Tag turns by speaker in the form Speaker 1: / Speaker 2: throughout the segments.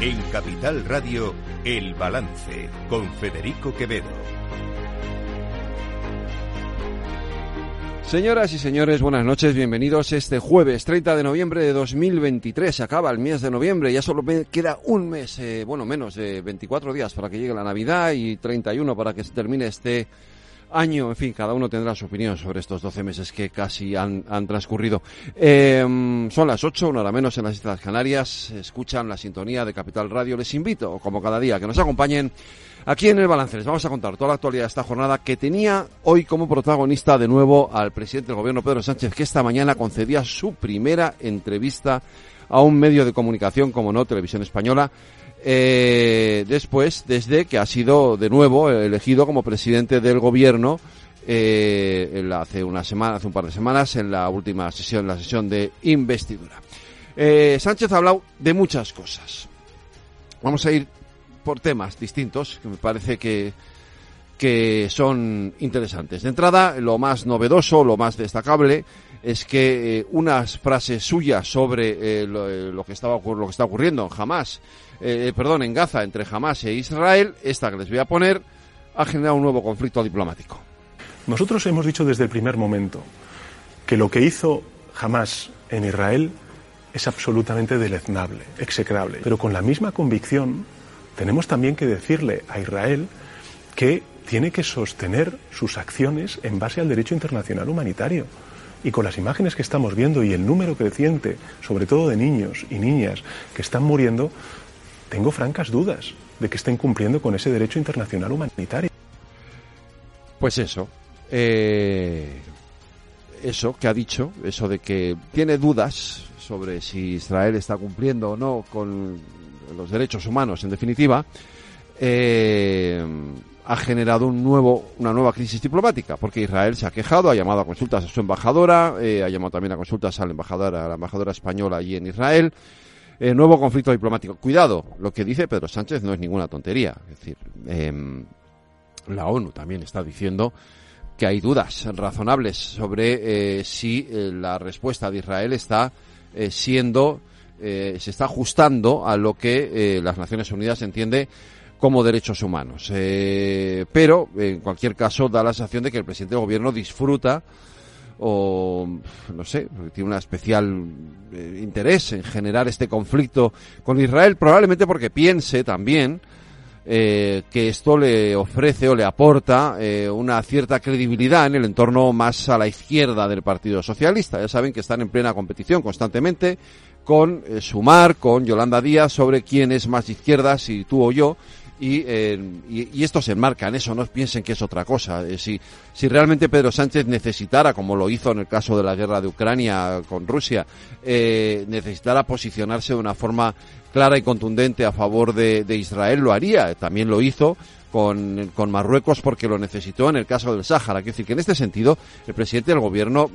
Speaker 1: En Capital Radio, El Balance, con Federico Quevedo.
Speaker 2: Señoras y señores, buenas noches, bienvenidos este jueves 30 de noviembre de 2023. Se acaba el mes de noviembre, ya solo queda un mes, eh, bueno, menos de 24 días para que llegue la Navidad y 31 para que se termine este año. En fin, cada uno tendrá su opinión sobre estos 12 meses que casi han, transcurrido. Em, son las 8, una hora menos en las Islas Canarias. Escuchan la sintonía de Capital Radio. Les invito, como cada día, que nos acompañen aquí en el balance. Les vamos a contar toda la actualidad de esta jornada que tenía hoy como protagonista de nuevo al presidente del gobierno, Pedro Sánchez, que esta mañana concedía su primera entrevista a un medio de comunicación, como no, Televisión Española, eh, después, desde que ha sido de nuevo elegido como presidente del gobierno eh, hace una semana, hace un par de semanas, en la última sesión, la sesión de investidura. Eh, Sánchez ha hablado de muchas cosas. Vamos a ir por temas distintos que me parece que, que son interesantes. De entrada, lo más novedoso, lo más destacable es que eh, unas frases suyas sobre lo, que estaba lo que está ocurriendo jamás eh, perdón, en Gaza entre Hamas e Israel, esta que les voy a poner, ha generado un nuevo conflicto diplomático.
Speaker 3: Nosotros hemos dicho desde el primer momento que lo que hizo Hamas en Israel es absolutamente deleznable, execrable. Pero con la misma convicción tenemos también que decirle a Israel que tiene que sostener sus acciones en base al derecho internacional humanitario. Y con las imágenes que estamos viendo y el número creciente, sobre todo de niños y niñas que están muriendo, tengo francas dudas de que estén cumpliendo con ese derecho internacional humanitario.
Speaker 2: Pues eso, eh, eso que ha dicho, eso de que tiene dudas sobre si Israel está cumpliendo o no con los derechos humanos, en definitiva, eh, ha generado un nuevo, una nueva crisis diplomática, porque Israel se ha quejado, ha llamado a consultas a su embajadora, eh, ha llamado también a consultas a la embajadora, a la embajadora española allí en Israel, eh, nuevo conflicto diplomático. Cuidado, lo que dice Pedro Sánchez no es ninguna tontería. Es decir, em, la ONU también está diciendo que hay dudas razonables sobre eh, si la respuesta de Israel está siendo, se está ajustando a lo que las Naciones Unidas entiende como derechos humanos. pero, en cualquier caso, da la sensación de que el presidente del gobierno disfruta o no sé, tiene un especial eh, interés en generar este conflicto con Israel, probablemente porque piense también eh, que esto le ofrece o le aporta eh, una cierta credibilidad en el entorno más a la izquierda del Partido Socialista. Ya saben que están en plena competición constantemente con Sumar, con Yolanda Díaz sobre quién es más izquierda, si tú o yo eh, y, y, esto se enmarca en eso, no piensen que es otra cosa. Eh, si, si realmente Pedro Sánchez necesitara, como lo hizo en el caso de la guerra de Ucrania con Rusia, eh, necesitara posicionarse de una forma clara y contundente a favor de, Israel, lo haría. También lo hizo con, con, Marruecos porque lo necesitó en el caso del Sáhara. Quiero decir que en este sentido el presidente del gobierno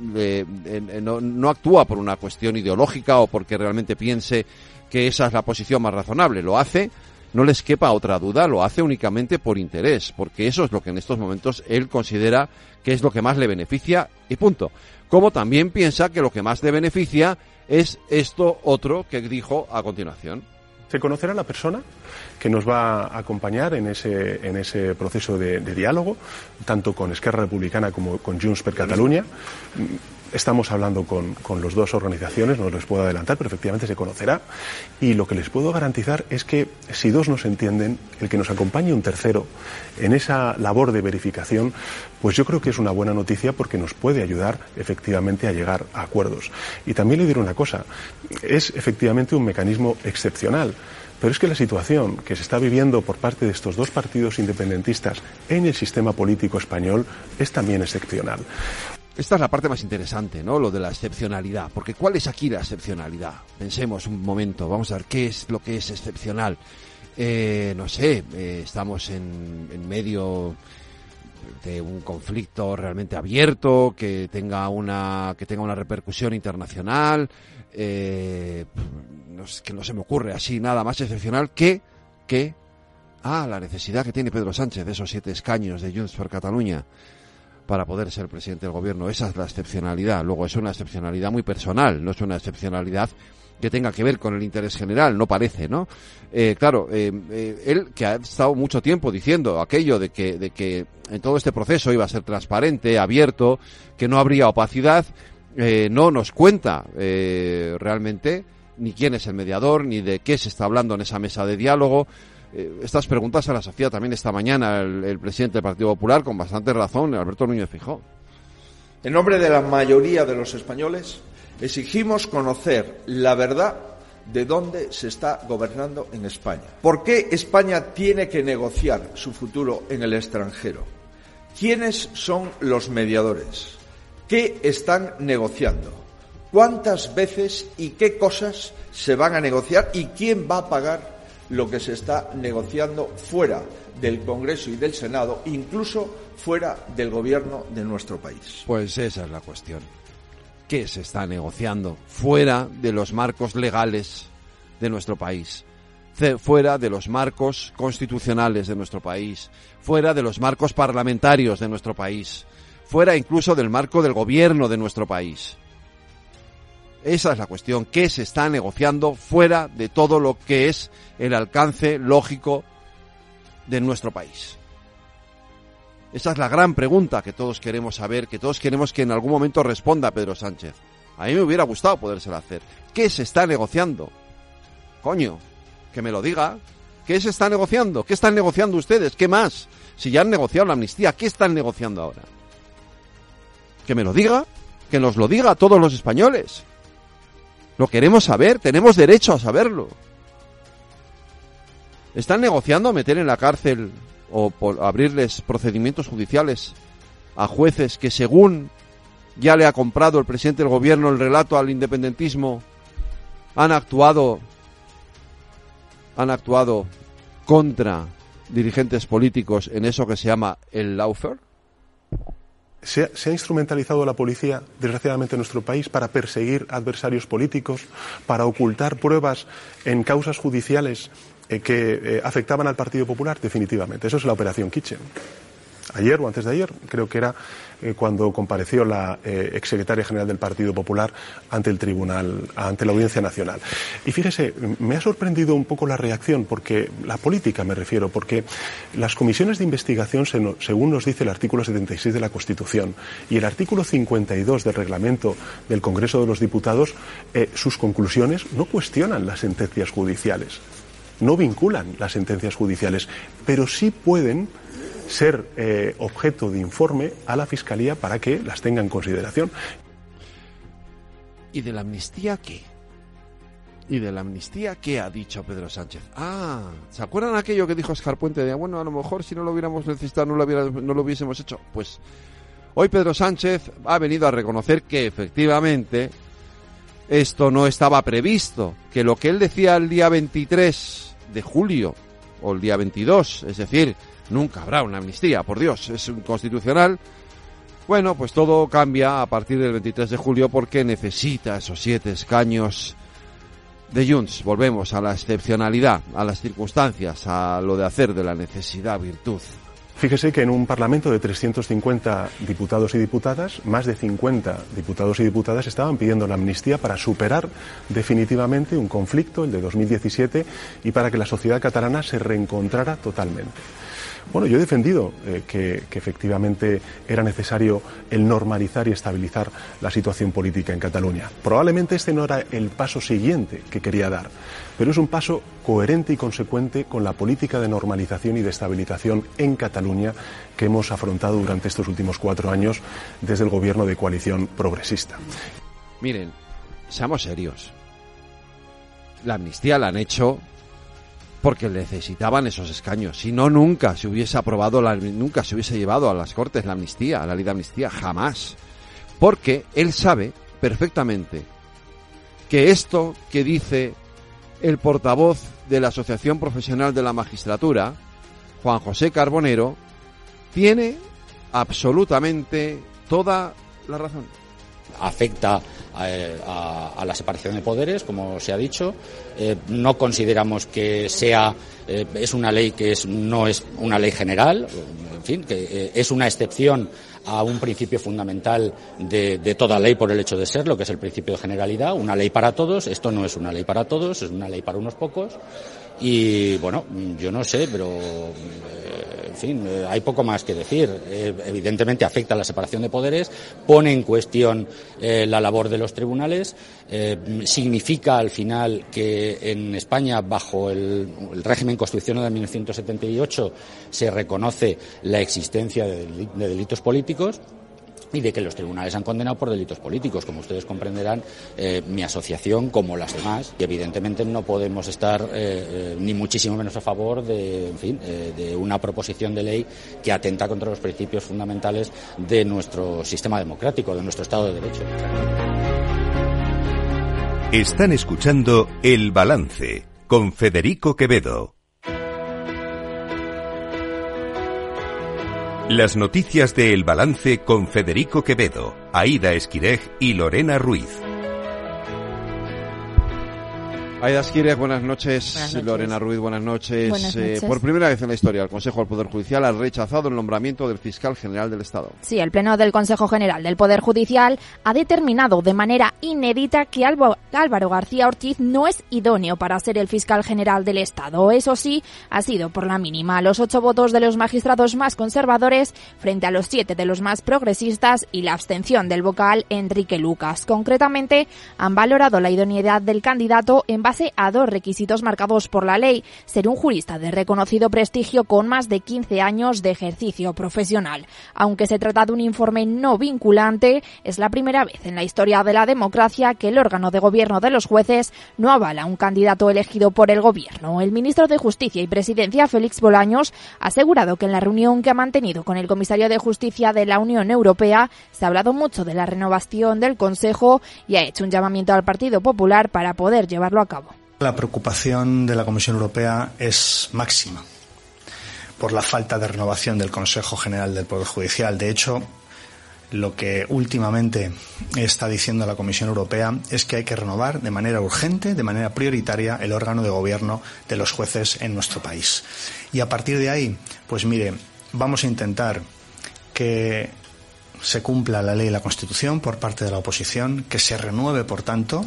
Speaker 2: no, no actúa por una cuestión ideológica o porque realmente piense que esa es la posición más razonable. Lo hace no les quepa otra duda, lo hace únicamente por interés, porque eso es lo que en estos momentos él considera que es lo que más le beneficia y punto. Como también piensa que lo que más le beneficia es esto otro que dijo a continuación.
Speaker 3: Se conocerá la persona que nos va a acompañar en ese, en ese proceso de, diálogo, tanto con Esquerra Republicana como con Junts per Catalunya. Estamos hablando con, con las dos organizaciones, no les puedo adelantar, pero efectivamente se conocerá. Y lo que les puedo garantizar es que si dos nos entienden, el que nos acompañe un tercero en esa labor de verificación, pues yo creo que es una buena noticia porque nos puede ayudar efectivamente a llegar a acuerdos. Y también le diré una cosa, es efectivamente un mecanismo excepcional. Pero es que la situación que se está viviendo por parte de estos dos partidos independentistas en el sistema político español es también excepcional.
Speaker 2: Esta es la parte más interesante, ¿no? Lo de la excepcionalidad. Porque ¿cuál es aquí la excepcionalidad? Pensemos un momento, vamos a ver qué es lo que es excepcional. Eh, no sé, eh, estamos en, en, medio de un conflicto realmente abierto, que tenga una, que tenga una repercusión internacional, eh, que no se me ocurre así nada más excepcional que, que, ah, la necesidad que tiene Pedro Sánchez de esos siete escaños de Junts por Cataluña para poder ser presidente del gobierno. Esa es la excepcionalidad. Luego es una excepcionalidad muy personal, no es una excepcionalidad que tenga que ver con el interés general, no parece, ¿no? Eh, claro, eh, eh, él que ha estado mucho tiempo diciendo aquello de que, de que en todo este proceso iba a ser transparente, abierto, que no habría opacidad, no nos cuenta realmente ni quién es el mediador, ni de qué se está hablando en esa mesa de diálogo. Estas preguntas se las hacía también esta mañana el, el, presidente del Partido Popular con bastante razón, Alberto Núñez Fijó.
Speaker 4: En nombre de la mayoría de los españoles, exigimos conocer la verdad de dónde se está gobernando en España. ¿Por qué España tiene que negociar su futuro en el extranjero? ¿Quiénes son los mediadores? ¿Qué están negociando? ¿Cuántas veces y qué cosas se van a negociar y quién va a pagar lo que se está negociando fuera del Congreso y del Senado, incluso fuera del gobierno de nuestro país?
Speaker 2: Pues esa es la cuestión qué se está negociando fuera de los marcos legales de nuestro país, fuera de los marcos constitucionales de nuestro país, fuera de los marcos parlamentarios de nuestro país, fuera incluso del marco del gobierno de nuestro país. Esa es la cuestión, qué se está negociando fuera de todo lo que es el alcance lógico de nuestro país. Esa es la gran pregunta que todos queremos saber, que todos queremos que en algún momento responda Pedro Sánchez. A mí me hubiera gustado podérselo hacer. ¿Qué se está negociando? Coño, que me lo diga. ¿Qué se está negociando? ¿Qué están negociando ustedes? ¿Qué más? Si ya han negociado la amnistía, ¿qué están negociando ahora? Que me lo diga, que nos lo diga a todos los españoles. Lo queremos saber, tenemos derecho a saberlo. ¿Están negociando meter en la cárcel o por abrirles procedimientos judiciales a jueces que según ya le ha comprado el presidente del gobierno el relato al independentismo han actuado han actuado contra dirigentes políticos en eso que se llama el lawfare?
Speaker 3: Se, se, ha instrumentalizado la policía, desgraciadamente, en nuestro país para perseguir adversarios políticos, para ocultar pruebas en causas judiciales eh, que eh, afectaban al Partido Popular, definitivamente. Eso es la operación Kitchen. Ayer o antes de ayer, creo que era eh, cuando compareció la exsecretaria general del Partido Popular ante el Tribunal, ante la Audiencia Nacional. Y fíjese, me ha sorprendido un poco la reacción, porque la política me refiero, porque las comisiones de investigación, según nos dice el artículo 76 de la Constitución y el artículo 52 del reglamento del Congreso de los Diputados, sus conclusiones no cuestionan las sentencias judiciales no vinculan las sentencias judiciales, pero sí pueden ser eh, objeto de informe a la Fiscalía para que las tenga en consideración.
Speaker 2: ¿Y de la amnistía qué? ¿Y de la amnistía qué ha dicho Pedro Sánchez? Ah, ¿se acuerdan aquello que dijo Oscar Puente de, bueno, a lo mejor si no lo hubiéramos necesitado no no lo hubiésemos hecho? Pues hoy Pedro Sánchez ha venido a reconocer que efectivamente esto no estaba previsto, que lo que él decía el día 23 de julio o el día 22, es decir, nunca habrá una amnistía, por Dios, es inconstitucional. Bueno, pues todo cambia a partir del 23 de julio porque necesita esos siete escaños de Junts. Volvemos a la excepcionalidad, a las circunstancias, a lo de hacer de la necesidad virtud.
Speaker 3: Fíjese que en un Parlamento de 350 diputados y diputadas, más de 50 diputados y diputadas estaban pidiendo la amnistía para superar definitivamente un conflicto, el de 2017, y para que la sociedad catalana se reencontrara totalmente. Bueno, yo he defendido eh, que, efectivamente era necesario el normalizar y estabilizar la situación política en Cataluña. Probablemente este no era el paso siguiente que quería dar, pero es un paso coherente y consecuente con la política de normalización y de estabilización en Cataluña que hemos afrontado durante estos últimos cuatro años desde el gobierno de coalición progresista.
Speaker 2: Miren, seamos serios. La amnistía la han hecho porque necesitaban esos escaños. Si no, nunca se hubiese aprobado, la, nunca se hubiese llevado a las Cortes la amnistía, a la ley de amnistía, jamás. Porque él sabe perfectamente que esto que dice el portavoz de la Asociación Profesional de la Magistratura, Juan José Carbonero, tiene absolutamente toda la razón.
Speaker 5: Afecta a, la separación de poderes, como se ha dicho. Eh, no consideramos que sea eh, es una ley que no es una ley general, en fin, que eh, es una excepción a un principio fundamental de, de, toda ley por el hecho de ser, lo que es el principio de generalidad, una ley para todos. Esto no es una ley para todos, es una ley para unos pocos. Y bueno, yo no sé, pero eh, en fin, eh, hay poco más que decir. Eh, evidentemente afecta a la separación de poderes, pone en cuestión la labor de los tribunales, significa al final que en España, bajo el, régimen constitucional de 1978, se reconoce la existencia de delitos políticos y de que los tribunales han condenado por delitos políticos. Como ustedes comprenderán, eh, mi asociación, como las demás, y evidentemente no podemos estar eh, eh, ni muchísimo menos a favor de, en fin, de una proposición de ley que atenta contra los principios fundamentales de nuestro sistema democrático, de nuestro Estado de Derecho.
Speaker 1: Están escuchando El Balance con Federico Quevedo. Las noticias de El Balance con Federico Quevedo, Aida Esquirej y Lorena Ruiz.
Speaker 2: Aida Esquirej, buenas noches. buenas noches. Lorena Ruiz, buenas noches.
Speaker 6: Buenas noches.
Speaker 2: Eh, por primera vez en la historia, el Consejo del Poder Judicial ha rechazado el nombramiento del fiscal general del Estado.
Speaker 6: Sí, el Pleno del Consejo General del Poder Judicial ha determinado de manera inédita que Álvaro García Ortiz no es idóneo para ser el fiscal general del Estado. Eso sí, ha sido por la mínima. Los ocho votos de los magistrados más conservadores frente a los siete de los más progresistas y la abstención del vocal Enrique Lucas. Concretamente, han valorado la idoneidad del candidato en base a dos requisitos marcados por la ley, ser un jurista de reconocido prestigio con más de 15 años de ejercicio profesional. Aunque se trata de un informe no vinculante, es la primera vez en la historia de la democracia que el órgano de gobierno de los jueces no avala un candidato elegido por el gobierno. El ministro de Justicia y Presidencia, Félix Bolaños, ha asegurado que en la reunión que ha mantenido con el comisario de Justicia de la Unión Europea se ha hablado mucho de la renovación del Consejo y ha hecho un llamamiento al Partido Popular para poder llevarlo a cabo.
Speaker 7: La preocupación de la Comisión Europea es máxima por la falta de renovación del Consejo General del Poder Judicial. De hecho, lo que últimamente está diciendo la Comisión Europea es que hay que renovar de manera urgente, de manera prioritaria, el órgano de gobierno de los jueces en nuestro país. Y a partir de ahí, pues mire, vamos a intentar que se cumpla la ley y la Constitución por parte de la oposición, que se renueve, por tanto,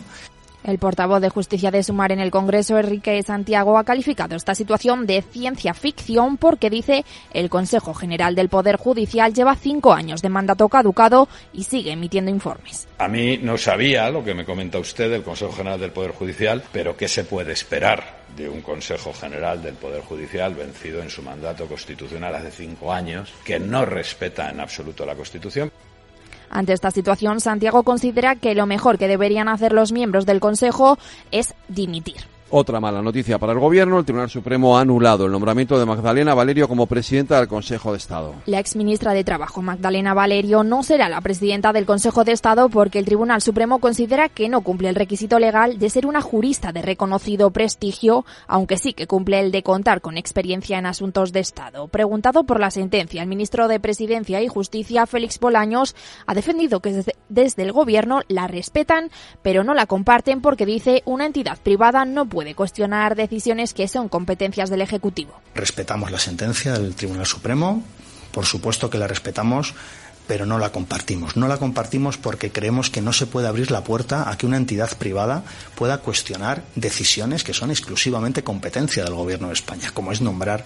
Speaker 6: el portavoz de Justicia de Sumar en el Congreso, Enrique Santiago, ha calificado esta situación de ciencia ficción porque dice el Consejo General del Poder Judicial lleva cinco años de mandato caducado y sigue emitiendo informes.
Speaker 8: A mí no sabía lo que me comenta usted del Consejo General del Poder Judicial, pero ¿qué se puede esperar de un Consejo General del Poder Judicial vencido en su mandato constitucional hace cinco años, que no respeta en absoluto la Constitución?
Speaker 6: Ante esta situación, Santiago considera que lo mejor que deberían hacer los miembros del Consejo es dimitir.
Speaker 2: Otra mala noticia para el Gobierno, el Tribunal Supremo ha anulado el nombramiento de Magdalena Valerio como presidenta del Consejo de Estado.
Speaker 6: La exministra de Trabajo, Magdalena Valerio, no será la presidenta del Consejo de Estado porque el Tribunal Supremo considera que no cumple el requisito legal de ser una jurista de reconocido prestigio, aunque sí que cumple el de contar con experiencia en asuntos de Estado. Preguntado por la sentencia, el ministro de Presidencia y Justicia, Félix Bolaños, ha defendido que desde el Gobierno la respetan, pero no la comparten porque dice una entidad privada no puede puede cuestionar decisiones que son competencias del Ejecutivo.
Speaker 7: Respetamos la sentencia del Tribunal Supremo, por supuesto que la respetamos, pero no la compartimos. No la compartimos porque creemos que no se puede abrir la puerta a que una entidad privada pueda cuestionar decisiones que son exclusivamente competencia del Gobierno de España, como es nombrar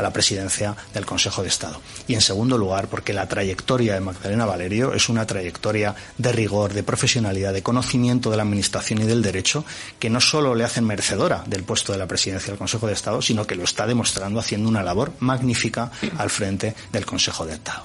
Speaker 7: a la presidencia del Consejo de Estado. Y en segundo lugar, porque la trayectoria de Magdalena Valerio es una trayectoria de rigor, de profesionalidad, de conocimiento de la Administración y del Derecho, que no solo le hacen merecedora del puesto de la presidencia del Consejo de Estado, sino que lo está demostrando haciendo una labor magnífica al frente del Consejo de Estado.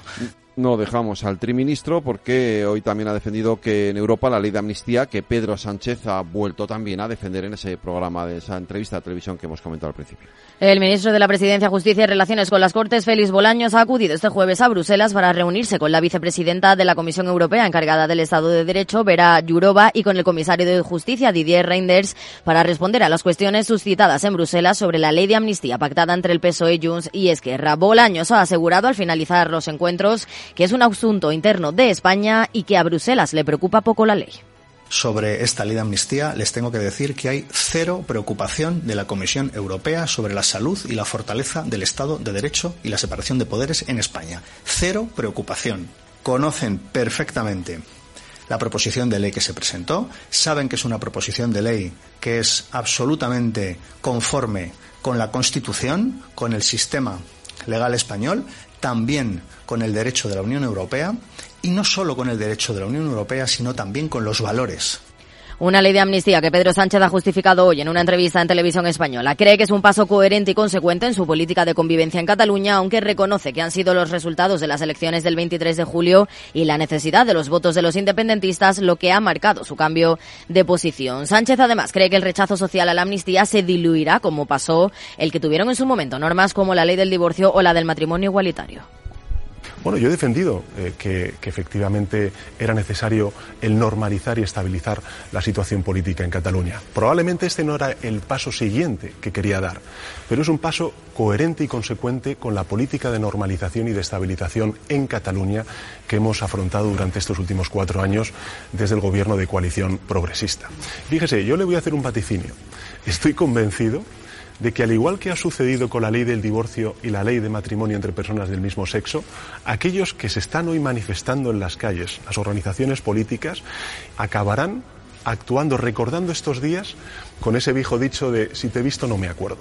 Speaker 2: No dejamos al triministro porque hoy también ha defendido que en Europa la ley de amnistía que Pedro Sánchez ha vuelto también a defender en ese programa de esa entrevista de televisión que hemos comentado al principio.
Speaker 9: El ministro de la Presidencia, Justicia y Relaciones con las Cortes, Félix Bolaños, ha acudido este jueves a Bruselas para reunirse con la vicepresidenta de la Comisión Europea encargada del Estado de Derecho, Vera Jourova, y con el comisario de Justicia, Didier Reinders, para responder a las cuestiones suscitadas en Bruselas sobre la ley de amnistía pactada entre el PSOE, Junts y Esquerra. Bolaños ha asegurado al finalizar los encuentros que es un asunto interno de España y que a Bruselas le preocupa poco la ley
Speaker 7: sobre esta ley de amnistía, les tengo que decir que hay cero preocupación de la Comisión Europea sobre la salud y la fortaleza del Estado de Derecho y la separación de poderes en España. Cero preocupación. conocen perfectamente la proposición de ley que se presentó, saben que es una proposición de ley que es absolutamente conforme con la Constitución, con el sistema legal español, también con el derecho de la Unión Europea y no solo con el derecho de la Unión Europea, sino también con los valores
Speaker 9: una ley de amnistía que Pedro Sánchez ha justificado hoy en una entrevista en televisión española. Cree que es un paso coherente y consecuente en su política de convivencia en Cataluña, aunque reconoce que han sido los resultados de las elecciones del 23 de julio y la necesidad de los votos de los independentistas lo que ha marcado su cambio de posición. Sánchez además cree que el rechazo social a la amnistía se diluirá como pasó el que tuvieron en su momento normas como la ley del divorcio o la del matrimonio igualitario.
Speaker 3: Bueno, yo he defendido eh, que, efectivamente era necesario el normalizar y estabilizar la situación política en Cataluña. Probablemente este no era el paso siguiente que quería dar, pero es un paso coherente y consecuente con la política de normalización y de estabilización en Cataluña que hemos afrontado durante estos últimos cuatro años desde el gobierno de coalición progresista. Fíjese, yo le voy a hacer un vaticinio. Estoy convencido de que al igual que ha sucedido con la ley del divorcio y la ley de matrimonio entre personas del mismo sexo, aquellos que se están hoy manifestando en las calles, las organizaciones políticas, acabarán actuando, recordando estos días con ese viejo dicho de si te he visto no me acuerdo.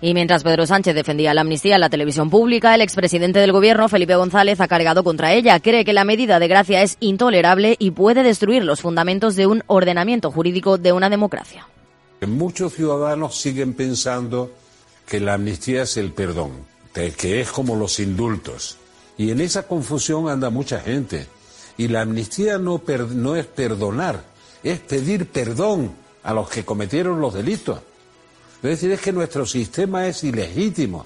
Speaker 9: Y mientras Pedro Sánchez defendía la amnistía en la televisión pública, el expresidente del gobierno, Felipe González, ha cargado contra ella. Cree que la medida de gracia es intolerable y puede destruir los fundamentos de un ordenamiento jurídico de una democracia.
Speaker 10: Muchos ciudadanos siguen pensando que la amnistía es el perdón, que es como los indultos. Y en esa confusión anda mucha gente. Y la amnistía no, es perdonar, es pedir perdón a los que cometieron los delitos. Es decir, es que nuestro sistema es ilegítimo.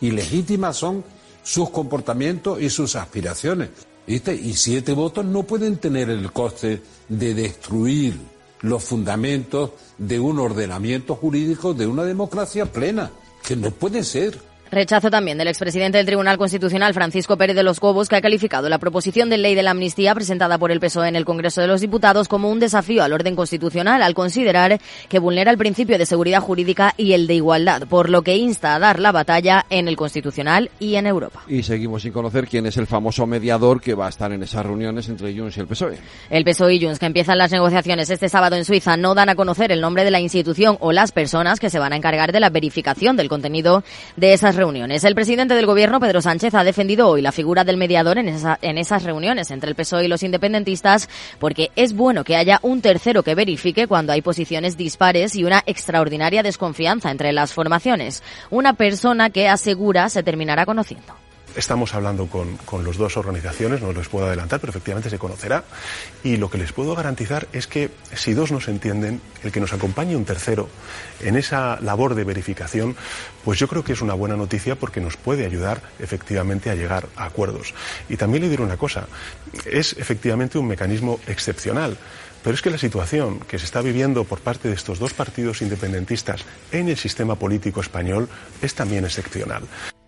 Speaker 10: Ilegítimas son sus comportamientos y sus aspiraciones. ¿Viste? Y siete votos no pueden tener el coste de destruir los fundamentos de un ordenamiento jurídico de una democracia plena, que no puede ser.
Speaker 9: Rechazo también del expresidente del Tribunal Constitucional, Francisco Pérez de los Cobos, que ha calificado la proposición de ley de la amnistía presentada por el PSOE en el Congreso de los Diputados como un desafío al orden constitucional, al considerar que vulnera el principio de seguridad jurídica y el de igualdad, por lo que insta a dar la batalla en el Constitucional y en Europa.
Speaker 2: Y seguimos sin conocer quién es el famoso mediador que va a estar en esas reuniones entre Junts y el PSOE.
Speaker 9: El PSOE y Junts, que empiezan las negociaciones este sábado en Suiza, no dan a conocer el nombre de la institución o las personas que se van a encargar de la verificación del contenido de esas reuniones. El presidente del gobierno, Pedro Sánchez, ha defendido hoy la figura del mediador en, en esas reuniones entre el PSOE y los independentistas porque es bueno que haya un tercero que verifique cuando hay posiciones dispares y una extraordinaria desconfianza entre las formaciones. Una persona que asegura se terminará conociendo.
Speaker 3: Estamos hablando con, con las dos organizaciones, no les puedo adelantar, pero efectivamente se conocerá. Y lo que les puedo garantizar es que si dos nos entienden, el que nos acompañe un tercero en esa labor de verificación, pues yo creo que es una buena noticia porque nos puede ayudar efectivamente a llegar a acuerdos. Y también le diré una cosa, es efectivamente un mecanismo excepcional. Pero es que la situación que se está viviendo por parte de estos dos partidos independentistas en el sistema político español es también excepcional.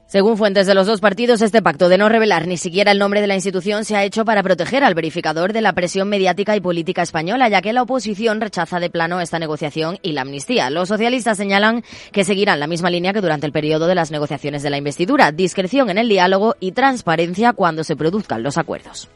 Speaker 9: Según fuentes de los dos partidos, este pacto de no revelar ni siquiera el nombre de la institución se ha hecho para proteger al verificador de la presión mediática y política española, ya que la oposición rechaza de plano esta negociación y la amnistía. Los socialistas señalan que seguirán la misma línea que durante el periodo de las negociaciones de la investidura, discreción en el diálogo y transparencia cuando se produzcan los acuerdos.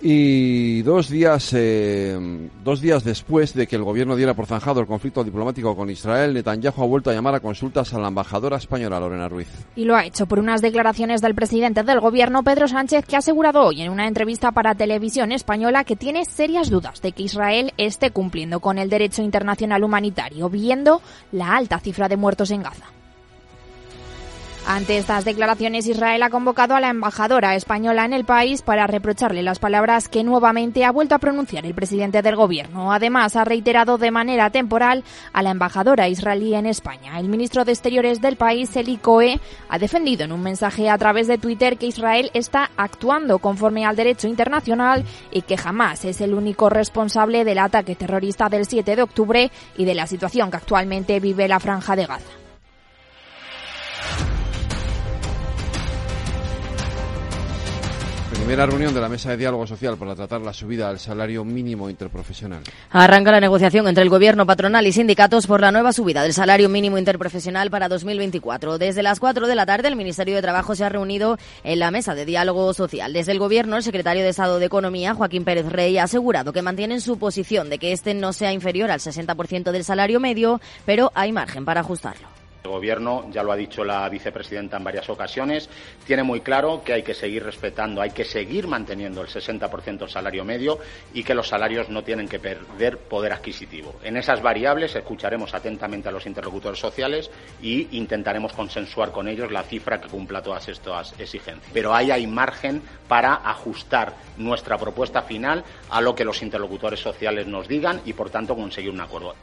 Speaker 2: Y dos días, eh, dos días después de que el gobierno diera por zanjado el conflicto diplomático con Israel, Netanyahu ha vuelto a llamar a consultas a la embajadora española Lorena Ruiz.
Speaker 6: Y lo ha hecho por unas declaraciones del presidente del gobierno, Pedro Sánchez, que ha asegurado hoy en una entrevista para televisión española que tiene serias dudas de que Israel esté cumpliendo con el derecho internacional humanitario, viendo la alta cifra de muertos en Gaza. Ante estas declaraciones, Israel ha convocado a la embajadora española en el país para reprocharle las palabras que nuevamente ha vuelto a pronunciar el presidente del gobierno. Además, ha reiterado de manera temporal a la embajadora israelí en España. El ministro de Exteriores del país, Eli Coe, ha defendido en un mensaje a través de Twitter que Israel está actuando conforme al derecho internacional y que jamás es el único responsable del ataque terrorista del 7 de octubre y de la situación que actualmente vive la franja de Gaza.
Speaker 2: Primera reunión de la mesa de diálogo social para tratar la subida del salario mínimo interprofesional.
Speaker 9: Arranca la negociación entre el gobierno patronal y sindicatos por la nueva subida del salario mínimo interprofesional para 2024. Desde las 4 de la tarde el Ministerio de Trabajo se ha reunido en la mesa de diálogo social. Desde el gobierno, el secretario de Estado de Economía, Joaquín Pérez Rey, ha asegurado que mantienen su posición de que este no sea inferior al 60% del salario medio, pero hay margen para ajustarlo.
Speaker 11: El Gobierno, ya lo ha dicho la vicepresidenta en varias ocasiones, tiene muy claro que hay que seguir respetando, hay que seguir manteniendo el 60% del salario medio y que los salarios no tienen que perder poder adquisitivo. En esas variables escucharemos atentamente a los interlocutores sociales y intentaremos consensuar con ellos la cifra que cumpla todas estas exigencias. Pero ahí hay margen para ajustar nuestra propuesta final a lo que los interlocutores sociales nos digan y, por tanto, conseguir un acuerdo.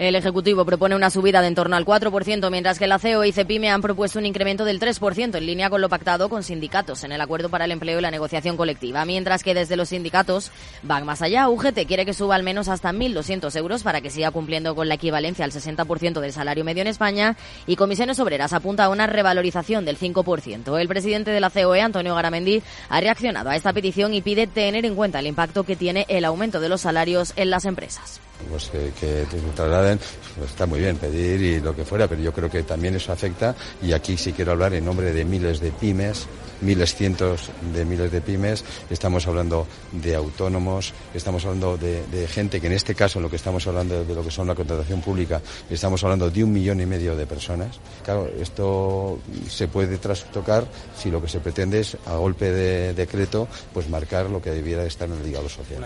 Speaker 9: El Ejecutivo propone una subida de en torno al 4%, mientras que la CEO y CEPIME han propuesto un incremento del 3%, en línea con lo pactado con sindicatos en el Acuerdo para el Empleo y la Negociación Colectiva. Mientras que desde los sindicatos van más allá. UGT quiere que suba al menos hasta 1.200 euros para que siga cumpliendo con la equivalencia al 60% del salario medio en España. Y Comisiones Obreras apunta a una revalorización del 5%. El presidente de la COE, Antonio Garamendi, ha reaccionado a esta petición y pide tener en cuenta el impacto que tiene el aumento de los salarios en las empresas
Speaker 12: pues que, que trasladen, pues está muy bien pedir y lo que fuera, pero yo creo que también eso afecta y aquí sí quiero hablar en nombre de miles de pymes, miles, cientos de miles de pymes, estamos hablando de autónomos, estamos hablando de, de gente que en este caso, en lo que estamos hablando de lo que son la contratación pública, estamos hablando de un millón y medio de personas. Claro, esto se puede trastocar si lo que se pretende es, a golpe de decreto, pues marcar lo que debiera estar en el diálogo social.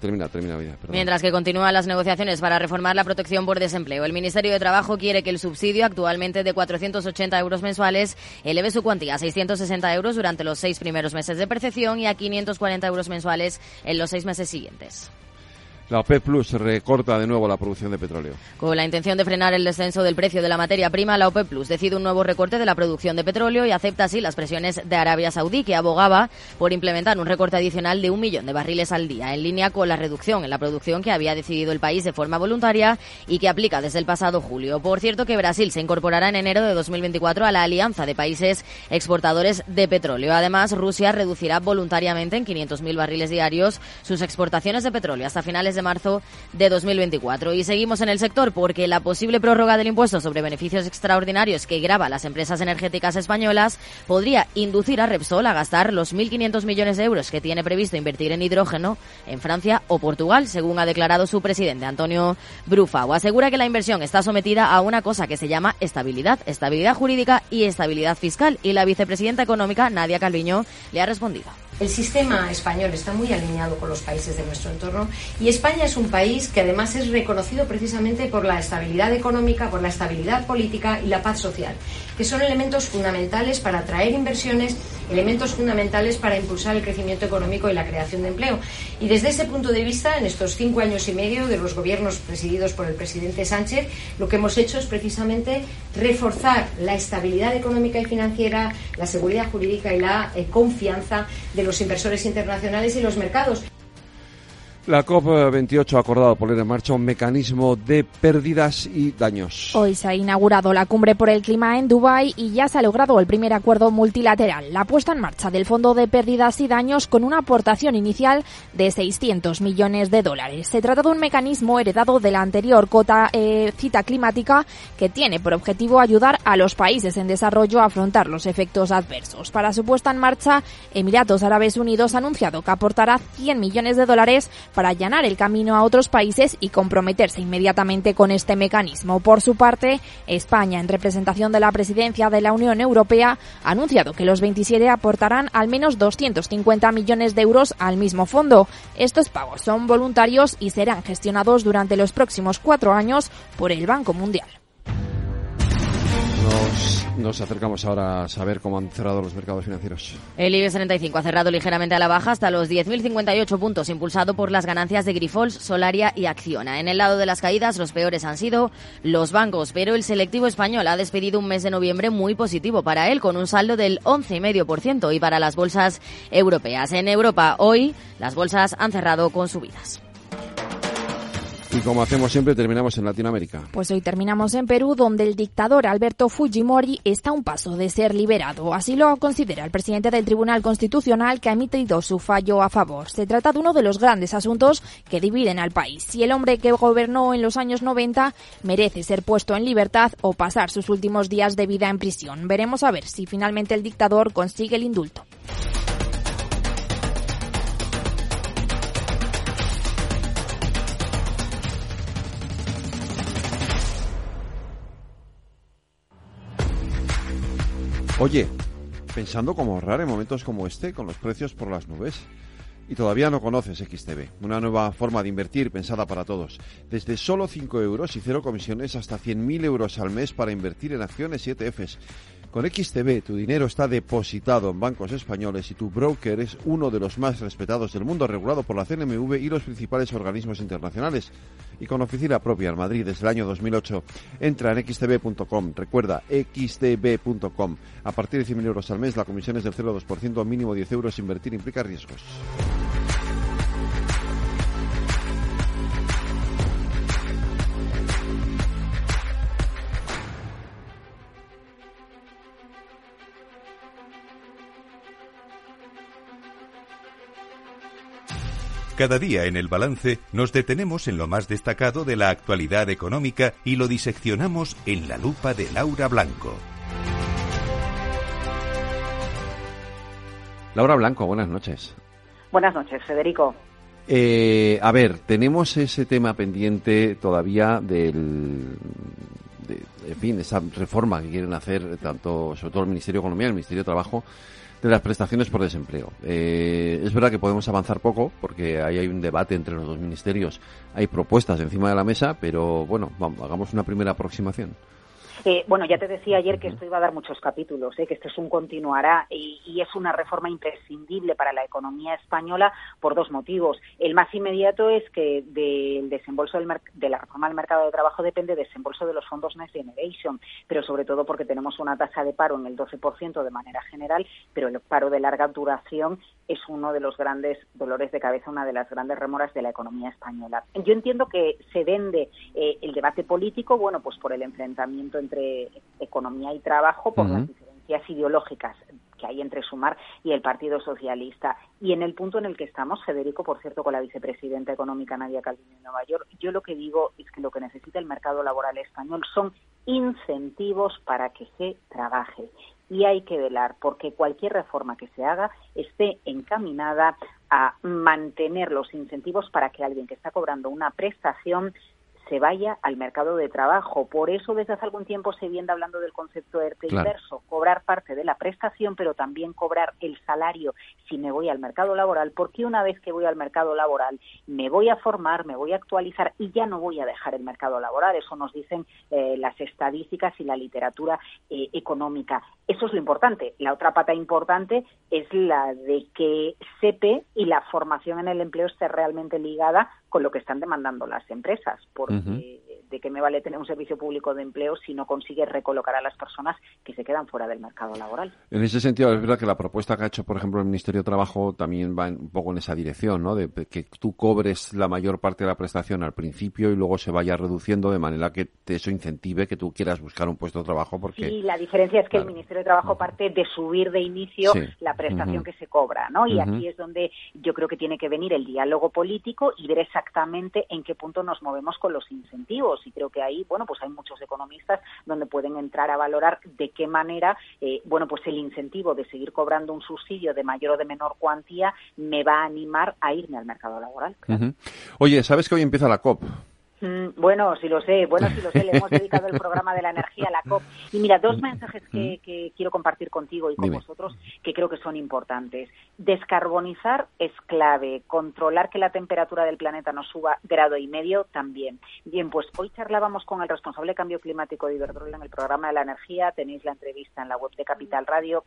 Speaker 2: Termina, termina,
Speaker 9: Mientras que continúan las negociaciones para reformar la protección por desempleo, el Ministerio de Trabajo quiere que el subsidio, actualmente de 480 euros mensuales, eleve su cuantía a 660 euros durante los seis primeros meses de percepción y a 540 euros mensuales en los seis meses siguientes.
Speaker 2: La OPEP Plus recorta de nuevo la producción de petróleo.
Speaker 9: Con la intención de frenar el descenso del precio de la materia prima, la OPEP Plus decide un nuevo recorte de la producción de petróleo y acepta así las presiones de Arabia Saudí, que abogaba por implementar un recorte adicional de un millón de barriles al día, en línea con la reducción en la producción que había decidido el país de forma voluntaria y que aplica desde el pasado julio. Por cierto, que Brasil se incorporará en enero de 2024 a la Alianza de Países Exportadores de Petróleo. Además, Rusia reducirá voluntariamente en 500.000 barriles diarios sus exportaciones de petróleo hasta finales de marzo de 2024. Y seguimos en el sector porque la posible prórroga del impuesto sobre beneficios extraordinarios que grava las empresas energéticas españolas podría inducir a Repsol a gastar los 1.500 millones de euros que tiene previsto invertir en hidrógeno en Francia o Portugal, según ha declarado su presidente Antonio Brufao. Asegura que la inversión está sometida a una cosa que se llama estabilidad, estabilidad jurídica y estabilidad fiscal. Y la vicepresidenta económica, Nadia Calviño, le ha respondido.
Speaker 13: El sistema español está muy alineado con los países de nuestro entorno y España es un país que además es reconocido precisamente por la estabilidad económica, por la estabilidad política y la paz social, que son elementos fundamentales para atraer inversiones, elementos fundamentales para impulsar el crecimiento económico y la creación de empleo. Y desde ese punto de vista, en estos cinco años y medio de los gobiernos presididos por el presidente Sánchez, lo que hemos hecho es precisamente reforzar la estabilidad económica y financiera, la seguridad jurídica y la eh, confianza de los inversores internacionales y los mercados.
Speaker 2: La COP28 ha acordado poner en marcha un mecanismo de pérdidas y daños.
Speaker 6: Hoy se ha inaugurado la cumbre por el clima en Dubái y ya se ha logrado el primer acuerdo multilateral, la puesta en marcha del Fondo de Pérdidas y Daños con una aportación inicial de 600 millones de dólares. Se trata de un mecanismo heredado de la anterior cota eh, cita climática que tiene por objetivo ayudar a los países en desarrollo a afrontar los efectos adversos. Para su puesta en marcha, Emiratos Árabes Unidos ha anunciado que aportará 100 millones de dólares para allanar el camino a otros países y comprometerse inmediatamente con este mecanismo. Por su parte, España, en representación de la presidencia de la Unión Europea, ha anunciado que los 27 aportarán al menos 250 millones de euros al mismo fondo. Estos pagos son voluntarios y serán gestionados durante los próximos cuatro años por el Banco Mundial.
Speaker 2: Nos, acercamos ahora a saber cómo han cerrado los mercados financieros.
Speaker 9: El IBEX 35 ha cerrado ligeramente a la baja hasta los 10.058 puntos, impulsado por las ganancias de Grifols, Solaria y Acciona. En el lado de las caídas, los peores han sido los bancos, pero el selectivo español ha despedido un mes de noviembre muy positivo para él, con un saldo del 11,5% y para las bolsas europeas. En Europa, hoy, las bolsas han cerrado con subidas.
Speaker 2: Y como hacemos siempre, terminamos en Latinoamérica.
Speaker 6: Pues hoy terminamos en Perú, donde el dictador Alberto Fujimori está a un paso de ser liberado. Así lo considera el presidente del Tribunal Constitucional que ha emitido su fallo a favor. Se trata de uno de los grandes asuntos que dividen al país. Si el hombre que gobernó en los años 90 merece ser puesto en libertad o pasar sus últimos días de vida en prisión. Veremos a ver si finalmente el dictador consigue el indulto.
Speaker 2: Oye, pensando cómo ahorrar en momentos como este con los precios por las nubes. Y todavía no conoces XTB, una nueva forma de invertir pensada para todos. Desde solo 5 euros y cero comisiones hasta 100.000 euros al mes para invertir en acciones y ETFs. Con XTB tu dinero está depositado en bancos españoles y tu broker es uno de los más respetados del mundo, regulado por la CNMV y los principales organismos internacionales. Y con oficina propia en Madrid desde el año 2008. Entra en xtb.com. Recuerda, xtb.com. A partir de 100.000 euros al mes, la comisión es del 0,2%, mínimo 10 euros. Invertir implica riesgos.
Speaker 1: Cada día en el balance nos detenemos en lo más destacado de la actualidad económica y lo diseccionamos en la lupa de Laura Blanco.
Speaker 2: Laura Blanco, buenas noches.
Speaker 14: Buenas noches, Federico.
Speaker 2: Eh, a ver, tenemos ese tema pendiente todavía del, de, en fin, esa reforma que quieren hacer tanto, sobre todo el Ministerio de Economía y el Ministerio de Trabajo, de las prestaciones por desempleo. Eh, es verdad que podemos avanzar poco porque ahí hay un debate entre los dos ministerios, hay propuestas encima de la mesa, pero bueno, vamos, hagamos una primera aproximación.
Speaker 14: Eh, bueno, ya te decía ayer que esto iba a dar muchos capítulos, ¿eh? que esto es un continuará y, y, es una reforma imprescindible para la economía española por dos motivos. El más inmediato es que del desembolso del de la reforma del mercado de trabajo depende del desembolso de los fondos Next Generation, pero sobre todo porque tenemos una tasa de paro en el 12% de manera general, pero el paro de larga duración es uno de los grandes dolores de cabeza, una de las grandes remoras de la economía española. Yo entiendo que se vende eh, el debate político, bueno, pues por el enfrentamiento entre economía y trabajo, por uh -huh. las diferencias ideológicas que hay entre Sumar y el Partido Socialista. Y en el punto en el que estamos, Federico, por cierto, con la vicepresidenta económica Nadia Calviño de Nueva York, yo lo que digo es que lo que necesita el mercado laboral español son incentivos para que se trabaje y hay que velar porque cualquier reforma que se haga esté encaminada a mantener los incentivos para que alguien que está cobrando una prestación se vaya al mercado de trabajo. Por eso desde hace algún tiempo se viene hablando del concepto de ERTE claro. inverso, cobrar parte de la prestación, pero también cobrar el salario si me voy al mercado laboral, porque una vez que voy al mercado laboral me voy a formar, me voy a actualizar y ya no voy a dejar el mercado laboral. Eso nos dicen eh, las estadísticas y la literatura eh, económica. Eso es lo importante. La otra pata importante es la de que SEPE y la formación en el empleo esté realmente ligada con lo que están demandando las empresas, porque uh -huh. de qué me vale tener un servicio público de empleo si no consigue recolocar a las personas que se quedan fuera del mercado laboral.
Speaker 2: En ese sentido, es verdad que la propuesta que ha hecho, por ejemplo, el Ministerio de Trabajo también va un poco en esa dirección, ¿no? De que tú cobres la mayor parte de la prestación al principio y luego se vaya reduciendo de manera que eso incentive que tú quieras buscar un puesto de trabajo porque...
Speaker 14: Sí, la diferencia es que claro. el Ministerio de Trabajo parte de subir de inicio sí. la prestación uh -huh. que se cobra, ¿no? Y aquí es donde yo creo que tiene que venir el diálogo político y ver exactamente en qué punto nos movemos con los incentivos. Y creo que ahí, bueno, pues hay muchos economistas donde pueden entrar a valorar de qué manera, eh, bueno, pues el incentivo de seguir cobrando un subsidio de mayor o de menor cuantía me va a animar a irme al mercado laboral.
Speaker 2: Oye, ¿sabes que hoy empieza la COP?
Speaker 14: Mm, bueno, sí lo sé, bueno, sí lo sé, le hemos dedicado el programa de la energía a la COP. Y mira, dos mensajes que, que quiero compartir contigo y con Dime. vosotros que creo que son importantes. Descarbonizar es clave, controlar que la temperatura del planeta no suba grado y medio también. Bien, pues hoy charlábamos con el responsable de cambio climático de Iberdrola en el programa de la energía, tenéis la entrevista en la web de Capital Radio.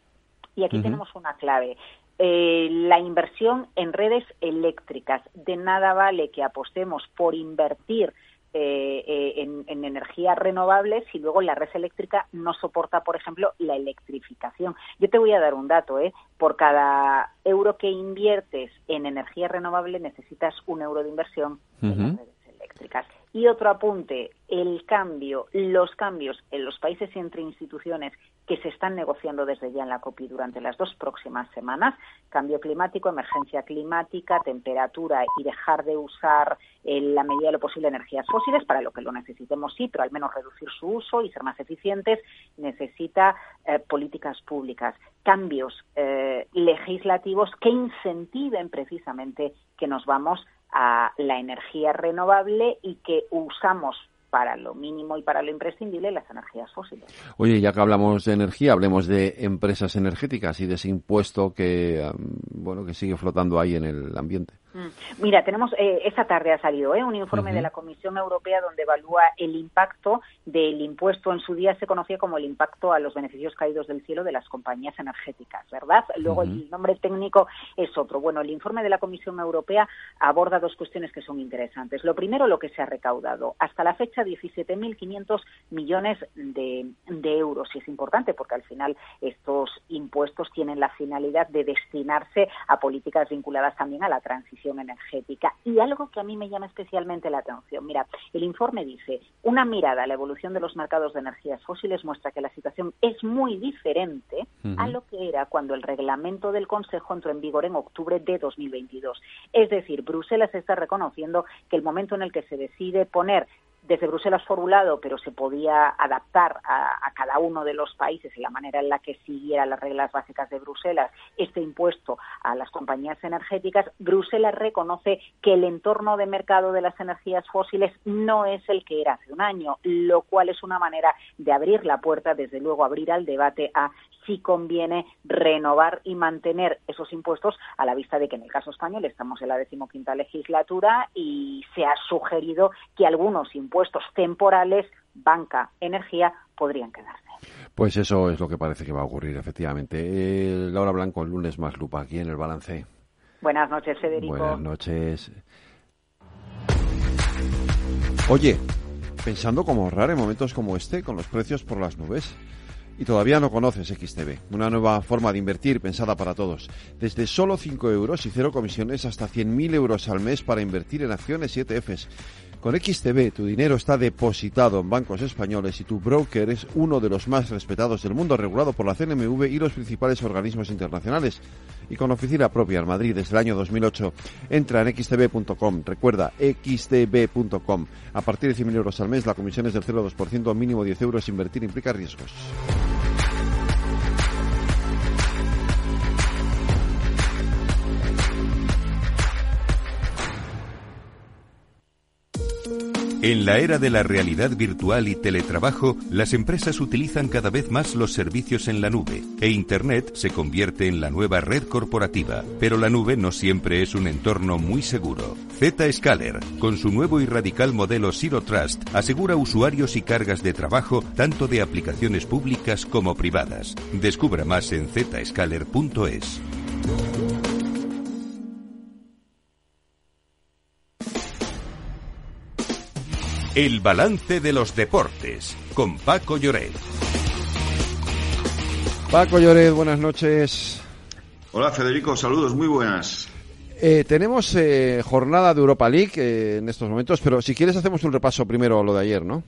Speaker 14: Y aquí uh -huh. tenemos una clave. Eh, la inversión en redes eléctricas. De nada vale que apostemos por invertir eh, eh, en, en, energías renovables y luego la red eléctrica no soporta, por ejemplo, la electrificación. Yo te voy a dar un dato, ¿eh? Por cada euro que inviertes en energía renovable necesitas un euro de inversión uh -huh. en las redes eléctricas. Y otro apunte, el cambio, los cambios en los países y entre instituciones que se están negociando desde ya en la COPI durante las dos próximas semanas, cambio climático, emergencia climática, temperatura y dejar de usar en la medida de lo posible energías fósiles, para lo que lo necesitemos sí, pero al menos reducir su uso y ser más eficientes, necesita eh, políticas públicas, cambios eh, legislativos que incentiven precisamente que nos vamos a la energía renovable y que usamos para lo mínimo y para lo imprescindible las energías fósiles.
Speaker 2: Oye, ya que hablamos de energía, hablemos de empresas energéticas y de ese impuesto que, bueno, que sigue flotando ahí en el ambiente.
Speaker 14: Mm. Mira, tenemos eh, esta tarde ha salido eh, un informe de la Comisión Europea donde evalúa el impacto del impuesto. En su día se conocía como el impacto a los beneficios caídos del cielo de las compañías energéticas, ¿verdad? Luego el nombre técnico es otro. Bueno, el informe de la Comisión Europea aborda dos cuestiones que son interesantes. Lo primero, lo que se ha recaudado. Hasta la fecha, 17.500 millones de, de euros. Y es importante porque al final estos impuestos tienen la finalidad de destinarse a políticas vinculadas también a la transición energética. Y algo que a mí me llama especialmente la atención, mira, el informe dice, una mirada a la evolución de los mercados de energías fósiles muestra que la situación es muy diferente a lo que era cuando el reglamento del Consejo entró en vigor en octubre de 2022. Es decir, Bruselas está reconociendo que el momento en el que se decide poner desde Bruselas formulado, pero se podía adaptar a, cada uno de los países y la manera en la que siguiera las reglas básicas de Bruselas este impuesto a las compañías energéticas, Bruselas reconoce que el entorno de mercado de las energías fósiles no es el que era hace un año, lo cual es una manera de abrir la puerta, desde luego abrir al debate a si conviene renovar y mantener esos impuestos a la vista de que en el caso español estamos en la decimoquinta legislatura y se ha sugerido que algunos impuestos impuestos temporales, banca, energía, podrían quedarse.
Speaker 2: Pues eso es lo que parece que va a ocurrir, efectivamente. Eh, Laura Blanco, el lunes más lupa aquí en el balance.
Speaker 14: Buenas noches, Federico.
Speaker 2: Buenas noches. Oye, pensando cómo ahorrar en momentos como este, con los precios por las nubes. Y todavía no conoces XTB, una nueva forma de invertir pensada para todos. Desde solo 5 euros y cero comisiones hasta 100.000 euros al mes para invertir en acciones y ETFs. Con XTB tu dinero está depositado en bancos españoles y tu broker es uno de los más respetados del mundo, regulado por la CNMV y los principales organismos internacionales. Y con oficina propia en Madrid desde el año 2008. Entra en xtb.com. Recuerda, xtb.com. A partir de 100.000 euros al mes, la comisión es del 0,2%, mínimo 10 euros. Invertir implica riesgos.
Speaker 1: En la era de la realidad virtual y teletrabajo, las empresas utilizan cada vez más los servicios en la nube e Internet se convierte en la nueva red corporativa. Pero la nube no siempre es un entorno muy seguro. Zscaler, con su nuevo y radical modelo Zero Trust, asegura usuarios y cargas de trabajo tanto de aplicaciones públicas como privadas. Descubra más en zscaler.es. El balance de los deportes con Paco Lloret.
Speaker 2: Paco Lloret, buenas noches.
Speaker 15: Hola Federico, saludos, muy buenas.
Speaker 2: Eh, tenemos eh, jornada de Europa League eh, en estos momentos, pero si quieres hacemos un repaso primero a lo de ayer, ¿no?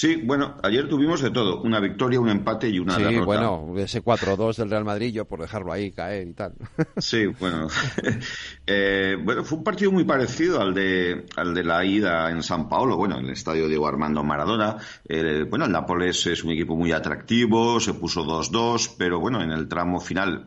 Speaker 15: Sí, bueno, ayer tuvimos de todo, una victoria, un empate y una
Speaker 2: sí, bueno, ese 4-2 del Real Madrid, yo por dejarlo ahí caer y tal.
Speaker 15: Sí, bueno, eh, bueno, fue un partido muy parecido al de, al de la ida en San Paulo, bueno, en el estadio Diego Armando Maradona. Eh, bueno, el Nápoles es un equipo muy atractivo, se puso 2-2, pero bueno, en el tramo final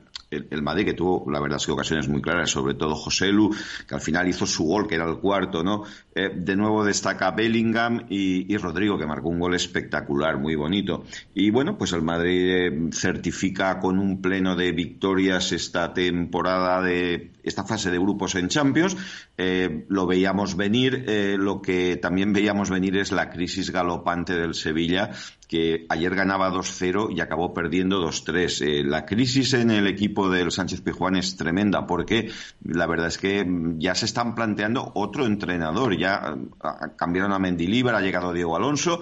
Speaker 15: el, Madrid que tuvo, la verdad, es que ocasiones muy claras, sobre todo José Lu, que al final hizo su gol, que era el cuarto, ¿no? Eh, de nuevo destaca Bellingham y, Rodrigo, que marcó un gol espectacular, muy bonito. Y bueno, pues el Madrid eh, certifica con un pleno de victorias esta temporada de esta fase de grupos en Champions. Eh, lo veíamos venir, lo que también veíamos venir es la crisis galopante del Sevilla, que ayer ganaba 2-0 y acabó perdiendo 2-3. la crisis en el equipo del Sánchez Pijuán es tremenda porque la verdad es que ya se están planteando otro entrenador ya cambiaron a Mendilibar, ha llegado Diego Alonso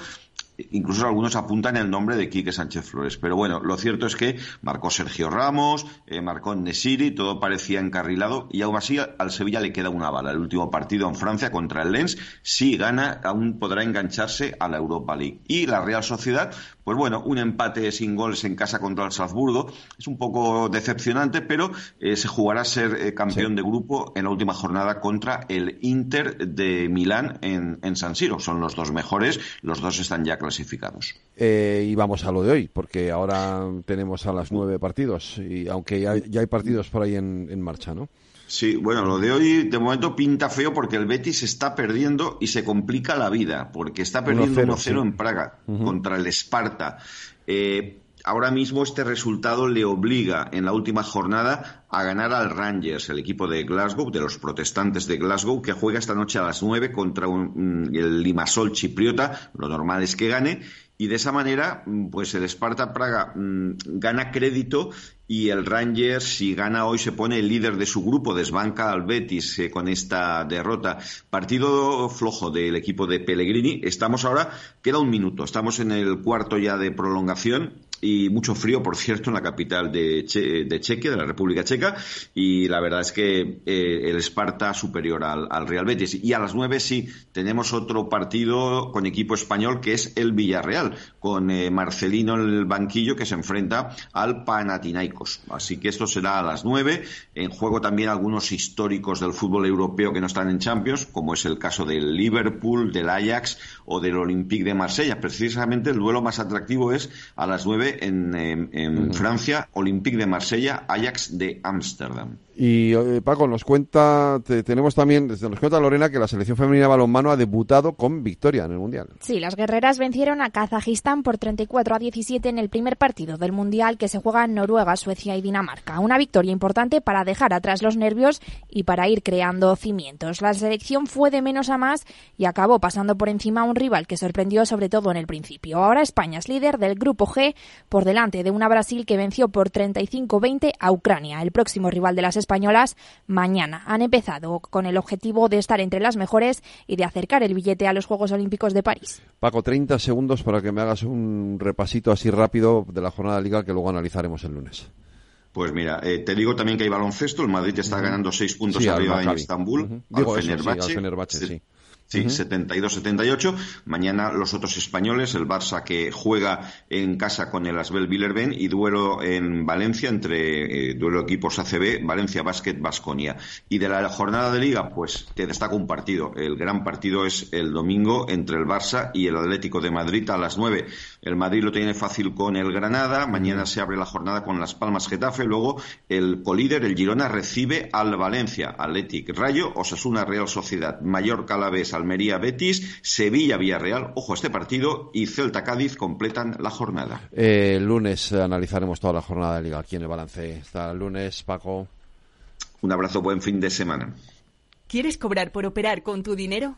Speaker 15: incluso algunos apuntan el nombre de Quique Sánchez Flores. Pero bueno, lo cierto es que marcó Sergio Ramos, eh, marcó Nesiri, todo parecía encarrilado y aún así al Sevilla le queda una bala. El último partido en Francia contra el Lens, si gana, aún podrá engancharse a la Europa League. Y la Real Sociedad, pues bueno, un empate sin goles en casa contra el Salzburgo. Es un poco decepcionante, pero eh, se jugará a ser eh, campeón de grupo en la última jornada contra el Inter de Milán en, en San Siro. Son los dos mejores, los dos están ya clasificados.
Speaker 2: Eh, y vamos a lo de hoy, porque ahora tenemos a las nueve partidos, y aunque ya, ya hay partidos por ahí en, en marcha, ¿no?
Speaker 15: Sí, bueno, lo de hoy de momento pinta feo porque el Betis está perdiendo y se complica la vida, porque está perdiendo 1-0 en Praga contra el Eh, ahora mismo este resultado le obliga en la última jornada a ganar al Rangers, el equipo de Glasgow, de los protestantes de Glasgow, que juega esta noche a las 9 contra un, el Limasol chipriota. Lo normal es que gane y de esa manera, pues el Sparta Praga mmm, gana crédito y el Rangers, si gana hoy, se pone el líder de su grupo, desbanca al Betis eh, con esta derrota. Partido flojo del equipo de Pellegrini. Estamos ahora, queda un minuto, estamos en el cuarto ya de prolongación y mucho frío, por cierto, en la capital de, che de Chequia, de la República Checa, y la verdad es que eh, el Esparta superior al, al, Real Betis. Y a las nueve sí, tenemos otro partido con equipo español que es el Villarreal, con eh, Marcelino en el banquillo que se enfrenta al Panathinaikos. Así que esto será a las nueve. En juego también algunos históricos del fútbol europeo que no están en Champions, como es el caso del Liverpool, del Ajax o del Olympique de Marsella. Precisamente el duelo más atractivo es a las nueve en, en, en uh -huh. Francia, Olympique de Marsella, Ajax de Ámsterdam.
Speaker 2: Y eh, Paco, nos cuenta, te, tenemos también, nos cuenta Lorena que la selección femenina de balonmano ha debutado con victoria en el Mundial.
Speaker 6: Sí, las guerreras vencieron a Kazajistán por 34 a 17 en el primer partido del Mundial que se juega en Noruega, Suecia y Dinamarca. Una victoria importante para dejar atrás los nervios y para ir creando cimientos. La selección fue de menos a más y acabó pasando por encima a un rival que sorprendió sobre todo en el principio. Ahora España es líder del grupo G por delante de una Brasil que venció por 35-20 a Ucrania, el próximo rival de las españolas mañana. Han empezado con el objetivo de estar entre las mejores y de acercar el billete a los Juegos Olímpicos de París.
Speaker 2: Paco, 30 segundos para que me hagas un repasito así rápido de la jornada de liga que luego analizaremos el lunes.
Speaker 15: Pues mira, eh, te digo también que hay baloncesto. El Madrid está ganando seis puntos
Speaker 2: sí,
Speaker 15: arriba en Estambul. Uh
Speaker 2: -huh. Digo al Fenerbahce. Eso, sí, al Fenerbahce sí.
Speaker 15: Sí, uh -huh. 72-78. Mañana los otros españoles, el Barça que juega en casa con el Asbel Villerben y duelo en Valencia entre eh, duelo equipos ACB, Valencia Basket Basconia. Y de la jornada de liga, pues te destaca un partido. El gran partido es el domingo entre el Barça y el Atlético de Madrid a las 9. El Madrid lo tiene fácil con el Granada. Mañana se abre la jornada con Las Palmas Getafe. Luego el colíder, el Girona, recibe al Valencia, Athletic Rayo, Osasuna Real Sociedad, Mallorca Alavés, Almería Betis, Sevilla Villarreal, ojo a este partido, y Celta Cádiz completan la jornada.
Speaker 2: Eh, el lunes analizaremos toda la jornada de liga aquí en el balance. Hasta el lunes, Paco.
Speaker 15: Un abrazo, buen fin de semana.
Speaker 16: ¿Quieres cobrar por operar con tu dinero?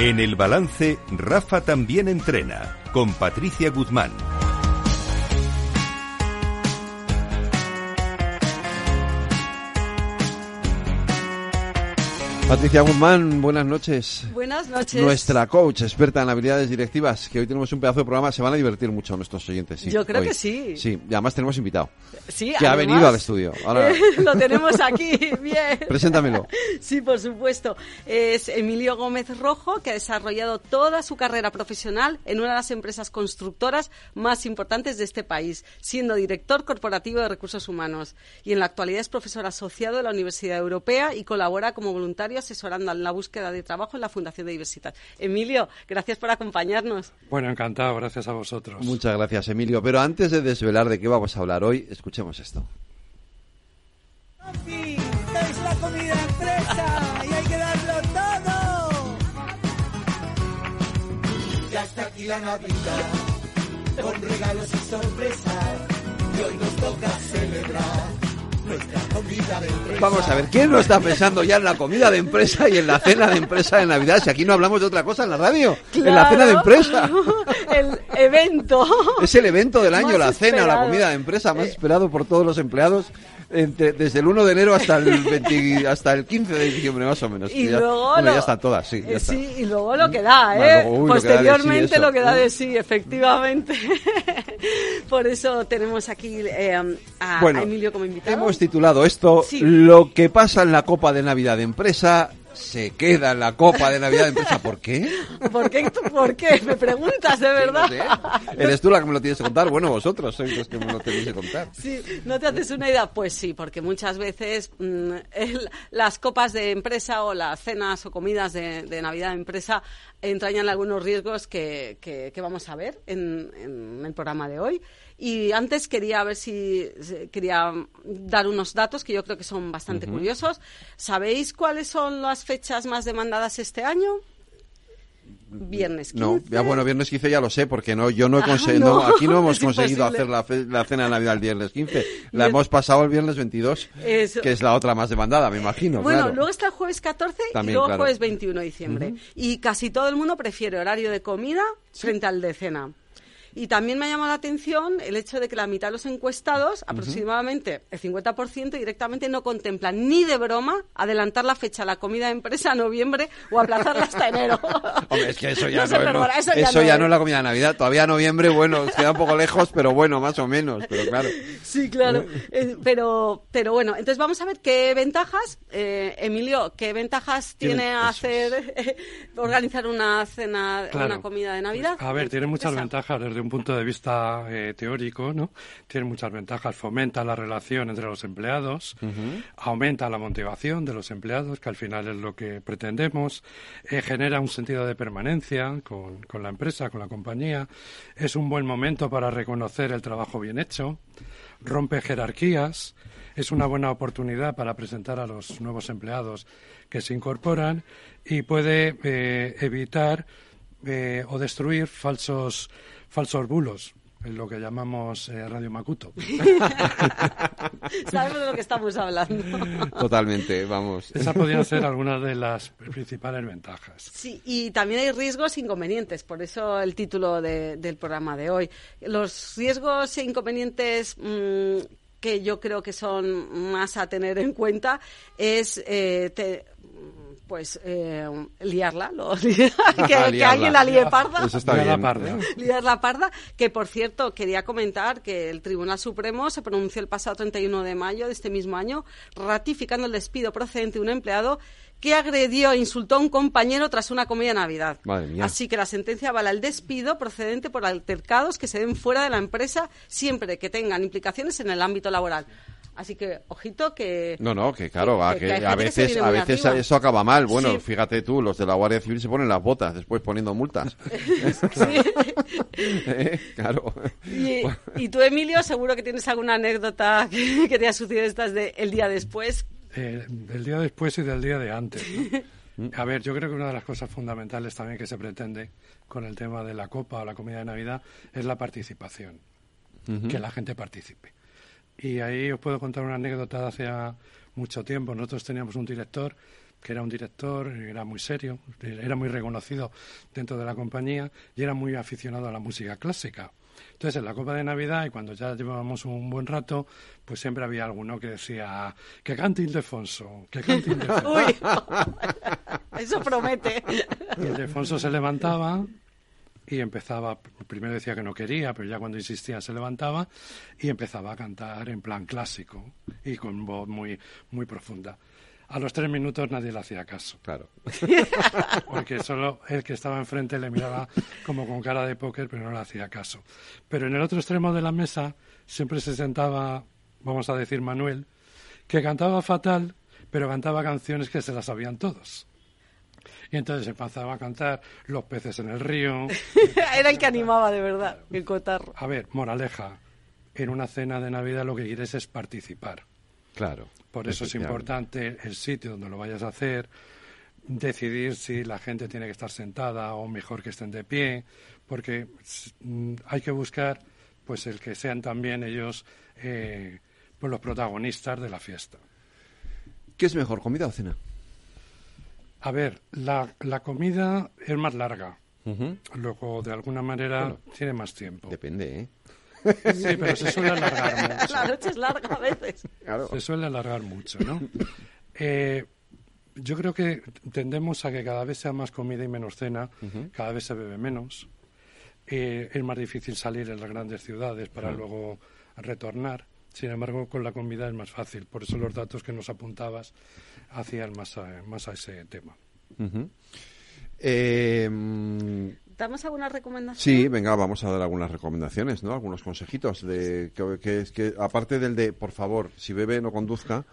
Speaker 1: En el balance, Rafa también entrena, con Patricia Guzmán.
Speaker 2: Patricia Guzmán, buenas noches.
Speaker 17: Buenas noches.
Speaker 2: Nuestra coach, experta en habilidades directivas, que hoy tenemos un pedazo de programa, se van a divertir mucho nuestros oyentes. Sí,
Speaker 17: Yo creo
Speaker 2: hoy.
Speaker 17: que sí.
Speaker 2: Sí, y además tenemos invitado.
Speaker 17: Sí,
Speaker 2: que ha venido al estudio. Ahora,
Speaker 17: Lo tenemos aquí, bien.
Speaker 2: preséntamelo.
Speaker 17: Sí, por supuesto. Es Emilio Gómez Rojo, que ha desarrollado toda su carrera profesional en una de las empresas constructoras más importantes de este país, siendo director corporativo de recursos humanos. Y en la actualidad es profesor asociado de la Universidad Europea y colabora como voluntario asesorando en la búsqueda de trabajo en la Fundación de Diversidad. Emilio, gracias por acompañarnos.
Speaker 18: Bueno, encantado, gracias a vosotros.
Speaker 2: Muchas gracias, Emilio. Pero antes de desvelar de qué vamos a hablar hoy, escuchemos esto.
Speaker 19: Es la comida empresa y hay que darlo todo. Ya está aquí la Navidad, con regalos y sorpresas, y hoy nos toca celebrar
Speaker 2: Vamos a ver, ¿quién no está pensando ya en la comida de empresa y en la cena de empresa de Navidad? Si aquí no hablamos de otra cosa en la radio, en la cena de empresa.
Speaker 17: El evento.
Speaker 2: Es el evento del año,
Speaker 17: Más
Speaker 2: la cena, la comida de empresa más esperado por todos los empleados entre- desde el 1 de enero hasta el 20 hasta el 15 de diciembre más o menos.
Speaker 17: Y
Speaker 2: ya,
Speaker 17: luego
Speaker 2: bueno,
Speaker 17: lo-
Speaker 2: ya están todas, sí. ya
Speaker 17: Eh,
Speaker 2: está.
Speaker 17: sí, y luego lo que da, ¿eh?
Speaker 2: luego, uy, lo que da de sí,
Speaker 17: Posteriormente
Speaker 2: eso.
Speaker 17: lo que da de sí, efectivamente. Por eso tenemos aquí eh, a,
Speaker 2: Bueno,
Speaker 17: a Emilio como invitado.
Speaker 2: Hemos titulado esto
Speaker 17: Sí.
Speaker 2: Lo que pasa en la Copa de Navidad de Empresa se queda la Copa de Navidad de Empresa. ¿Por qué?
Speaker 17: ¿Por qué? ¿Por qué? Me preguntas, de verdad.
Speaker 2: ¿Eres tú la que me lo tienes que contar? Bueno, vosotros sois los que me lo tenéis que contar.
Speaker 17: Sí, ¿no te haces una idea? Pues sí, porque muchas veces mm, el- las copas de empresa o las cenas o comidas de, de Navidad de empresa entrañan algunos riesgos que, que- que vamos a ver en, en el programa de hoy. Y antes quería ver si quería dar unos datos que yo creo que son bastante curiosos. ¿Sabéis cuáles son las fechas más demandadas este año? Viernes 15.
Speaker 2: No, ya bueno, viernes 15 ya lo sé, porque no, yo no he
Speaker 17: Ah,
Speaker 2: conseguido,
Speaker 17: no,
Speaker 2: aquí no hemos conseguido hacer la, fe- la cena de Navidad el viernes 15. La hemos pasado el viernes 22,
Speaker 17: Eso.
Speaker 2: que es la otra más demandada, me imagino.
Speaker 17: Bueno,
Speaker 2: claro.
Speaker 17: luego está el jueves 14
Speaker 2: También,
Speaker 17: y luego
Speaker 2: claro.
Speaker 17: jueves 21 de diciembre. Y casi todo el mundo prefiere horario de comida frente al de cena. Y también me ha llamado la atención el hecho de que la mitad de los encuestados, aproximadamente el 50%, directamente no contemplan ni de broma adelantar la fecha de la comida de empresa a noviembre o aplazarla hasta enero.
Speaker 2: Hombre, es que eso ya
Speaker 17: No perdona,
Speaker 2: no-
Speaker 17: eso ya
Speaker 2: eso
Speaker 17: no
Speaker 2: ya
Speaker 17: es.
Speaker 2: no es la comida de Navidad. Todavía noviembre, bueno, queda un poco lejos, pero bueno, más o menos, pero claro.
Speaker 17: Sí, claro. Eh, pero, pero bueno, entonces vamos a ver qué ventajas, eh, Emilio, qué ventajas
Speaker 18: Tiene-
Speaker 17: tiene hacer eh, organizar una cena,
Speaker 18: Claro.
Speaker 17: una comida de Navidad.
Speaker 18: A ver, tiene muchas
Speaker 17: Esa.
Speaker 18: ventajas desde un punto de vista eh, teórico, ¿no? Tiene muchas ventajas. Fomenta la relación entre los empleados, aumenta la motivación de los empleados, que al final es lo que pretendemos, eh, genera un sentido de permanencia con, con la empresa, con la compañía. Es un buen momento para reconocer el trabajo bien hecho, rompe jerarquías, es una buena oportunidad para presentar a los nuevos empleados que se incorporan y puede eh, evitar eh, o destruir falsos falsos bulos, en lo que llamamos eh, Radio Macuto.
Speaker 17: Sabemos de lo que estamos hablando.
Speaker 2: Totalmente, vamos.
Speaker 18: Esas podrían ser algunas de las principales ventajas.
Speaker 17: Sí, y también hay riesgos e inconvenientes, por eso el título de- del programa de hoy. Los riesgos e inconvenientes mm, que yo creo que son más a tener en cuenta es eh, te- pues eh, liarla, lo- que, alguien la líe parda.
Speaker 2: Eso está
Speaker 18: Liarla
Speaker 2: bien.
Speaker 18: parda.
Speaker 17: Liar la parda, que por cierto quería comentar que el Tribunal Supremo se pronunció el pasado 31 de mayo de este mismo año ratificando el despido procedente de un empleado que agredió e insultó a un compañero tras una comida de Navidad.
Speaker 2: Madre mía.
Speaker 17: Así que la sentencia avala el despido procedente por altercados que se den fuera de la empresa siempre que tengan implicaciones en el ámbito laboral. Así que, ojito que...
Speaker 2: No, no, que claro,
Speaker 17: que-
Speaker 2: a,
Speaker 17: que
Speaker 2: a veces, a veces eso acaba mal. Bueno,
Speaker 17: Sí.
Speaker 2: fíjate tú, los de la Guardia Civil se ponen las botas después poniendo multas. Eh, Claro.
Speaker 17: Y, y tú, Emilio, seguro que tienes alguna anécdota que, que te ha sucedido estas de el día después.
Speaker 18: Eh, del día después y del día de antes. ¿no? A ver, yo creo que una de las cosas fundamentales también que se pretende con el tema de la copa o la comida de Navidad es la participación, que la gente participe. Y ahí os puedo contar una anécdota de hace mucho tiempo. Nosotros teníamos un director que era un director, era muy serio, era muy reconocido dentro de la compañía y era muy aficionado a la música clásica. Entonces, en la Copa de Navidad, y cuando ya llevábamos un buen rato, pues siempre había alguno que decía que cante Ildefonso, que cante Ildefonso.
Speaker 17: Uy, eso promete.
Speaker 18: Y Ildefonso se levantaba y empezaba, primero decía que no quería, pero ya cuando insistía se levantaba y empezaba a cantar en plan clásico y con voz muy, muy profunda. A los tres minutos nadie le hacía caso.
Speaker 2: Claro.
Speaker 18: Porque solo el que estaba enfrente le miraba como con cara de póker, pero no le hacía caso. Pero en el otro extremo de la mesa siempre se sentaba, vamos a decir, Manuel, que cantaba fatal, pero cantaba canciones que se las sabían todos. Y entonces empezaba a cantar Los peces en el río.
Speaker 17: Era el que animaba de verdad, el cotarro.
Speaker 18: A ver, moraleja, en una cena de Navidad lo que quieres es participar.
Speaker 2: Claro.
Speaker 18: Por eso es importante el sitio donde lo vayas a hacer, decidir si la gente tiene que estar sentada o mejor que estén de pie, porque mm, hay que buscar pues el que sean también ellos eh, pues los protagonistas de la fiesta.
Speaker 2: ¿Qué es mejor, comida o cena?
Speaker 18: A ver, la, la comida es más larga. Luego, de alguna manera,
Speaker 2: Bueno.
Speaker 18: tiene más tiempo.
Speaker 2: Depende, ¿eh?
Speaker 18: Sí, pero se suele alargar mucho.
Speaker 17: La noche es larga a veces.
Speaker 18: Se suele alargar mucho, ¿no? Eh, yo creo que tendemos a que cada vez sea más comida y menos cena, cada vez se bebe menos. Eh, es más difícil salir en las grandes ciudades para luego retornar. Sin embargo, con la comida es más fácil. Por eso los datos que nos apuntabas hacían más a, más a ese tema.
Speaker 2: Eh,
Speaker 17: ¿Damos alguna recomendación?
Speaker 2: Sí, venga, vamos a dar algunas recomendaciones, ¿no? Algunos consejitos de que, que, que aparte del de, por favor, si bebe no conduzca,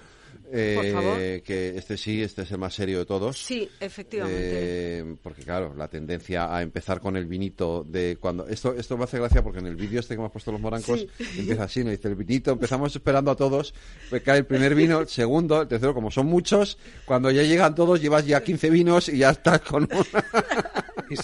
Speaker 2: eh,
Speaker 17: Por favor.
Speaker 2: que este sí, este es el más serio de todos.
Speaker 17: Sí, efectivamente.
Speaker 2: Eh, porque claro, la tendencia a empezar con el vinito de cuando esto esto me hace gracia porque en el vídeo este que hemos puesto los morancos
Speaker 17: Sí.
Speaker 2: empieza así, no dice el vinito, empezamos esperando a todos, pues cae el primer vino, el segundo, el tercero, como son muchos, cuando ya llegan todos llevas ya 15 vinos y ya estás con una
Speaker 18: Y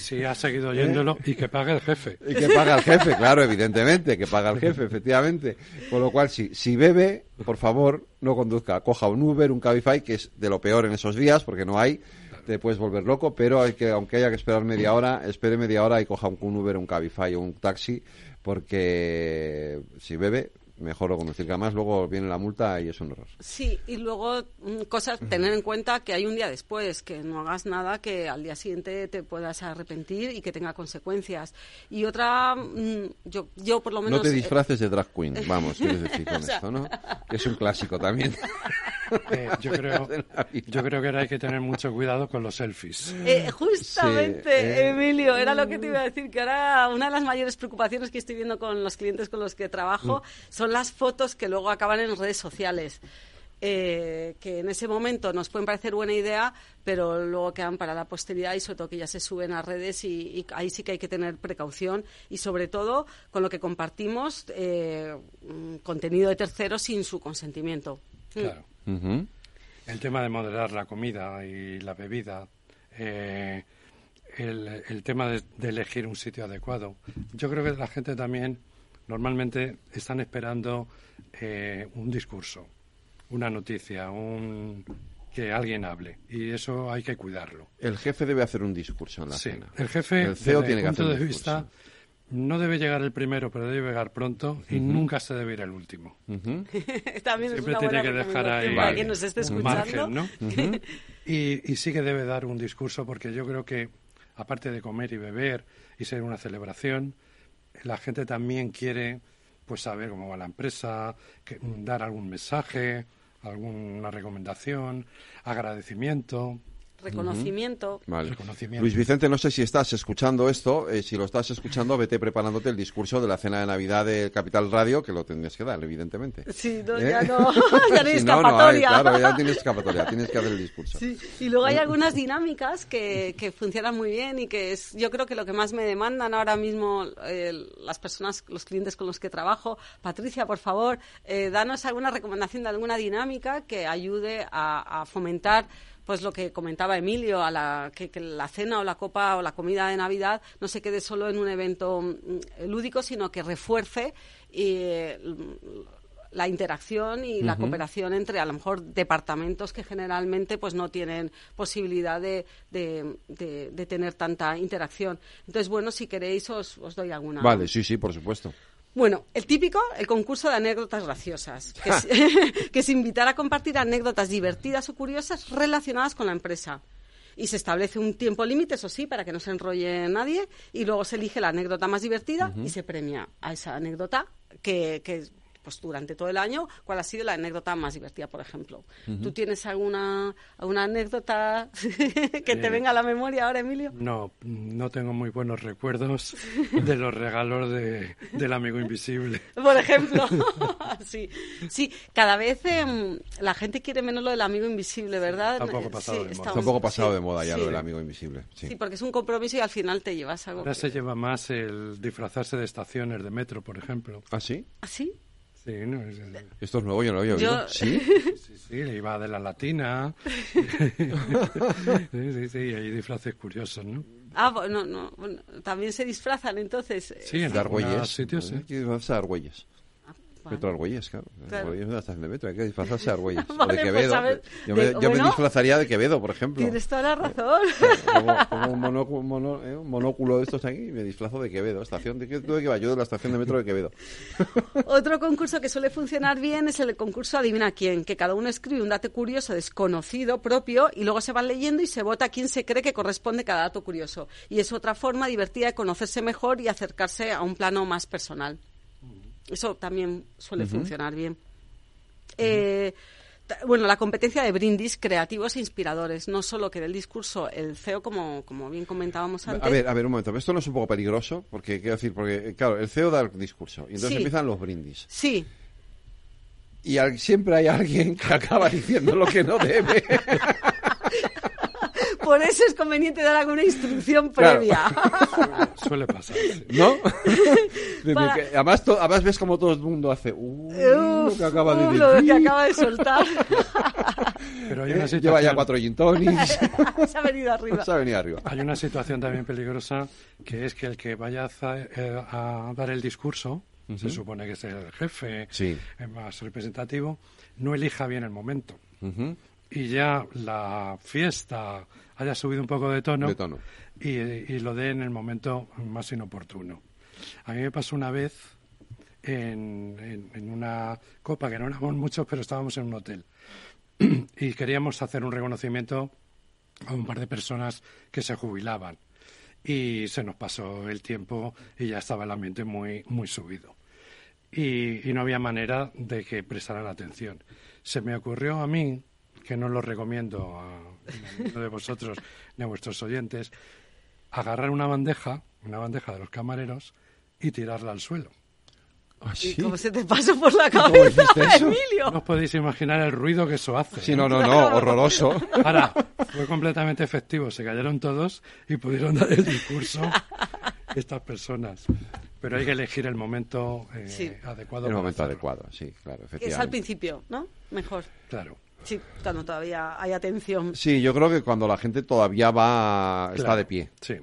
Speaker 18: si, ha seguido oyéndolo, y que pague el jefe.
Speaker 2: y que paga el jefe, claro, evidentemente, que paga el jefe, efectivamente. Con lo cual, si, si bebe, por favor, no conduzca. Coja un Uber, un Cabify, que es de lo peor en esos días, porque no hay, te puedes volver loco, pero hay que, aunque haya que esperar media hora, espere media hora y coja un, un Uber, un Cabify o un taxi, porque si bebe, mejor no conducir, que además luego viene la multa y es un error.
Speaker 17: Sí, y luego mm, cosas, tener en cuenta que hay un día después, que no hagas nada que al día siguiente te puedas arrepentir y que tenga consecuencias. Y otra, mm, yo, yo por lo menos...
Speaker 2: No te
Speaker 17: eh,
Speaker 2: disfraces de drag queen, vamos, quieres decir con
Speaker 17: O sea-
Speaker 2: esto, ¿no? Que es un clásico también.
Speaker 18: Eh, yo, creo, yo creo que ahora hay que tener mucho cuidado con los selfies.
Speaker 17: Eh, justamente,
Speaker 2: Sí, eh.
Speaker 17: Emilio, era lo que te iba a decir, que ahora una de las mayores preocupaciones que estoy viendo con los clientes con los que trabajo
Speaker 2: Mm.
Speaker 17: son las fotos que luego acaban en redes sociales. Eh, que en ese momento nos pueden parecer buena idea, pero luego quedan para la posteridad y sobre todo que ya se suben a redes y, y ahí sí que hay que tener precaución y sobre todo con lo que compartimos eh, mm, contenido de terceros sin su consentimiento. Mm.
Speaker 18: Claro. El tema de moderar la comida y la bebida, eh, el, el tema de, de elegir un sitio adecuado. Yo creo que la gente también normalmente están esperando eh, un discurso, una noticia, un que alguien hable y eso hay que cuidarlo.
Speaker 2: El jefe debe hacer un discurso en la
Speaker 18: Sí,
Speaker 2: cena.
Speaker 18: el jefe,
Speaker 2: el CEO
Speaker 18: desde
Speaker 2: tiene
Speaker 18: mi
Speaker 2: que hacer
Speaker 18: punto
Speaker 2: un
Speaker 18: de
Speaker 2: discurso.
Speaker 18: vista, no debe llegar el primero, pero debe llegar pronto y nunca se debe ir el último.
Speaker 17: También es
Speaker 18: Siempre
Speaker 17: una
Speaker 18: tiene
Speaker 17: buena
Speaker 18: que dejar
Speaker 17: recomendación
Speaker 18: ahí
Speaker 17: para quien nos esté
Speaker 18: un
Speaker 17: escuchando.
Speaker 18: margen, ¿no? y, y sí que debe dar un discurso porque yo creo que, aparte de comer y beber y ser una celebración, la gente también quiere pues saber cómo va la empresa, que- dar algún mensaje, alguna recomendación, agradecimiento.
Speaker 17: Reconocimiento.
Speaker 2: Vale.
Speaker 18: Reconocimiento.
Speaker 2: Luis Vicente, no sé si estás escuchando esto. eh, si lo estás escuchando, vete preparándote el discurso de la cena de Navidad de Capital Radio, que lo tendrías que dar, evidentemente.
Speaker 17: Sí, no,
Speaker 2: ¿Eh?
Speaker 17: ya no, ya no hay
Speaker 2: Si no, no hay,
Speaker 17: escapatoria.
Speaker 2: claro, ya tienes escapatoria, tienes que hacer el discurso.
Speaker 17: Sí, y luego hay algunas dinámicas que, que funcionan muy bien y que es, yo creo que lo que más me demandan ahora mismo eh, las personas, los clientes con los que trabajo. Patricia, por favor, eh, danos alguna recomendación de alguna dinámica que ayude a, a fomentar pues lo que comentaba Emilio, a la, que, que la cena o la copa o la comida de Navidad no se quede solo en un evento mm, lúdico, sino que refuerce eh, la interacción y la cooperación entre a lo mejor departamentos que generalmente pues no tienen posibilidad de, de, de- de tener tanta interacción. Entonces, bueno, si queréis os, os doy alguna.
Speaker 2: Vale, sí, sí, por supuesto.
Speaker 17: Bueno, el típico, el concurso de anécdotas graciosas, que es, que es invitar a compartir anécdotas divertidas o curiosas relacionadas con la empresa. Y se establece un tiempo límite, eso sí, para que no se enrolle nadie, y luego se elige la anécdota más divertida y se premia a esa anécdota que, que pues durante todo el año, cuál ha sido la anécdota más divertida, por ejemplo.
Speaker 18: Ujú.
Speaker 17: ¿Tú tienes alguna, alguna anécdota que te
Speaker 18: Eh,
Speaker 17: venga a la memoria ahora, Emilio?
Speaker 18: No, no tengo muy buenos recuerdos de los regalos de, del amigo invisible.
Speaker 17: Por ejemplo, sí, sí, cada vez em, la gente quiere menos lo del amigo invisible, ¿verdad?
Speaker 18: Está un poco
Speaker 17: Sí,
Speaker 18: pasado de moda.
Speaker 17: estamos-
Speaker 2: Está un poco pasado
Speaker 17: sí,
Speaker 2: de moda ya
Speaker 17: sí.
Speaker 2: lo del amigo invisible. Sí.
Speaker 17: Sí, porque es un compromiso y al final te llevas algo.
Speaker 18: Ahora se lleva más el disfrazarse de estaciones de metro, por ejemplo.
Speaker 2: ¿Ah, sí?
Speaker 17: ¿Ah, sí?
Speaker 18: Sí, no, es-
Speaker 2: Esto es nuevo, yo no lo había
Speaker 17: Yo-
Speaker 2: oído. ¿Sí?
Speaker 18: sí, sí, iba de la latina. sí, sí, sí, hay disfraces curiosos, ¿no?
Speaker 17: Ah, bueno, no, bueno, también se disfrazan entonces. eh,
Speaker 18: Sí, en
Speaker 2: de
Speaker 18: algunos
Speaker 2: Argüelles.
Speaker 18: sitios, sí.
Speaker 2: Disfrazarse de Argüelles.
Speaker 17: vale.
Speaker 2: Metro Argüelles, claro.
Speaker 17: Claro.
Speaker 2: Argüelles es una estación de metro, hay que disfrazarse de Argüelles. o de
Speaker 17: pues,
Speaker 2: Quevedo. yo me, disfrazaría de Quevedo, por ejemplo.
Speaker 17: Tienes toda la razón.
Speaker 2: Como, como un, monóculo, mono- eh, un monóculo de estos aquí y me disfrazo de Quevedo. Estación de, ¿qué- ¿tú de qué vas? Yo de la estación de metro de Quevedo.
Speaker 17: Otro concurso que suele funcionar bien es el concurso Adivina quién, que cada uno escribe un dato curioso desconocido propio y luego se van leyendo y se vota quién se cree que corresponde cada dato curioso. Y es otra forma divertida de conocerse mejor y acercarse a un plano más personal. Eso también suele funcionar bien. Eh, bueno, la competencia de brindis creativos e inspiradores, no solo que del discurso el CEO, como, como bien comentábamos antes.
Speaker 2: A ver, a ver, un momento. ¿Esto no es un poco peligroso? Porque, quiero decir, porque, claro, el CEO da el discurso y entonces
Speaker 17: Sí.
Speaker 2: empiezan los brindis.
Speaker 17: Sí,
Speaker 2: Y al- siempre hay alguien que acaba diciendo lo que no debe.
Speaker 17: por eso es conveniente dar alguna instrucción
Speaker 2: Claro.
Speaker 17: previa.
Speaker 18: Suele pasar.
Speaker 2: ¿No?
Speaker 17: Para-
Speaker 2: que- además, to- además ves como todo el mundo hace uh, lo
Speaker 17: Uf,
Speaker 2: que acaba de decir.
Speaker 17: lo que acaba de soltar.
Speaker 18: Pero hay una
Speaker 2: Eh,
Speaker 18: situación...
Speaker 2: Lleva ya cuatro gin tonics.
Speaker 17: Se ha venido arriba.
Speaker 2: Se ha venido arriba.
Speaker 18: Hay una situación también peligrosa que es que el que vaya a, eh, a dar el discurso, se
Speaker 2: Ujú.
Speaker 18: supone que es el jefe
Speaker 2: Sí.
Speaker 18: eh, más representativo, no elija bien el momento.
Speaker 2: Ujú.
Speaker 18: Y ya la fiesta haya subido un poco de tono,
Speaker 2: De tono.
Speaker 18: Y, y lo dé en el momento más inoportuno. A mí me pasó una vez en, en- en una copa, que no éramos muchos, pero estábamos en un hotel. y queríamos hacer un reconocimiento a un par de personas que se jubilaban. Y se nos pasó el tiempo y ya estaba el ambiente muy, muy subido. Y, y no había manera de que prestaran atención. Se me ocurrió a mí, que no lo recomiendo a de vosotros ni a vuestros oyentes, agarrar una bandeja, una bandeja de los camareros, y tirarla al suelo.
Speaker 17: ¿Y cómo se te pasó por la
Speaker 2: ¿Cómo
Speaker 17: cabeza? Emilio?
Speaker 18: No os podéis imaginar el ruido que eso hace.
Speaker 2: Sí, no, no, no, horroroso.
Speaker 18: Ahora, fue completamente efectivo. Se cayeron todos y pudieron dar el discurso estas personas. Pero hay que elegir el momento eh,
Speaker 17: Sí.
Speaker 18: adecuado.
Speaker 2: El momento
Speaker 18: hacerlo.
Speaker 2: adecuado, sí, claro,
Speaker 17: Que es al
Speaker 2: efectivamente.
Speaker 17: principio, ¿no? Mejor.
Speaker 18: Claro.
Speaker 17: Sí, cuando todavía hay atención.
Speaker 2: Sí, yo creo que cuando la gente todavía va, está de pie.
Speaker 18: Sí.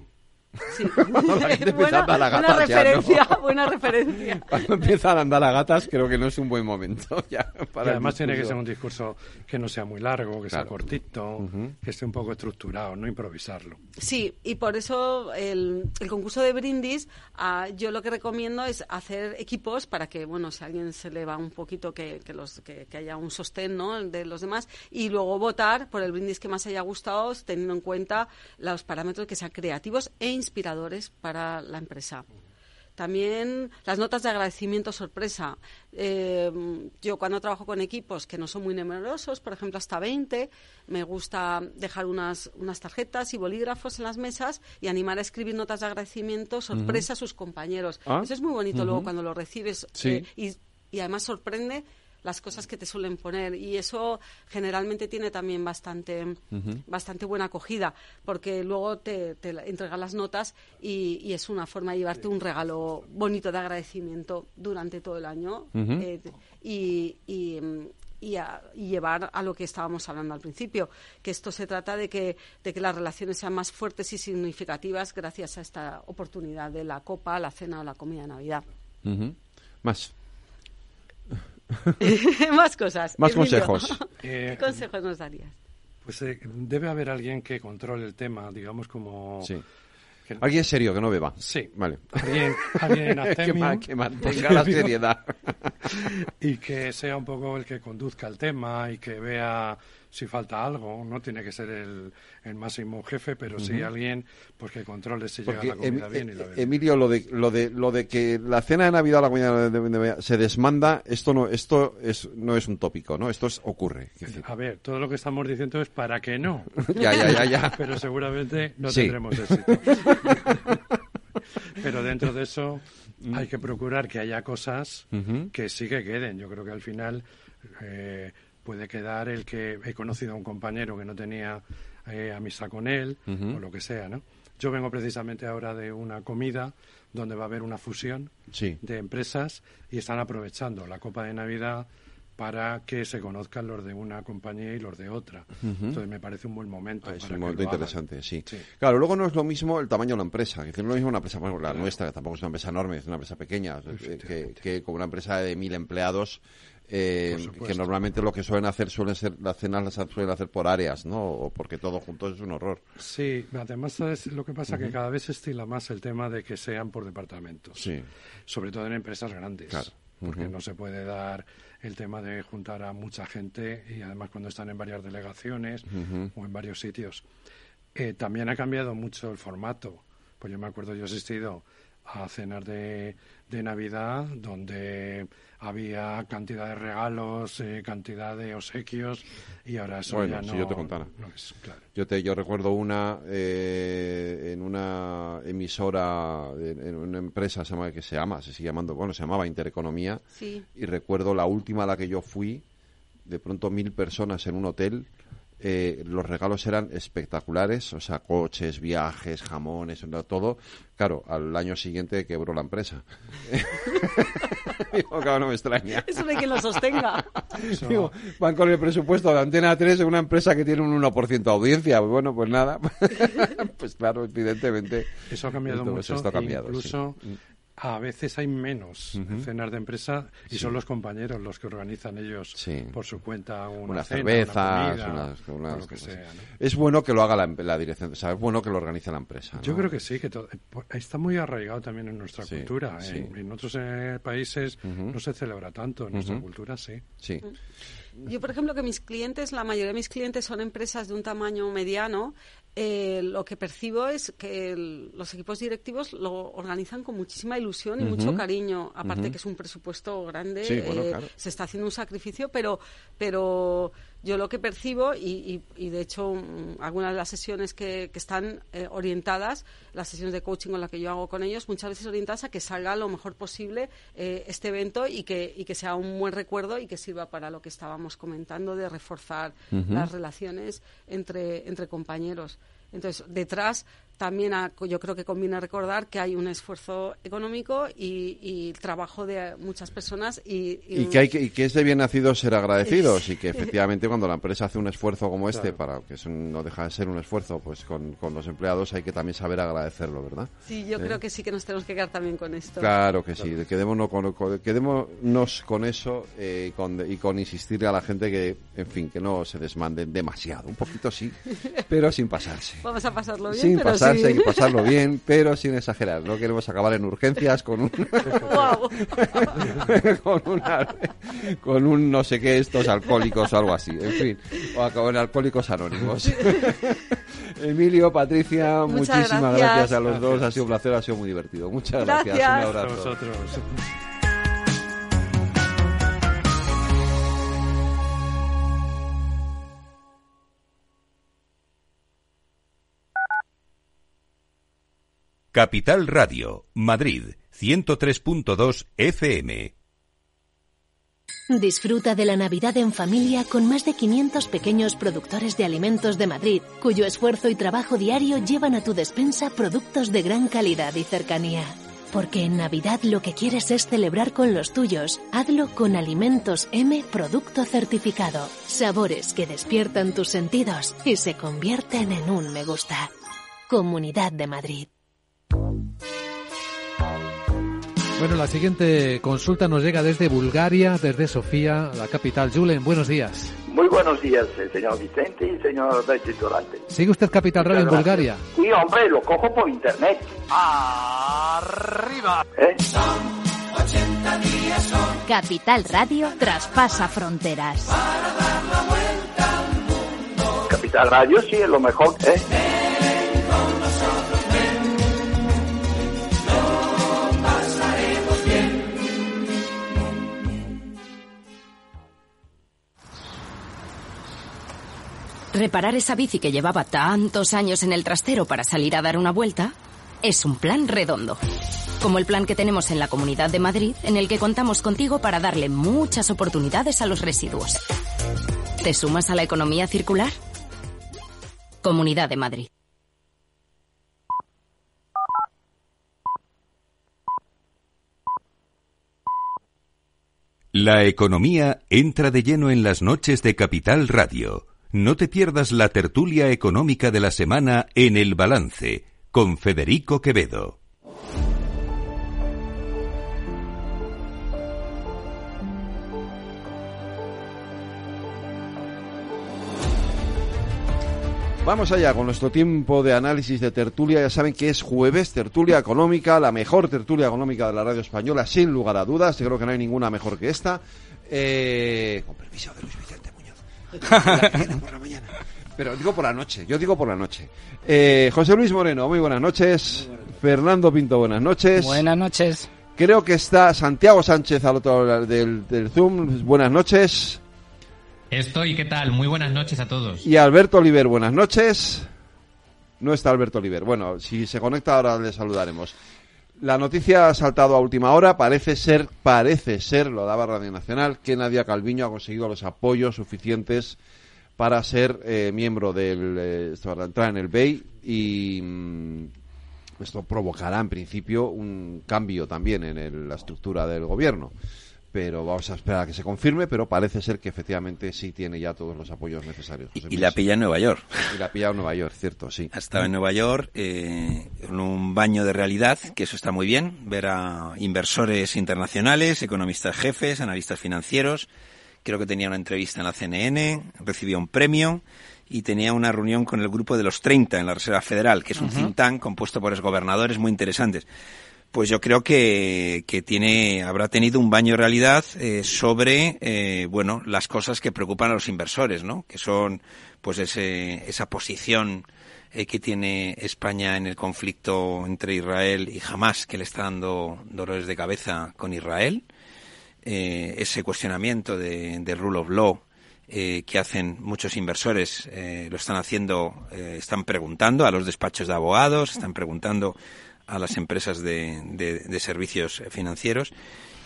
Speaker 17: Sí.
Speaker 2: Cuando la gente empieza a
Speaker 17: buena,
Speaker 2: andar a
Speaker 17: buena
Speaker 2: gatas ¿no?
Speaker 17: referencia, buena referencia.
Speaker 2: Cuando empiezan a andar a gatas, creo que no es un buen momento ya
Speaker 18: Y
Speaker 2: para el
Speaker 18: además tiene que ser un discurso que no sea muy largo, que sea
Speaker 2: Claro.
Speaker 18: cortito,
Speaker 2: Ujú.
Speaker 18: que esté un poco estructurado, no improvisarlo.
Speaker 17: Sí, y por eso el, el concurso de brindis, ah, yo lo que recomiendo es hacer equipos para que, bueno, si a alguien se le va un poquito, que, que, los, que, que haya un sostén ¿no? de los demás, y luego votar por el brindis que más haya gustado, teniendo en cuenta los parámetros que sean creativos e inspiradores para la empresa. También las notas de agradecimiento sorpresa. Eh, yo cuando trabajo con equipos que no son muy numerosos, por ejemplo hasta 20, me gusta dejar unas, unas tarjetas y bolígrafos en las mesas y animar a escribir notas de agradecimiento sorpresa a sus compañeros.
Speaker 2: Ah,
Speaker 17: Eso es muy bonito luego cuando lo recibes
Speaker 2: Sí.
Speaker 17: eh, y, y además sorprende las cosas que te suelen poner y eso generalmente tiene también bastante bastante buena acogida porque luego te, te entregan las notas y, y es una forma de llevarte un regalo bonito de agradecimiento durante todo el año eh, y, y, y a- y llevar a lo que estábamos hablando al principio, que esto se trata de que, de que las relaciones sean más fuertes y significativas gracias a esta oportunidad de la copa, la cena o la comida de Navidad.
Speaker 2: Más.
Speaker 17: Más cosas.
Speaker 2: Más
Speaker 17: Emilio,
Speaker 2: consejos.
Speaker 17: ¿Qué consejos nos darías?
Speaker 18: Pues eh, debe haber alguien que controle el tema, digamos como...
Speaker 2: Sí. Alguien serio, que no beba.
Speaker 18: Sí.
Speaker 2: Vale.
Speaker 18: Alguien, alguien
Speaker 2: que,
Speaker 18: abstemio.
Speaker 2: ma- que mantenga la seriedad.
Speaker 18: y que sea un poco el que conduzca el tema y que vea si falta algo. No tiene que ser el, el máximo jefe, pero sí
Speaker 2: Ujú.
Speaker 18: alguien pues que controle si
Speaker 2: Porque
Speaker 18: llega la comida
Speaker 2: Em-
Speaker 18: bien y la bebida.
Speaker 2: Emilio, lo de, lo de lo de que la cena de Navidad la comida de Navidad se desmanda, esto no esto es no es un tópico, ¿no? Esto es, ocurre.
Speaker 18: A ver, todo lo que estamos diciendo es para que no.
Speaker 2: Ya, ya, ya, ya.
Speaker 18: Pero seguramente no
Speaker 2: Sí.
Speaker 18: tendremos éxito. Pero dentro de eso hay que procurar que haya cosas
Speaker 2: Ujú.
Speaker 18: que sí que queden. Yo creo que al final eh, puede quedar el que he conocido a un compañero que no tenía eh, amistad con él o lo que sea, ¿no? Yo vengo precisamente ahora de una comida donde va a haber una fusión
Speaker 2: Sí.
Speaker 18: de empresas y están aprovechando la Copa de Navidad para que se conozcan los de una compañía y los de otra. Entonces me parece un buen momento.
Speaker 2: Ah, es
Speaker 18: para
Speaker 2: un momento interesante, sí. Claro, luego no es lo mismo el tamaño de la empresa. Es decir, no es lo mismo una empresa, bueno, la nuestra, que tampoco es una empresa enorme, es una empresa pequeña, que, que como una empresa de mil empleados, eh, que normalmente lo que suelen hacer suelen ser, las cenas las suelen hacer por áreas, ¿no? O porque todo junto es un horror.
Speaker 18: Sí, además ¿sabes? lo que pasa que
Speaker 2: Ujú.
Speaker 18: cada vez se estila más el tema de que sean por departamentos.
Speaker 2: Sí.
Speaker 18: Sobre todo en empresas grandes.
Speaker 2: Claro.
Speaker 18: Porque no se puede dar el tema de juntar a mucha gente y además cuando están en varias delegaciones o en varios sitios. Eh, también ha cambiado mucho el formato. Pues yo me acuerdo, yo he asistido a cenas de, de Navidad donde había cantidad de regalos, eh, cantidad de obsequios y ahora eso
Speaker 2: bueno,
Speaker 18: ya no,
Speaker 2: si yo te contara.
Speaker 18: no es claro.
Speaker 2: Yo te yo recuerdo una eh, en una emisora en, en una empresa se llama que se llama se sigue llamando bueno se llamaba Intereconomía
Speaker 17: Sí.
Speaker 2: y recuerdo la última a la que yo fui de pronto mil personas en un hotel eh, los regalos eran espectaculares, o sea, coches, viajes, jamones, todo. Claro, al año siguiente quebró la empresa. Digo, claro, no me extraña.
Speaker 17: Eso de que lo sostenga.
Speaker 2: Digo, van con el presupuesto de Antena 3 en una empresa que tiene un 1% de audiencia. Bueno, pues nada. pues claro, evidentemente.
Speaker 18: Eso ha cambiado
Speaker 2: esto-
Speaker 18: mucho.
Speaker 2: esto ha cambiado, sí.
Speaker 18: A veces hay menos
Speaker 2: Ujú.
Speaker 18: cenas de empresa y
Speaker 2: Sí.
Speaker 18: son los compañeros los que organizan ellos
Speaker 2: Sí.
Speaker 18: por su cuenta una
Speaker 2: unas
Speaker 18: cena,
Speaker 2: cervezas,
Speaker 18: una comida,
Speaker 2: unas-
Speaker 18: o
Speaker 2: unas
Speaker 18: lo que
Speaker 2: cosas.
Speaker 18: sea. ¿no?
Speaker 2: Es bueno que lo haga la, la dirección, o sea, es bueno que lo organice la empresa. ¿no?
Speaker 18: Yo creo que sí, que to- eh, po- está muy arraigado también en nuestra
Speaker 2: Sí,
Speaker 18: cultura.
Speaker 2: sí.
Speaker 18: En, en otros eh, países no se celebra tanto, en nuestra cultura sí.
Speaker 2: Sí.
Speaker 17: Yo, por ejemplo, que mis clientes, la mayoría de mis clientes son empresas de un tamaño mediano. Eh, lo que percibo es que el- los equipos directivos lo organizan con muchísima ilusión y mucho cariño. Aparte que es un presupuesto grande,
Speaker 2: Sí, bueno,
Speaker 17: eh,
Speaker 2: claro.
Speaker 17: se está haciendo un sacrificio, pero, pero yo lo que percibo, y, y- y de hecho algunas de las sesiones que, que están eh, orientadas, las sesiones de coaching con las que yo hago con ellos, muchas veces orientadas a que salga lo mejor posible eh, este evento y que, y que sea un buen recuerdo y que sirva para lo que estábamos comentando de reforzar las relaciones entre, entre compañeros. Entonces, detrás también yo creo que conviene recordar que hay un esfuerzo económico y, y trabajo de muchas personas y,
Speaker 2: Y que, hay que, y que es de bien nacido ser agradecidos y que efectivamente cuando la empresa hace un esfuerzo como este, para que es un- no deja de ser un esfuerzo pues con, con los empleados, hay que también saber agradecerlo, ¿verdad?
Speaker 17: Sí, yo
Speaker 2: ¿Eh?
Speaker 17: creo que sí que nos tenemos que quedar también con esto.
Speaker 2: Claro que sí, quedémonos con, con- quedémonos con eso eh, y, con, y con insistirle a la gente que, en fin, que no se desmanden demasiado, un poquito sí, pero sin pasarse.
Speaker 17: Vamos a pasarlo bien,
Speaker 2: Sin
Speaker 17: pero
Speaker 2: pasarse,
Speaker 17: sí.
Speaker 2: hay que pasarlo bien, pero sin exagerar. No queremos acabar en urgencias con un, con, una- con un no sé qué estos alcohólicos o algo así. En fin, o acabar en alcohólicos anónimos. Emilio, Patricia,
Speaker 17: Muchas
Speaker 2: muchísimas
Speaker 17: gracias.
Speaker 2: gracias. a los dos. Ha sido un placer, ha sido muy divertido. Muchas gracias.
Speaker 17: Gracias.
Speaker 2: Un
Speaker 18: A
Speaker 2: abrazo.
Speaker 18: vosotros.
Speaker 1: Capital Radio, Madrid, 103.2 FM.
Speaker 20: Disfruta de la Navidad en familia con más de 500 pequeños productores de alimentos de Madrid, cuyo esfuerzo y trabajo diario llevan a tu despensa productos de gran calidad y cercanía. Porque en Navidad lo que quieres es celebrar con los tuyos. Hazlo con Alimentos M Producto Certificado. Sabores que despiertan tus sentidos y se convierten en un me gusta. Comunidad de Madrid.
Speaker 21: Bueno, la siguiente consulta nos llega desde Bulgaria, desde Sofía, la capital. Julen, buenos días.
Speaker 22: Muy buenos días, eh, señor Vicente y señor Betty Durante.
Speaker 21: ¿Sigue usted Capital Radio en Bulgaria?
Speaker 22: Sí, hombre, lo cojo por internet.
Speaker 19: Arriba.
Speaker 22: ¿Eh?
Speaker 6: Capital Radio traspasa fronteras.
Speaker 22: Capital Radio sí es lo mejor, ¿eh?
Speaker 23: Reparar esa bici que llevaba tantos años en el trastero para salir a dar una vuelta es un plan redondo. Como el plan que tenemos en la Comunidad de Madrid, en el que contamos contigo para darle muchas oportunidades a los residuos. ¿Te sumas a la economía circular? Comunidad de Madrid.
Speaker 1: La economía entra de lleno en las noches de Capital Radio. No te pierdas la tertulia económica de la semana en El Balance con Federico Quevedo.
Speaker 2: Vamos allá con nuestro tiempo de análisis de tertulia. Ya saben que es jueves, tertulia económica, la mejor tertulia económica de la radio española, sin lugar a dudas. Creo que no hay ninguna mejor que esta. Eh, con permiso de Luis Vicente Por la mañana. Pero digo por la noche, yo digo por la noche. Eh, José Luis Moreno, muy buenas noches. Fernando Pinto, buenas noches.
Speaker 24: Buenas noches.
Speaker 2: Creo que está Santiago Sánchez al otro lado del, del Zoom. Buenas noches.
Speaker 25: Estoy, ¿qué tal? Muy buenas noches a todos.
Speaker 2: Y Alberto Oliver, buenas noches. No está Alberto Oliver. Bueno, si se conecta ahora le saludaremos. La noticia ha saltado a última hora. Parece ser, parece ser, lo daba Radio Nacional, que Nadia Calviño ha conseguido los apoyos suficientes para ser eh, miembro del, eh, para entrar en el BEI y mm, esto provocará en principio un cambio también en el- la estructura del gobierno. Pero vamos a esperar a que se confirme, pero parece ser que efectivamente sí tiene ya todos los apoyos necesarios. José
Speaker 26: Y la pilla en Nueva York.
Speaker 2: Y la pilla en Nueva York, cierto, sí.
Speaker 26: Ha estado en Nueva York eh, en un baño de realidad, que eso está muy bien, ver a inversores internacionales, economistas jefes, analistas financieros. Creo que tenía una entrevista en la CNN, recibió un premio y tenía una reunión con el grupo de los 30 en la Reserva Federal, que es un
Speaker 27: Ujú.
Speaker 26: think tank compuesto por exgobernadores muy interesantes. Pues yo creo que, que tiene, habrá tenido un baño de realidad eh, sobre, eh, bueno, las cosas que preocupan a los inversores, ¿no? Que son, pues, ese, esa posición eh, que tiene España en el conflicto entre Israel y Hamas, que le está dando dolores de cabeza con Israel. Eh, ese cuestionamiento de, de rule of law eh, que hacen muchos inversores, eh, lo están haciendo, eh, están preguntando a los despachos de abogados, están preguntando a las empresas de, de- de servicios financieros.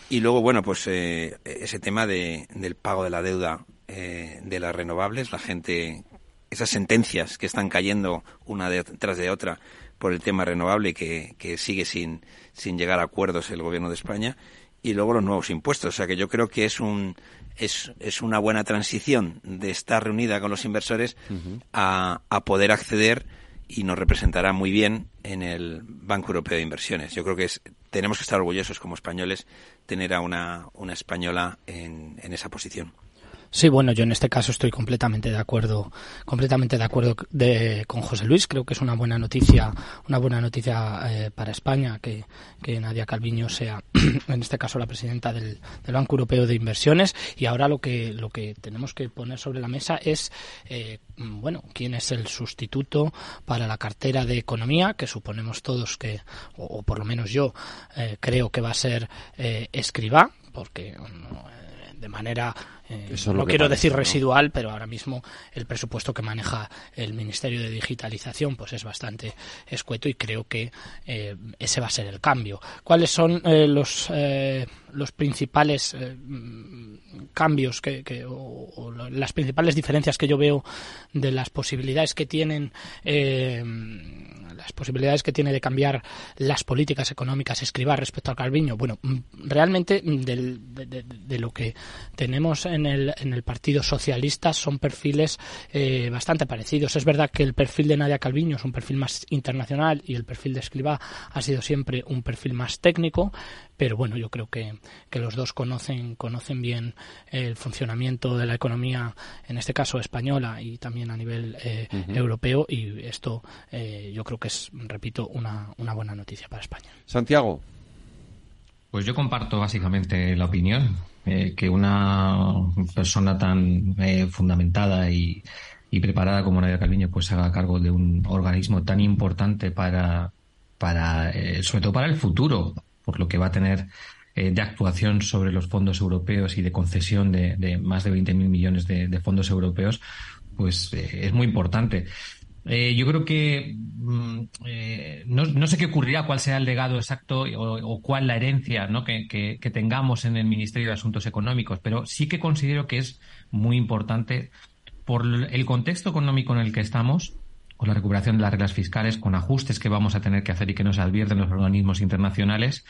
Speaker 26: Y luego, bueno, pues eh, ese tema de, del pago de la deuda eh, de las renovables, la gente, esas sentencias que están cayendo una detrás de otra por el tema renovable que, que sigue sin, sin llegar a acuerdos el gobierno de España y luego los nuevos impuestos. O sea que yo creo que es un es, es una buena transición de estar reunida con los inversores a, a poder acceder y nos representará muy bien en el Banco Europeo de Inversiones. Yo creo que es, tenemos que estar orgullosos como españoles tener a una, una española en, en esa posición.
Speaker 24: Sí, bueno, yo en este caso estoy completamente de acuerdo, completamente de acuerdo con José Luis. Creo que es una buena noticia, una buena noticia eh, para España que, Nadia Calviño sea, en este caso, la presidenta del, Banco Europeo de Inversiones. Y ahora lo que lo que tenemos que poner sobre la mesa es, eh, bueno, quién es el sustituto para la cartera de economía que suponemos todos que, o, por lo menos yo eh, creo que va a ser eh, Escribá, porque de manera eh,
Speaker 2: Eso es
Speaker 24: no quiero
Speaker 2: parece,
Speaker 24: decir
Speaker 2: ¿no?
Speaker 24: residual, pero ahora mismo el presupuesto que maneja el Ministerio de Digitalización pues es bastante escueto y creo que eh, ese va a ser el cambio. ¿Cuáles son eh, los eh, los principales cambios que, que- o, las principales diferencias que yo veo de las posibilidades que tienen eh, las posibilidades que tiene de cambiar las políticas económicas escribir respecto al Calviño. Bueno, mm, realmente del- de, de- de lo que tenemos en el, en el Partido Socialista son perfiles eh, bastante parecidos. Es verdad que el perfil de Nadia Calviño es un perfil más internacional y el perfil de Escribá ha sido siempre un perfil más técnico, pero bueno, yo creo que, que los dos conocen, conocen bien el funcionamiento de la economía, en este caso española y también a nivel eh, europeo, y esto eh, yo creo que es, repito, una, una buena noticia para España.
Speaker 2: Santiago.
Speaker 25: Pues yo comparto básicamente la opinión eh, que una persona tan fundamentada y, preparada como Nadia Calviño pues haga cargo de un organismo tan importante para, para sobre todo para el futuro, por lo que va a tener eh, de actuación sobre los fondos europeos y de concesión de, más de 20.000 millones de, fondos europeos, pues eh, es muy importante. Eh, yo creo que mm, no, sé qué ocurrirá, cuál será el legado exacto o, cuál la herencia ¿no? que, tengamos en el Ministerio de Asuntos Económicos, pero sí que considero que es muy importante por el contexto económico en el que estamos, con la recuperación de las reglas fiscales, con ajustes que vamos a tener que hacer y que nos advierten los organismos internacionales,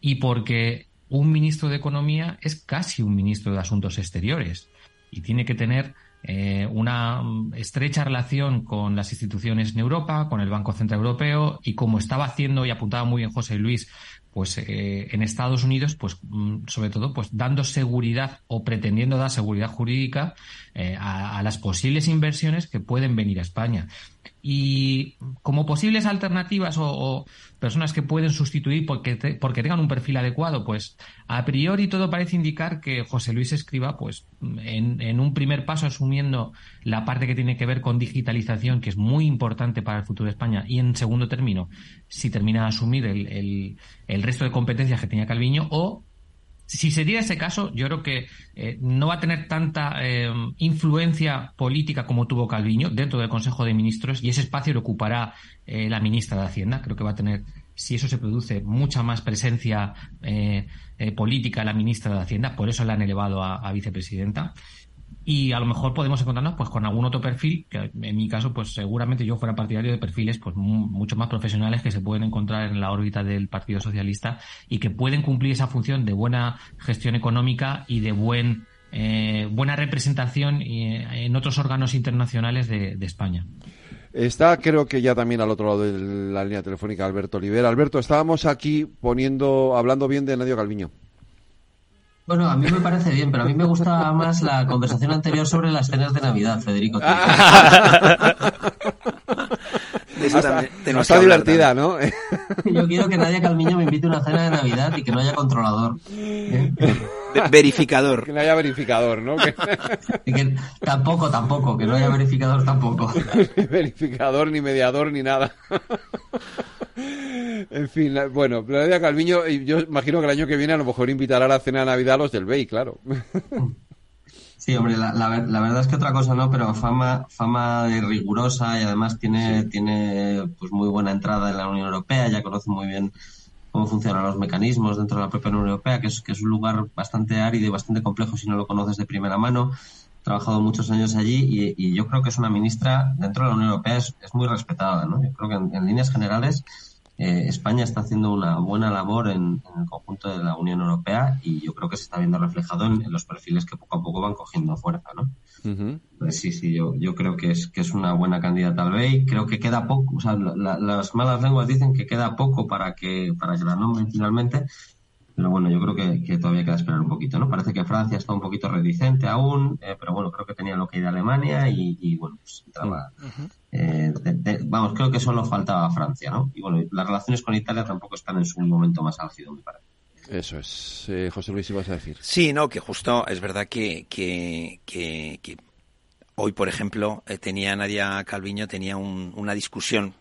Speaker 25: y porque un ministro de Economía es casi un ministro de Asuntos Exteriores y tiene que tener eh, una estrecha relación con las instituciones en Europa, con el Banco Central Europeo y como estaba haciendo y apuntaba muy bien José Luis, pues eh, en Estados Unidos, pues mm, sobre todo, pues dando seguridad o pretendiendo dar seguridad jurídica eh, a, las posibles inversiones que pueden venir a España. Y como posibles alternativas o, personas que pueden sustituir porque, porque tengan un perfil adecuado, pues a priori todo parece indicar que José Luis Escriba, pues en, en, un primer paso asumiendo la parte que tiene que ver con digitalización, que es muy importante para el futuro de España, y en segundo término, si termina de asumir el, el, el resto de competencias que tenía Calviño, o si se diera ese caso, yo creo que eh, no va a tener tanta eh, influencia política como tuvo Calviño dentro del Consejo de Ministros y ese espacio lo ocupará eh, la ministra de Hacienda. Creo que va a tener, si eso se produce, mucha más presencia política la ministra de Hacienda. Por eso la han elevado a vicepresidenta y a lo mejor podemos encontrarnos pues con algún otro perfil que en mi caso pues seguramente yo fuera partidario de perfiles pues mucho más profesionales que se pueden encontrar en la órbita del Partido Socialista y que pueden cumplir esa función de buena gestión económica y de buen eh, buena representación eh, en otros órganos internacionales de, de España.
Speaker 2: Está, creo que ya también al otro lado de la línea telefónica Alberto Olivera. Alberto, estábamos aquí poniendo, hablando bien de Nadio Calviño.
Speaker 28: Bueno, a mí me parece bien, pero a mí me gusta más la conversación anterior sobre las cenas de Navidad, Federico.
Speaker 2: está, divertida, ¿no?
Speaker 28: Yo quiero que Nadia Calmiño me invite a una cena de Navidad y que no haya controlador.
Speaker 26: verificador.
Speaker 2: Que no haya verificador, ¿no?
Speaker 28: tampoco, tampoco, que no haya verificador tampoco.
Speaker 2: verificador, ni mediador, ni nada. En fin, bueno, Nadia Calviño, yo imagino que el año que viene a lo mejor invitará a la cena de Navidad a los del BEI, claro.
Speaker 28: Sí, hombre, la, la, verdad es que otra cosa no, pero fama, fama de rigurosa y además tiene, tiene pues muy buena entrada en la Unión Europea, ya conoce muy bien cómo funcionan los mecanismos dentro de la propia Unión Europea, que es, que es un lugar bastante árido y bastante complejo si no lo conoces de primera mano. He trabajado muchos años allí y, yo creo que es una ministra dentro de la Unión Europea, es, es muy respetada, ¿no? Yo creo que en líneas generales eh, España está haciendo una buena labor en, el conjunto de la Unión Europea y yo creo que se está viendo reflejado en, los perfiles que poco a poco van cogiendo fuerza, ¿no? pues sí, sí, yo, yo creo que es, que es una buena candidata al BEI. Creo que queda poco, o sea, las malas lenguas dicen que queda poco para que, para que la nombren finalmente, pero bueno, yo creo que, todavía queda esperar un poquito, ¿no? Parece que Francia está un poquito reticente aún, eh, pero bueno, creo que tenía lo que ir a Alemania y, bueno, pues eh, vamos, creo que solo faltaba Francia, ¿no? Y bueno, las relaciones con Italia tampoco están en su momento más álgido, me parece.
Speaker 2: Eso es. Eh, José Luis, ibas a decir.
Speaker 26: Sí, no, que justo es verdad que, que, que, hoy, por ejemplo, tenía Nadia Calviño tenía una discusión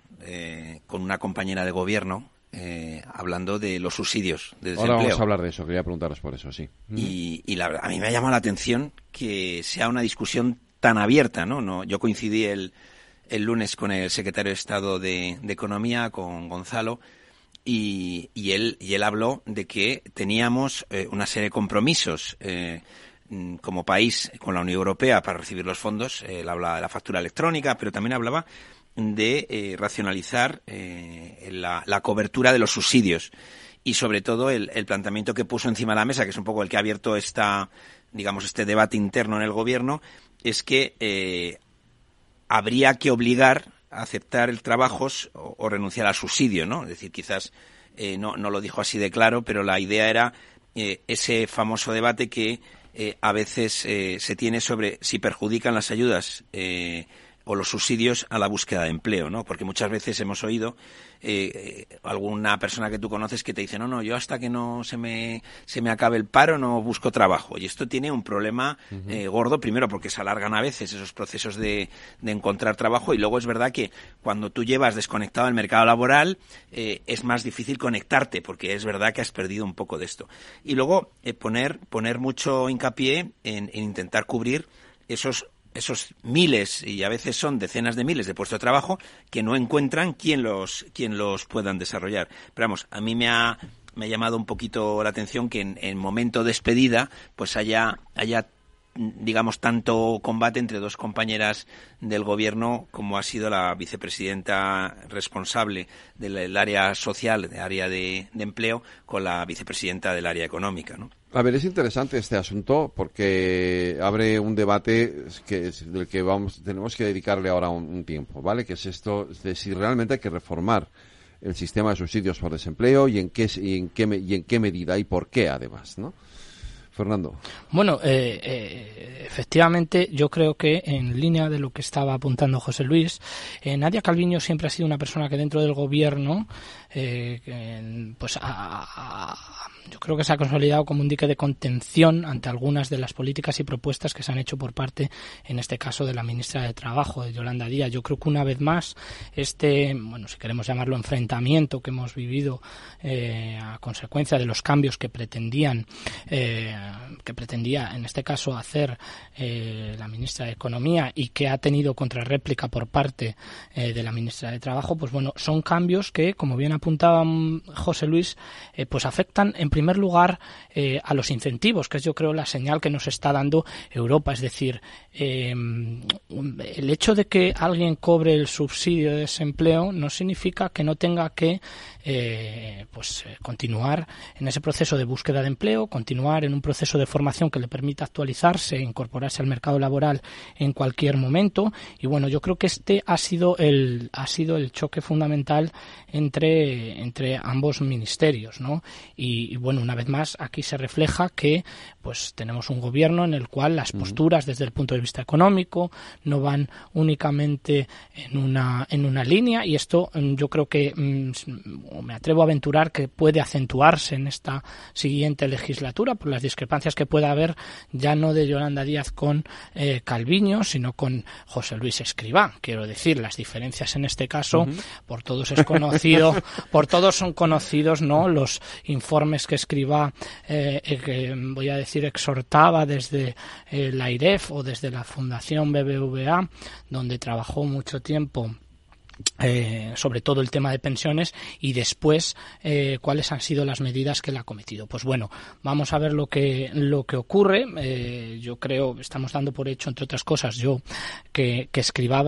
Speaker 26: con una compañera de gobierno eh, hablando de los subsidios de
Speaker 2: desempleo. Ahora vamos a hablar de eso, quería preguntaros por eso, sí.
Speaker 26: Y, y la, a mí me ha llamado la atención que sea una discusión tan abierta, ¿no? no yo coincidí el, el lunes con el secretario de Estado de, Economía, con Gonzalo, y, y, él, y él habló de que teníamos eh, una serie de compromisos eh, como país con la Unión Europea para recibir los fondos. Él habla de la factura electrónica, pero también hablaba de eh, racionalizar eh, la, cobertura de los subsidios y sobre todo el, planteamiento que puso encima de la mesa, que es un poco el que ha abierto esta, digamos, este debate interno en el gobierno, es que eh, habría que obligar a aceptar el trabajo o, renunciar al subsidio, ¿no? Es decir, quizás eh, no, no lo dijo así de claro, pero la idea era eh, ese famoso debate que eh, a veces se tiene sobre si perjudican las ayudas o los subsidios a la búsqueda de empleo, ¿no? Porque muchas veces hemos oído eh, alguna persona que tú conoces que te dice, no, no, yo hasta que no se me, se me acabe el paro no busco trabajo. Y esto tiene un problema eh, gordo, primero porque se alargan a veces esos procesos de, de, encontrar trabajo y luego es verdad que cuando tú llevas desconectado el mercado laboral eh, es más difícil conectarte porque es verdad que has perdido un poco de esto. Y luego poner, poner mucho hincapié en, en intentar cubrir esos esos miles y a veces son decenas de miles de puestos de trabajo que no encuentran quien los quien los puedan desarrollar. Pero vamos, a mí me ha me ha llamado un poquito la atención que en, en momento de despedida pues haya haya digamos, tanto combate entre dos compañeras del gobierno como ha sido la vicepresidenta responsable del área social, del área de, de, empleo, con la vicepresidenta del área económica, ¿no?
Speaker 2: A ver, es interesante este asunto porque abre un debate que del que vamos tenemos que dedicarle ahora un, tiempo, ¿vale? Que es esto de si realmente hay que reformar el sistema de subsidios por desempleo y en qué y en qué y en qué medida y por qué además, ¿no? Fernando.
Speaker 24: Bueno, eh, eh, efectivamente, yo creo que en línea de lo que estaba apuntando José Luis, eh, Nadia Calviño siempre ha sido una persona que dentro del gobierno, pues yo creo que se ha consolidado como un dique de contención ante algunas de las políticas y propuestas que se han hecho por parte, en este caso, de la ministra de Trabajo, de Yolanda Díaz. Yo creo que una vez más, este, bueno, si queremos llamarlo enfrentamiento que hemos vivido a consecuencia de los cambios que pretendían, que pretendía, en este caso, hacer eh, la ministra de Economía y que ha tenido contrarréplica por parte de la ministra de Trabajo, pues bueno, son cambios que, como bien apuntaba mm, José Luis, pues afectan en primer lugar, eh, a los incentivos, que es yo creo la señal que nos está dando Europa. Es decir, eh, el hecho de que alguien cobre el subsidio de desempleo no significa que no tenga que eh, pues continuar en ese proceso de búsqueda de empleo, continuar en un proceso de formación que le permita actualizarse, incorporarse al mercado laboral en cualquier momento. Y bueno, yo creo que este ha sido el ha sido el choque fundamental entre entre ambos ministerios, ¿no? Y, y bueno, una vez más aquí se refleja que pues tenemos un gobierno en el cual las posturas desde el punto de vista económico no van únicamente en una en una línea y esto mm, yo creo que mm, me atrevo a aventurar que puede acentuarse en esta siguiente legislatura por las discrepancias que pueda haber ya no de Yolanda Díaz con eh, Calviño sino con José Luis Escribá. Quiero decir las diferencias en este caso por todos es conocido por todos son conocidos no los informes que Escribá eh, eh, que voy a decir decir, exhortaba desde eh, la IREF o desde la Fundación BBVA, donde trabajó mucho tiempo eh, sobre todo el tema de pensiones y después eh, cuáles han sido las medidas que él ha cometido. Pues bueno, vamos a ver lo que lo que ocurre. Eh, yo creo estamos dando por hecho entre otras cosas yo que, que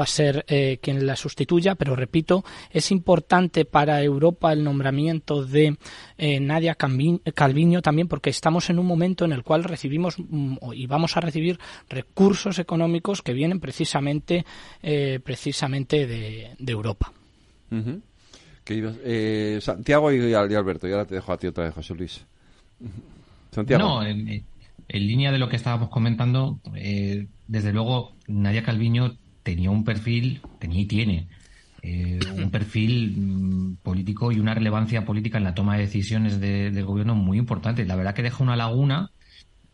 Speaker 24: ser quien la sustituya, pero repito es importante para Europa el nombramiento de Nadia Calviño también porque estamos en un momento en el cual recibimos mm, y vamos a recibir recursos económicos que vienen precisamente precisamente de, de Europa.
Speaker 2: Eh, Santiago y, Alberto, y ahora te dejo a ti otra vez, José Luis. Santiago.
Speaker 25: No, en, línea de lo que estábamos comentando, eh, desde luego Nadia Calviño tenía un perfil, tenía y tiene, eh, un perfil mm, político y una relevancia política en la toma de decisiones del gobierno muy importante. La verdad que deja una laguna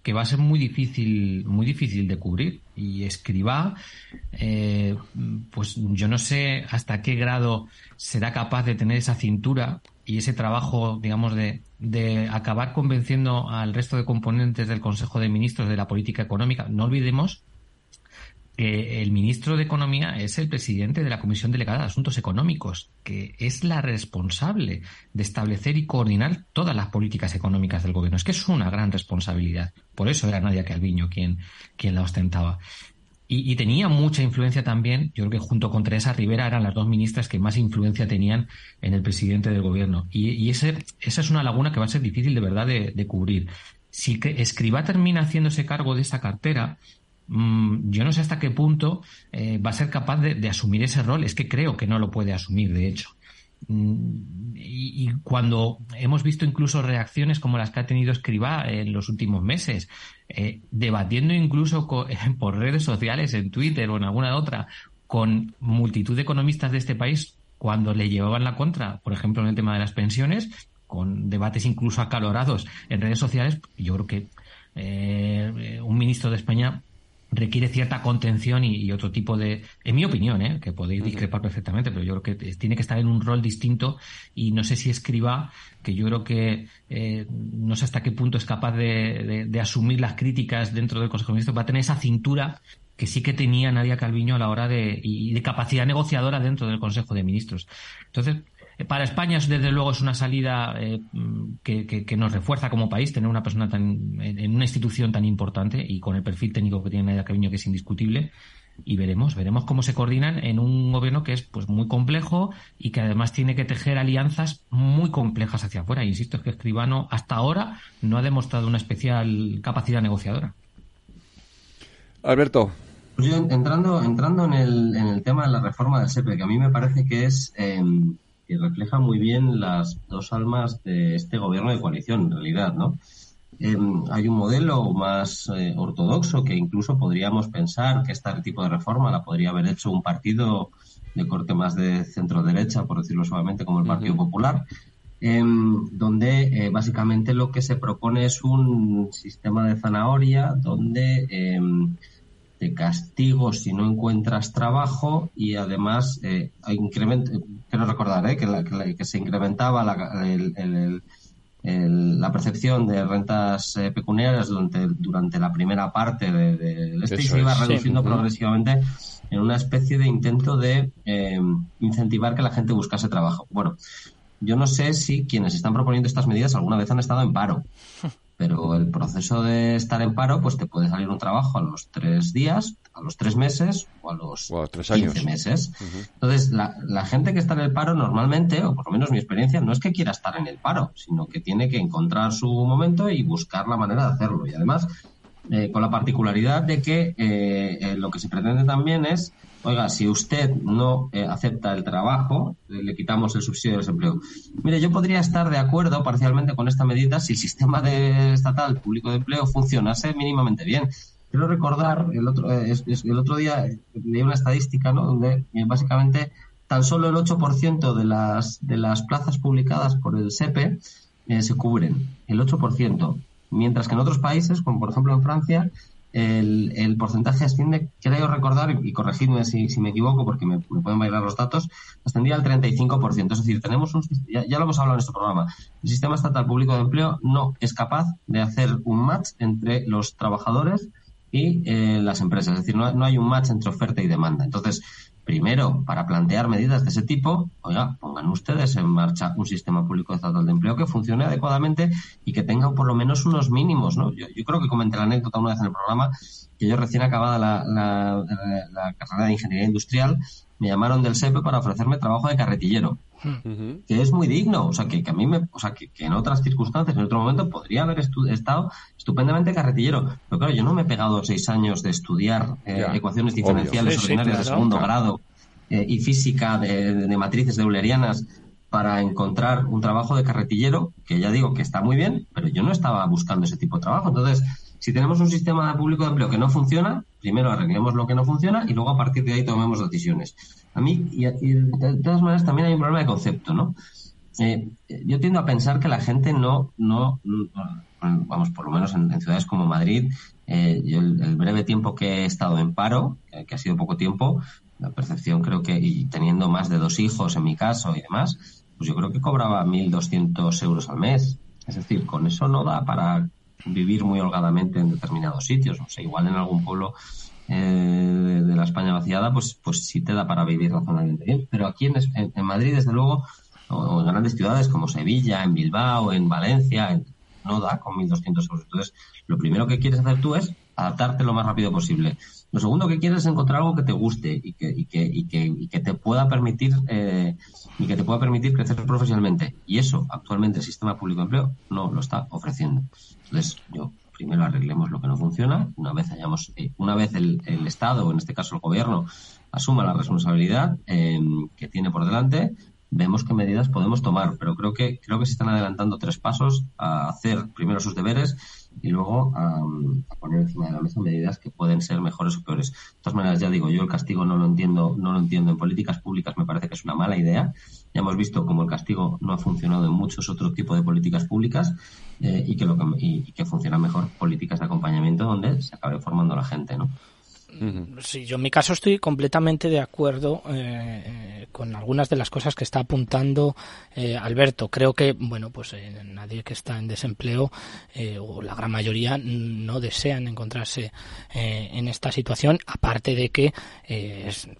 Speaker 25: que va a ser muy difícil, muy difícil de cubrir. Y escriba, eh, pues yo no sé hasta qué grado será capaz de tener esa cintura y ese trabajo, digamos, de, de acabar convenciendo al resto de componentes del Consejo de Ministros de la política económica. No olvidemos el ministro de Economía es el presidente de la Comisión Delegada de Asuntos Económicos, que es la responsable de establecer y coordinar todas las políticas económicas del gobierno. Es que es una gran responsabilidad. Por eso era Nadia Calviño quien, quien la ostentaba. Y, tenía mucha influencia también, yo creo que junto con Teresa Rivera eran las dos ministras que más influencia tenían en el presidente del gobierno. Y, ese, esa es una laguna que va a ser difícil de verdad de, de cubrir. Si Escriba termina haciéndose cargo de esa cartera, Mm, yo no sé hasta qué punto eh, va a ser capaz de, asumir ese rol. Es que creo que no lo puede asumir, de hecho. mm, y, cuando hemos visto incluso reacciones como las que ha tenido Escribá en los últimos meses, eh, debatiendo incluso por redes sociales, en Twitter o en alguna otra, con multitud de economistas de este país cuando le llevaban la contra, por ejemplo, en el tema de las pensiones, con debates incluso acalorados en redes sociales, yo creo que eh, un ministro de España requiere cierta contención y, otro tipo de, en mi opinión, ¿eh? que podéis discrepar perfectamente, pero yo creo que tiene que estar en un rol distinto y no sé si escriba, que yo creo que eh, no sé hasta qué punto es capaz de, asumir las críticas dentro del Consejo de Ministros, va a tener esa cintura que sí que tenía Nadia Calviño a la hora de, y de capacidad negociadora dentro del Consejo de Ministros. Entonces, para España, desde luego, es una salida eh, que, nos refuerza como país tener una persona tan, en una institución tan importante y con el perfil técnico que tiene Nadia Calviño, que es indiscutible. Y veremos, veremos cómo se coordinan en un gobierno que es pues muy complejo y que además tiene que tejer alianzas muy complejas hacia afuera. Insisto, es que Escribano hasta ahora no ha demostrado una especial capacidad negociadora.
Speaker 2: Alberto.
Speaker 28: Pues yo entrando, entrando en el, en el tema de la reforma del SEPE, que a mí me parece que es em, que refleja muy bien las dos almas de este gobierno de coalición, en realidad, ¿no? Em, hay un modelo más eh, ortodoxo que incluso podríamos pensar que este tipo de reforma la podría haber hecho un partido de corte más de centro derecha, por decirlo suavemente, como el Partido Popular, em, donde eh, básicamente lo que se propone es un sistema de zanahoria donde em, de castigo si no encuentras trabajo y además eh, quiero recordar eh, que, se incrementaba la, la percepción de rentas eh, pecuniarias durante, durante la primera parte del de, este y se iba reduciendo progresivamente en una especie de intento de eh, incentivar que la gente buscase trabajo. Bueno, yo no sé si quienes están proponiendo estas medidas alguna vez han estado en paro. pero el proceso de estar en paro, pues te puede salir un trabajo a los tres días, a los tres meses o a los
Speaker 2: tres años.
Speaker 28: meses. Entonces, la, la, gente que está en el paro normalmente, o por lo menos mi experiencia, no es que quiera estar en el paro, sino que tiene que encontrar su momento y buscar la manera de hacerlo. Y además, eh, con la particularidad de que eh, eh, lo que se pretende también es oiga, si usted no eh, acepta el trabajo, le, quitamos el subsidio de desempleo. Mire, yo podría estar de acuerdo parcialmente con esta medida si el sistema de estatal público de empleo funcionase mínimamente bien. Quiero recordar, el otro, el otro día leí una estadística ¿no? donde básicamente tan solo el 8% de las, de las plazas publicadas por el SEPE se cubren, el 8%, mientras que en otros países, como por ejemplo en Francia, el, el, porcentaje asciende, creo recordar, y corregidme si, me equivoco porque me, pueden bailar los datos, ascendía al 35%. Es decir, tenemos un, ya, ya, lo hemos hablado en este programa, el sistema estatal público de empleo no es capaz de hacer un match entre los trabajadores y eh, las empresas. Es decir, no hay un match entre oferta y demanda. Entonces, Primero, para plantear medidas de ese tipo, oiga, pongan ustedes en marcha un sistema público estatal de empleo que funcione adecuadamente y que tenga por lo menos unos mínimos, ¿no? Yo, creo que comenté la anécdota una vez en el programa que yo recién acabada la, la carrera de ingeniería industrial me llamaron del SEPE para ofrecerme trabajo de carretillero que es muy digno, o sea, que, a mí me, o sea, que, en otras circunstancias, en otro momento, podría haber estado estupendamente carretillero. Pero claro, yo no me he pegado seis años de estudiar eh, ecuaciones diferenciales ordinarias de segundo grado eh, y física de, matrices de eulerianas para encontrar un trabajo de carretillero, que ya digo que está muy bien, pero yo no estaba buscando ese tipo de trabajo. Entonces, si tenemos un sistema público de empleo que no funciona, primero arreglemos lo que no funciona y luego a partir de ahí tomemos decisiones. A mí, y, de todas maneras, también hay un problema de concepto, ¿no? Eh, yo tiendo a pensar que la gente no, no, vamos, por lo menos en, ciudades como Madrid, eh, yo el, breve tiempo que he estado en paro, que ha sido poco tiempo, la percepción creo que, y teniendo más de dos hijos en mi caso y demás, pues yo creo que cobraba 1.200 euros al mes. Es decir, con eso no da para vivir muy holgadamente en determinados sitios. O sea, igual en algún pueblo eh, de, la España vaciada, pues, pues sí te da para vivir razonablemente bien. Pero aquí en, en, Madrid, desde luego, o en grandes ciudades como Sevilla, en Bilbao, en Valencia, no da con 1.200 euros. Entonces, lo primero que quieres hacer tú es adaptarte lo más rápido posible. Lo segundo que quieres es encontrar algo que te guste y que, y que, y que, y que te pueda permitir eh, y que te pueda permitir crecer profesionalmente. Y eso actualmente el sistema público de empleo no lo está ofreciendo. Entonces, yo primero arreglemos lo que no funciona. Una vez hayamos, eh, una vez el, Estado, o en este caso el Gobierno, asuma la responsabilidad em, que tiene por delante, vemos qué medidas podemos tomar. Pero creo que, creo que se están adelantando tres pasos a hacer primero sus deberes y luego a, poner encima de la mesa medidas que pueden ser mejores o peores. De todas maneras, ya digo, yo el castigo no lo entiendo, no lo entiendo en políticas públicas, me parece que es una mala idea. Ya hemos visto cómo el castigo no ha funcionado en muchos otros tipos de políticas públicas eh, y, que lo que, y, que funcionan mejor políticas de acompañamiento donde se acabe formando la gente, ¿no?
Speaker 24: Sí, yo en mi caso estoy completamente de acuerdo eh, eh, con algunas de las cosas que está apuntando eh, Alberto. Creo que, bueno, pues nadie que está en desempleo o la gran mayoría no desean encontrarse en esta situación, aparte de que,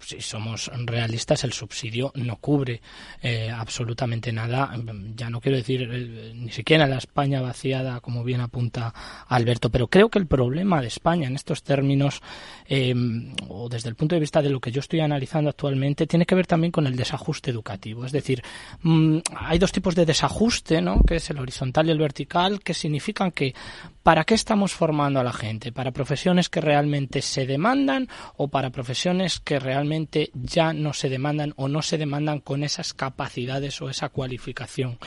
Speaker 24: si somos realistas, el subsidio no cubre absolutamente nada. Ya no quiero decir ni siquiera la España vaciada, como bien apunta Alberto, pero creo que el problema de España en estos términos Em, o desde el punto de vista de lo que yo estoy analizando actualmente, tiene que ver también con el desajuste educativo. Es decir, mm, hay dos tipos de desajuste, ¿no? que es el horizontal y el vertical, que significan que ¿para qué estamos formando a la gente? ¿Para profesiones que realmente se demandan o para profesiones que realmente ya no se demandan o no se demandan con esas capacidades o esa cualificación?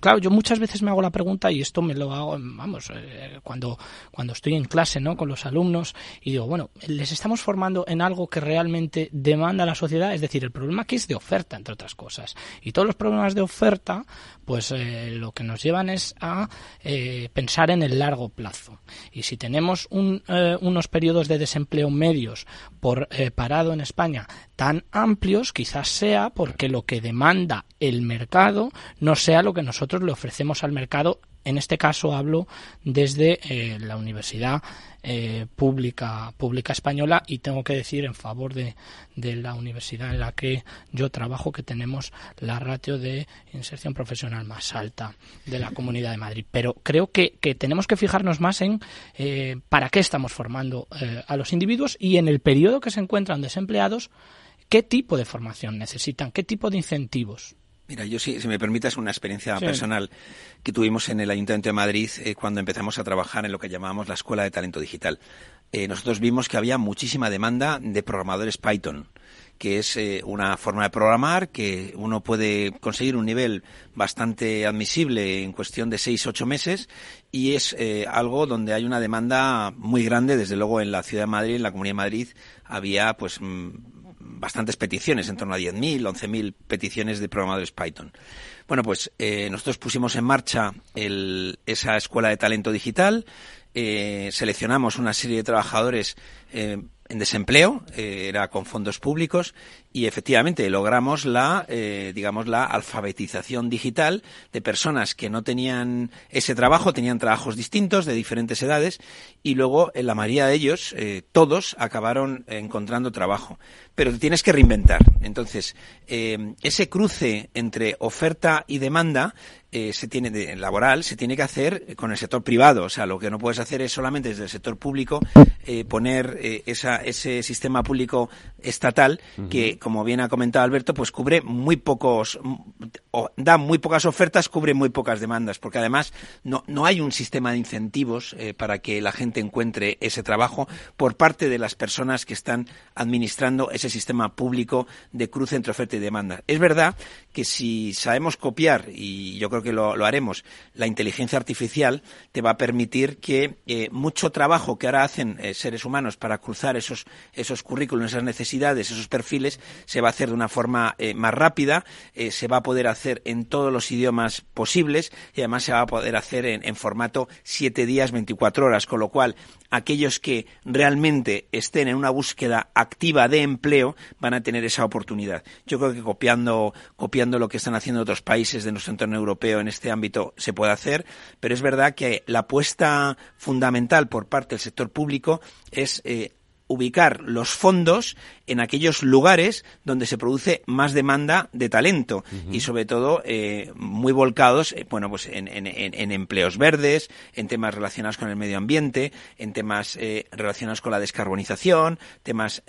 Speaker 24: Claro, yo muchas veces me hago la pregunta y esto me lo hago, vamos, eh, cuando, cuando estoy en clase, ¿no? Con los alumnos y digo, bueno, les estamos formando en algo que realmente demanda la sociedad, es decir, el problema aquí es de oferta, entre otras cosas. Y todos los problemas de oferta, pues eh, lo que nos llevan es a eh, pensar en el largo plazo. Y si tenemos un, unos periodos de desempleo medios por parado en España tan amplios, quizás sea porque lo que demanda el mercado no sea lo que nosotros le ofrecemos al mercado. En este caso hablo desde eh, la Universidad eh, pública, pública española y tengo que decir en favor de, de, la universidad en la que yo trabajo que tenemos la ratio de inserción profesional más alta de la Comunidad de Madrid. Pero creo que, que tenemos que fijarnos más en eh, para qué estamos formando a los individuos y en el periodo que se encuentran desempleados ¿Qué tipo de formación necesitan? ¿Qué tipo de incentivos?
Speaker 26: Mira, yo si, si me permitas una experiencia personal que tuvimos en el Ayuntamiento de Madrid eh, cuando empezamos a trabajar en lo que llamábamos la Escuela de Talento Digital. Eh, nosotros vimos que había muchísima demanda de programadores Python que es eh, una forma de programar que uno puede conseguir un nivel bastante admisible en cuestión de seis ocho meses y es algo donde hay una demanda muy grande desde luego en la ciudad de Madrid en la Comunidad de Madrid había pues mm, bastantes peticiones, en torno a 10.000, 11.000 peticiones de programadores Python. Bueno, pues eh, nosotros pusimos en marcha esa escuela de talento digital, eh, seleccionamos una serie de trabajadores eh, en desempleo, era con fondos públicos, y efectivamente logramos la, digamos, la alfabetización digital de personas que no tenían ese trabajo, tenían trabajos distintos de diferentes edades, y luego en la mayoría de ellos, todos acabaron encontrando trabajo pero te tienes que reinventar. Entonces, eh, ese cruce entre oferta y demanda eh, se tiene de, laboral se tiene que hacer con el sector privado. O sea, lo que no puedes hacer es solamente desde el sector público eh, poner esa, ese sistema público estatal que, como bien ha comentado Alberto, pues cubre muy pocos, o da muy pocas ofertas, cubre muy pocas demandas, porque además no, no hay un sistema de incentivos para que la gente encuentre ese trabajo por parte de las personas que están administrando ese sistema público de cruce entre oferta y demanda. Es verdad que si sabemos copiar, y yo creo que lo, haremos, la inteligencia artificial te va a permitir que eh, mucho trabajo que ahora hacen eh, seres humanos para cruzar esos, esos currículos, esas necesidades, esos perfiles, se va a hacer de una forma eh, más rápida, se va a poder hacer en todos los idiomas posibles y además se va a poder hacer en, en formato 7 días, 24 horas, con lo cual aquellos que realmente estén en una búsqueda activa de empleo van a tener esa oportunidad. Yo creo que copiando, copiando lo que están haciendo otros países de nuestro entorno europeo en este ámbito se puede hacer, pero es verdad que la apuesta fundamental por parte del sector público es eh, ubicar los fondos en aquellos lugares donde se produce más demanda de talento y sobre todo eh, muy volcados eh, bueno pues en, empleos verdes en temas relacionados con el medio ambiente en temas eh, relacionados con la descarbonización temas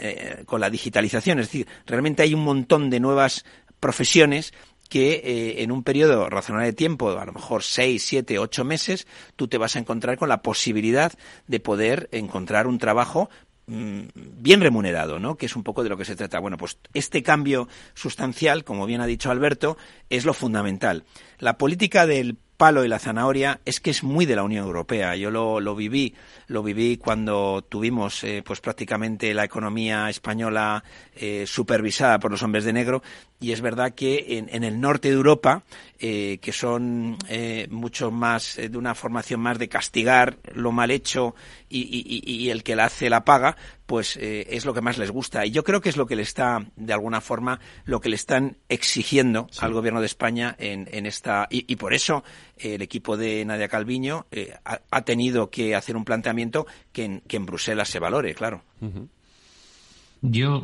Speaker 26: con la digitalización. Es decir realmente hay un montón de nuevas profesiones que en un periodo razonable de tiempo, a lo mejor seis, siete, ocho meses, tú te vas a encontrar con la posibilidad de poder encontrar un trabajo bien remunerado, ¿no? Que es un poco de lo que se trata. Bueno, pues este cambio sustancial, como bien ha dicho Alberto, es lo fundamental. La política del palo y la zanahoria es que es muy de la Unión Europea. Yo lo, lo viví, lo viví cuando tuvimos eh, pues prácticamente la economía española eh, supervisada por los hombres de negro y es verdad que en, en el norte de Europa, eh, que son mucho más de una formación más de castigar lo mal hecho y, y, y el que la hace la paga, pues es lo que más les gusta. Y yo creo que es lo que le está, de alguna forma, lo que le están exigiendo al gobierno de España en, en esta. Y, y, por eso el equipo de Nadia Calviño ha, ha, tenido que hacer un planteamiento que en, que en Bruselas se valore, claro.
Speaker 25: Uh -huh. Yo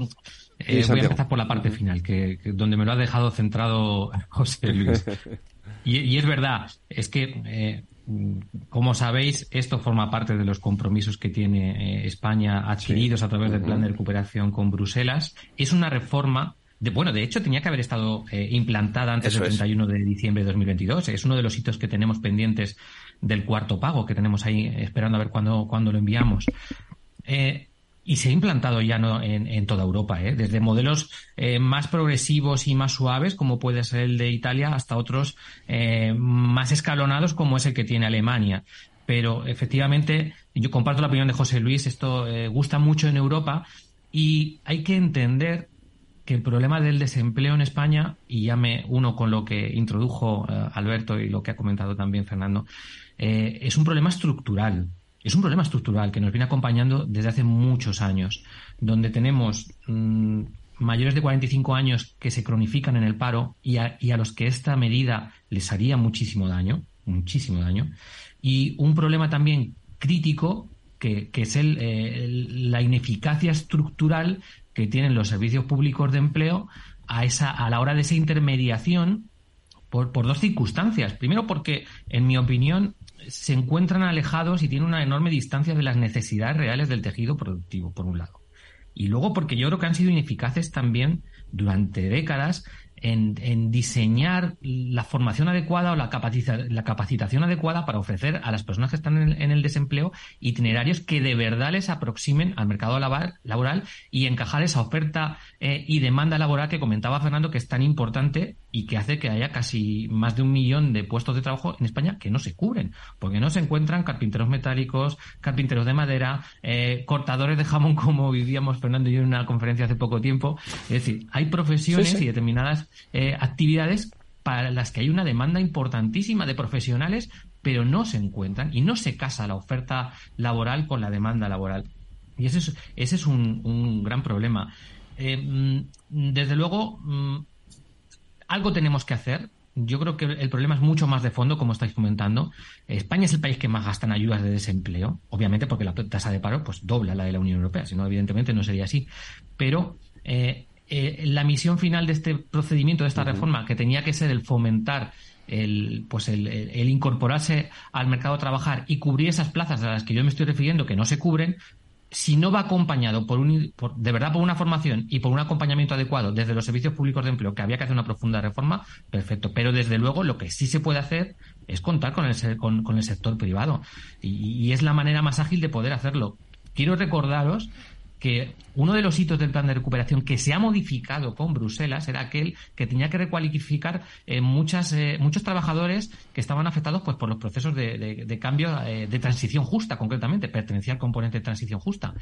Speaker 25: eh, voy a empezar por la parte final, que, que, donde me lo ha dejado centrado José Luis. Y, y es verdad, es que, eh, como sabéis, esto forma parte de los compromisos que tiene eh, España adquiridos sí. a través del plan de recuperación con Bruselas. Es una reforma de, bueno, de hecho, tenía que haber estado eh, implantada antes Eso del 31 es. de diciembre de 2022. Es uno de los hitos que tenemos pendientes del cuarto pago, que tenemos ahí esperando a ver cuándo, lo enviamos. Eh, y se ha implantado ya no en, toda Europa, ¿eh? desde modelos eh, más progresivos y más suaves, como puede ser el de Italia, hasta otros eh, más escalonados, como es el que tiene Alemania. Pero efectivamente, yo comparto la opinión de José Luis, esto gusta mucho en Europa y hay que entender que el problema del desempleo en España, y ya me uno con lo que introdujo Alberto y lo que ha comentado también Fernando, eh, es un problema estructural es un problema estructural que nos viene acompañando desde hace muchos años, donde tenemos mmm, mayores de 45 años que se cronifican en el paro y a, y a, los que esta medida les haría muchísimo daño, muchísimo daño, y un problema también crítico que, que es el, eh, la ineficacia estructural que tienen los servicios públicos de empleo a, esa, a la hora de esa intermediación por, por dos circunstancias. Primero porque, en mi opinión, se encuentran alejados y tienen una enorme distancia de las necesidades reales del tejido productivo, por un lado. Y luego porque yo creo que han sido ineficaces también durante décadas en, diseñar la formación adecuada o la, la, capacitación adecuada para ofrecer a las personas que están en el, desempleo itinerarios que de verdad les aproximen al mercado laboral, laboral y encajar esa oferta eh, y demanda laboral que comentaba Fernando que es tan importante y que hace que haya casi más de un millón de puestos de trabajo en España que no se cubren, porque no se encuentran carpinteros metálicos, carpinteros de madera, eh, cortadores de jamón como vivíamos Fernando y yo en una conferencia hace poco tiempo. Es decir, hay profesiones sí, sí. y determinadas eh, actividades para las que hay una demanda importantísima de profesionales, pero no se encuentran y no se casa la oferta laboral con la demanda laboral. Y ese es, ese es un, un gran problema. Eh, desde luego, mm, algo tenemos que hacer. Yo creo que el problema es mucho más de fondo, como estáis comentando. España es el país que más gasta en ayudas de desempleo, obviamente porque la tasa de paro pues dobla la de la Unión Europea, si no, evidentemente no sería así. Pero eh, eh, la misión final de este procedimiento, de esta uh -huh. reforma, que tenía que ser el fomentar el, pues el, el, el, incorporarse al mercado a trabajar y cubrir esas plazas a las que yo me estoy refiriendo que no se cubren, si no va acompañado por, un, por, de verdad por una formación y por un acompañamiento adecuado desde los servicios públicos de empleo, que había que hacer una profunda reforma, perfecto. Pero desde luego lo que sí se puede hacer es contar con el, con, con el sector privado. Y, y es la manera más ágil de poder hacerlo. Quiero recordaros que uno de los hitos del plan de recuperación que se ha modificado con Bruselas era aquel que tenía que recualificar eh, muchas, eh, muchos trabajadores que estaban afectados pues, por los procesos de, de, de cambio eh, de transición justa, concretamente, pertenecía al componente de transición justa.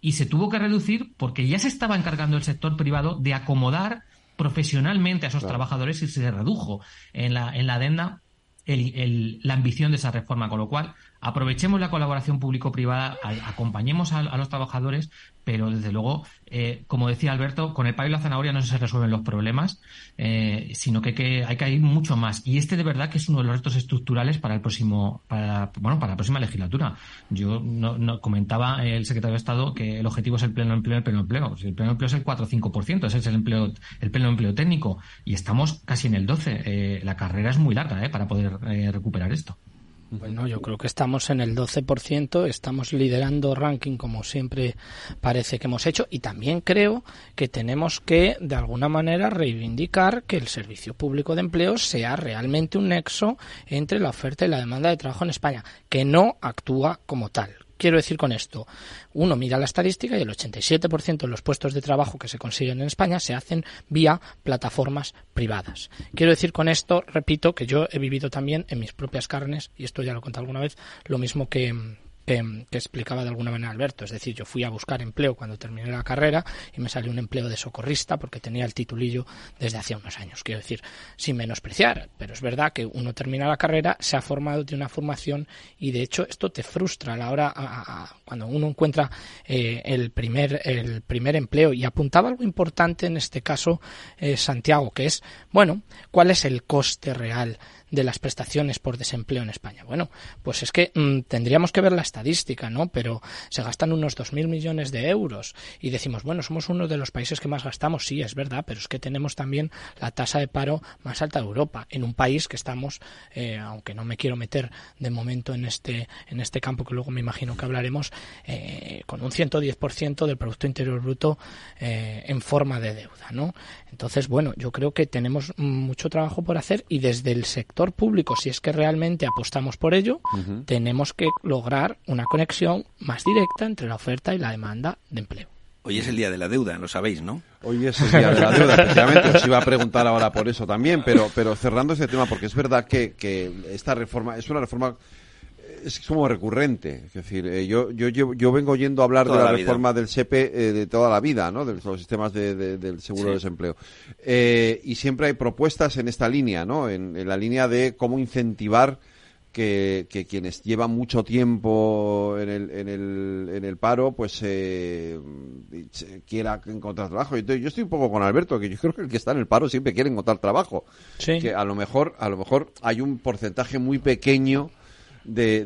Speaker 25: Y se tuvo que reducir porque ya se estaba encargando el sector privado de acomodar profesionalmente a esos claro. trabajadores y se redujo en la, en la adenda el, el, la ambición de esa reforma, con lo cual aprovechemos la colaboración público-privada, acompañemos a, los trabajadores, pero desde luego, eh, como decía Alberto, con el palo y la zanahoria no se resuelven los problemas, eh, sino que, hay que ir mucho más. Y este de verdad que es uno de los retos estructurales para el próximo, para, bueno, para la próxima legislatura. Yo no, comentaba el secretario de Estado que el objetivo es el pleno empleo, el pleno empleo. El pleno empleo es el 4 o 5%, ese es el empleo, el pleno empleo técnico, y estamos casi en el 12. Eh, la carrera es muy larga eh, para poder eh, recuperar esto.
Speaker 24: Bueno, yo creo que estamos en el 12%, estamos liderando ranking como siempre parece que hemos hecho y también creo que tenemos que de alguna manera reivindicar que el servicio público de empleo sea realmente un nexo entre la oferta y la demanda de trabajo en España, que no actúa como tal quiero decir con esto? Uno mira la estadística y el 87% de los puestos de trabajo que se consiguen en España se hacen vía plataformas privadas. Quiero decir con esto, repito, que yo he vivido también en mis propias carnes, y esto ya lo he contado alguna vez, lo mismo que, que, explicaba de alguna manera Alberto. Es decir, yo fui a buscar empleo cuando terminé la carrera y me salió un empleo de socorrista porque tenía el titulillo desde hacía unos años. Quiero decir, sin menospreciar, pero es verdad que uno termina la carrera, se ha formado, tiene una formación y de hecho esto te frustra a la hora, a, cuando uno encuentra eh, el, primer, el primer empleo. Y apuntaba algo importante en este caso, eh, Santiago, que es, bueno, ¿cuál es el coste real? De las prestaciones por desempleo en España. Bueno, pues es que mm, tendríamos que ver la estadística, ¿no? Pero se gastan unos 2.000 millones de euros y decimos, bueno, somos uno de los países que más gastamos, sí, es verdad, pero es que tenemos también la tasa de paro más alta de Europa, en un país que estamos, eh, aunque no me quiero meter de momento en este, en este campo que luego me imagino que hablaremos, eh, con un 110% del Producto Interior Bruto eh, en forma de deuda, ¿no? Entonces, bueno, yo creo que tenemos mucho trabajo por hacer y desde el sector público, si es que realmente apostamos por ello, tenemos que lograr una conexión más directa entre la oferta y la demanda de empleo.
Speaker 26: Hoy es el día de la deuda, lo sabéis, ¿no?
Speaker 2: Hoy es el día de la deuda, precisamente. Os iba a preguntar ahora por eso también, pero, pero cerrando este tema, porque es verdad que, que esta reforma es una reforma es como recurrente. Es decir, eh, yo, yo, yo, vengo oyendo hablar de la, reforma del SEPE eh, de toda la vida, ¿no? De los sistemas de, del seguro de desempleo. Eh, y siempre hay propuestas en esta línea, ¿no? En, la línea de cómo incentivar que, quienes llevan mucho tiempo en el, en el, en el paro, pues eh, quiera encontrar trabajo. Yo, yo estoy un poco con Alberto, que yo creo que el que está en el paro siempre quiere encontrar trabajo. Que a lo mejor, a lo mejor hay un porcentaje muy pequeño de,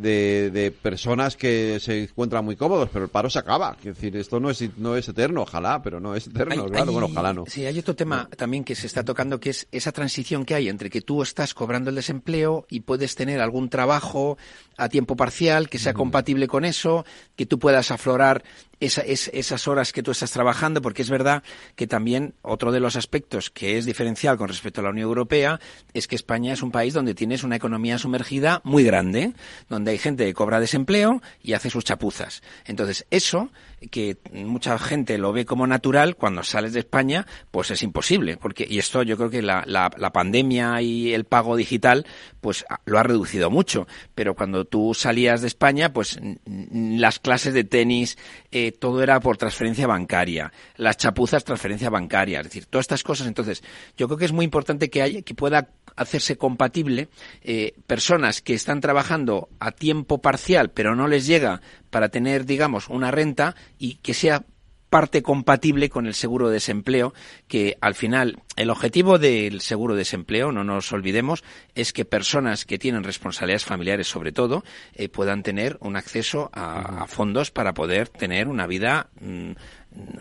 Speaker 2: de, personas que se encuentran muy cómodos, pero el paro se acaba. Es decir, esto no es, no es eterno, ojalá, pero no es eterno, claro, bueno, ojalá no.
Speaker 26: Sí, hay otro tema también que se está tocando, que es esa transición que hay entre que tú estás cobrando el desempleo y puedes tener algún trabajo a tiempo parcial que sea compatible con eso, que tú puedas aflorar esa, es, esas horas que tú estás trabajando, porque es verdad que también otro de los aspectos que es diferencial con respecto a la Unión Europea es que España es un país donde tienes una economía sumergida muy grande, donde hay gente que cobra desempleo y hace sus chapuzas. Entonces, eso que mucha gente lo ve como natural, cuando sales de España, pues es imposible. Porque, y esto yo creo que la, la, pandemia y el pago digital, pues lo ha reducido mucho. Pero cuando tú salías de España, pues las clases de tenis, eh, todo era por transferencia bancaria. Las chapuzas, transferencia bancaria. Es decir, todas estas cosas. Entonces, yo creo que es muy importante que haya, que pueda hacerse compatible eh, personas que están trabajando a tiempo parcial pero no les llega para tener digamos una renta y que sea parte compatible con el seguro de desempleo, que al final el objetivo del seguro de desempleo, no nos olvidemos, es que personas que tienen responsabilidades familiares sobre todo eh, puedan tener un acceso a, fondos para poder tener una vida mm,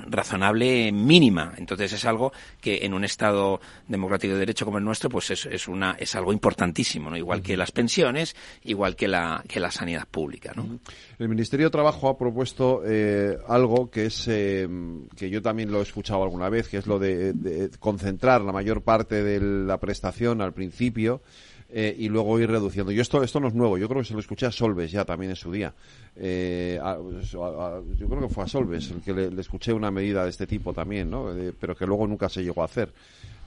Speaker 26: razonable mínima. Entonces es algo que en un Estado democrático de derecho como el nuestro, pues es, es una, es algo importantísimo, ¿no? Igual que las pensiones, igual que la, que la sanidad pública, ¿no?
Speaker 2: El Ministerio de Trabajo ha propuesto eh, algo que es, eh, que yo también lo he escuchado alguna vez, que es lo de concentrar la mayor parte de la prestación al principio eh, y luego ir reduciendo. Yo esto, esto no es nuevo, yo creo que se lo escuché a Solves ya también en su día. Eh, yo creo que fue a Solves el que le, escuché una medida de este tipo también, ¿no? pero que luego nunca se llegó a hacer.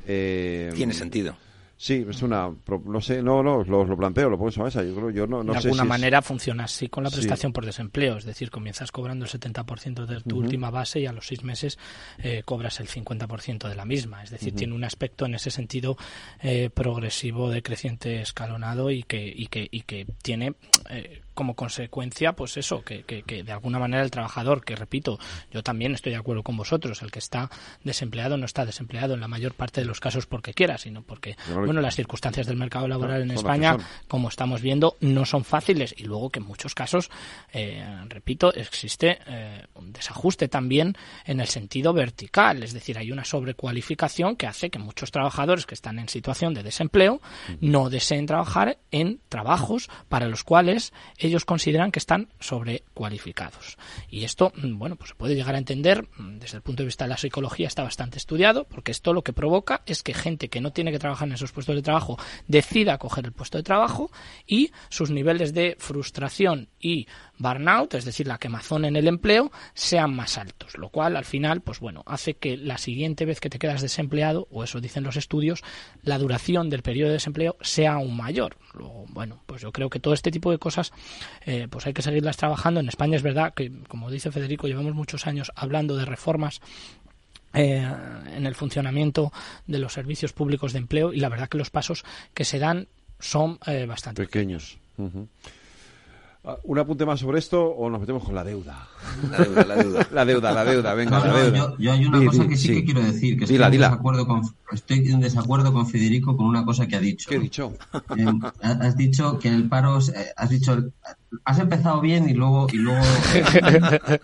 Speaker 26: Eh, Tiene sentido.
Speaker 2: Sí, es una. No sé, no, no, lo, planteo, lo pongo en mesa. Yo creo, yo no,
Speaker 24: de alguna manera funciona así con la prestación por desempleo. Es decir, comienzas cobrando el 70% de tu última base y a los seis meses eh, cobras el 50% de la misma. Es decir, tiene un aspecto en ese sentido eh, progresivo, decreciente, escalonado y que, y que, y que tiene. Eh, como consecuencia, pues eso, que, que, de alguna manera el trabajador, que repito, yo también estoy de acuerdo con vosotros, el que está desempleado no está desempleado en la mayor parte de los casos porque quiera, sino porque, bueno, las circunstancias del mercado laboral en España, como estamos viendo, no son fáciles. Y luego que en muchos casos, eh, repito, existe eh, un desajuste también en el sentido vertical, es decir, hay una sobrecualificación que hace que muchos trabajadores que están en situación de desempleo no deseen trabajar en trabajos para los cuales ellos consideran que están sobrecualificados. Y esto, mm, bueno, pues se puede llegar a entender mm, desde el punto de vista de la psicología, está bastante estudiado, porque esto lo que provoca es que gente que no tiene que trabajar en esos puestos de trabajo decida coger el puesto de trabajo y sus niveles de frustración y burnout, es decir, la quemazón en el empleo, sean más altos, lo cual al final, pues bueno, hace que la siguiente vez que te quedas desempleado, o eso dicen los estudios, la duración del periodo de desempleo sea aún mayor. Luego, bueno, pues yo creo que todo este tipo de cosas, eh, pues hay que seguirlas trabajando. En España es verdad que, como dice Federico, llevamos muchos años hablando de reformas eh, en el funcionamiento de los servicios públicos de empleo y la verdad que los pasos que se dan son eh, bastante
Speaker 2: pequeños. ¿Un apunte más sobre esto o nos metemos con la deuda?
Speaker 26: La deuda, la deuda.
Speaker 2: la deuda, la deuda, venga,
Speaker 28: No,
Speaker 2: la deuda.
Speaker 28: Yo, yo hay una
Speaker 2: Di,
Speaker 28: cosa que sí,
Speaker 2: sí.
Speaker 28: que quiero decir, que
Speaker 2: Dila,
Speaker 28: estoy,
Speaker 2: dila.
Speaker 28: En desacuerdo con, estoy en desacuerdo con Federico con una cosa que ha dicho.
Speaker 2: ¿Qué he dicho?
Speaker 28: Eh, has dicho que el paro, eh, has dicho, has empezado bien y luego y luego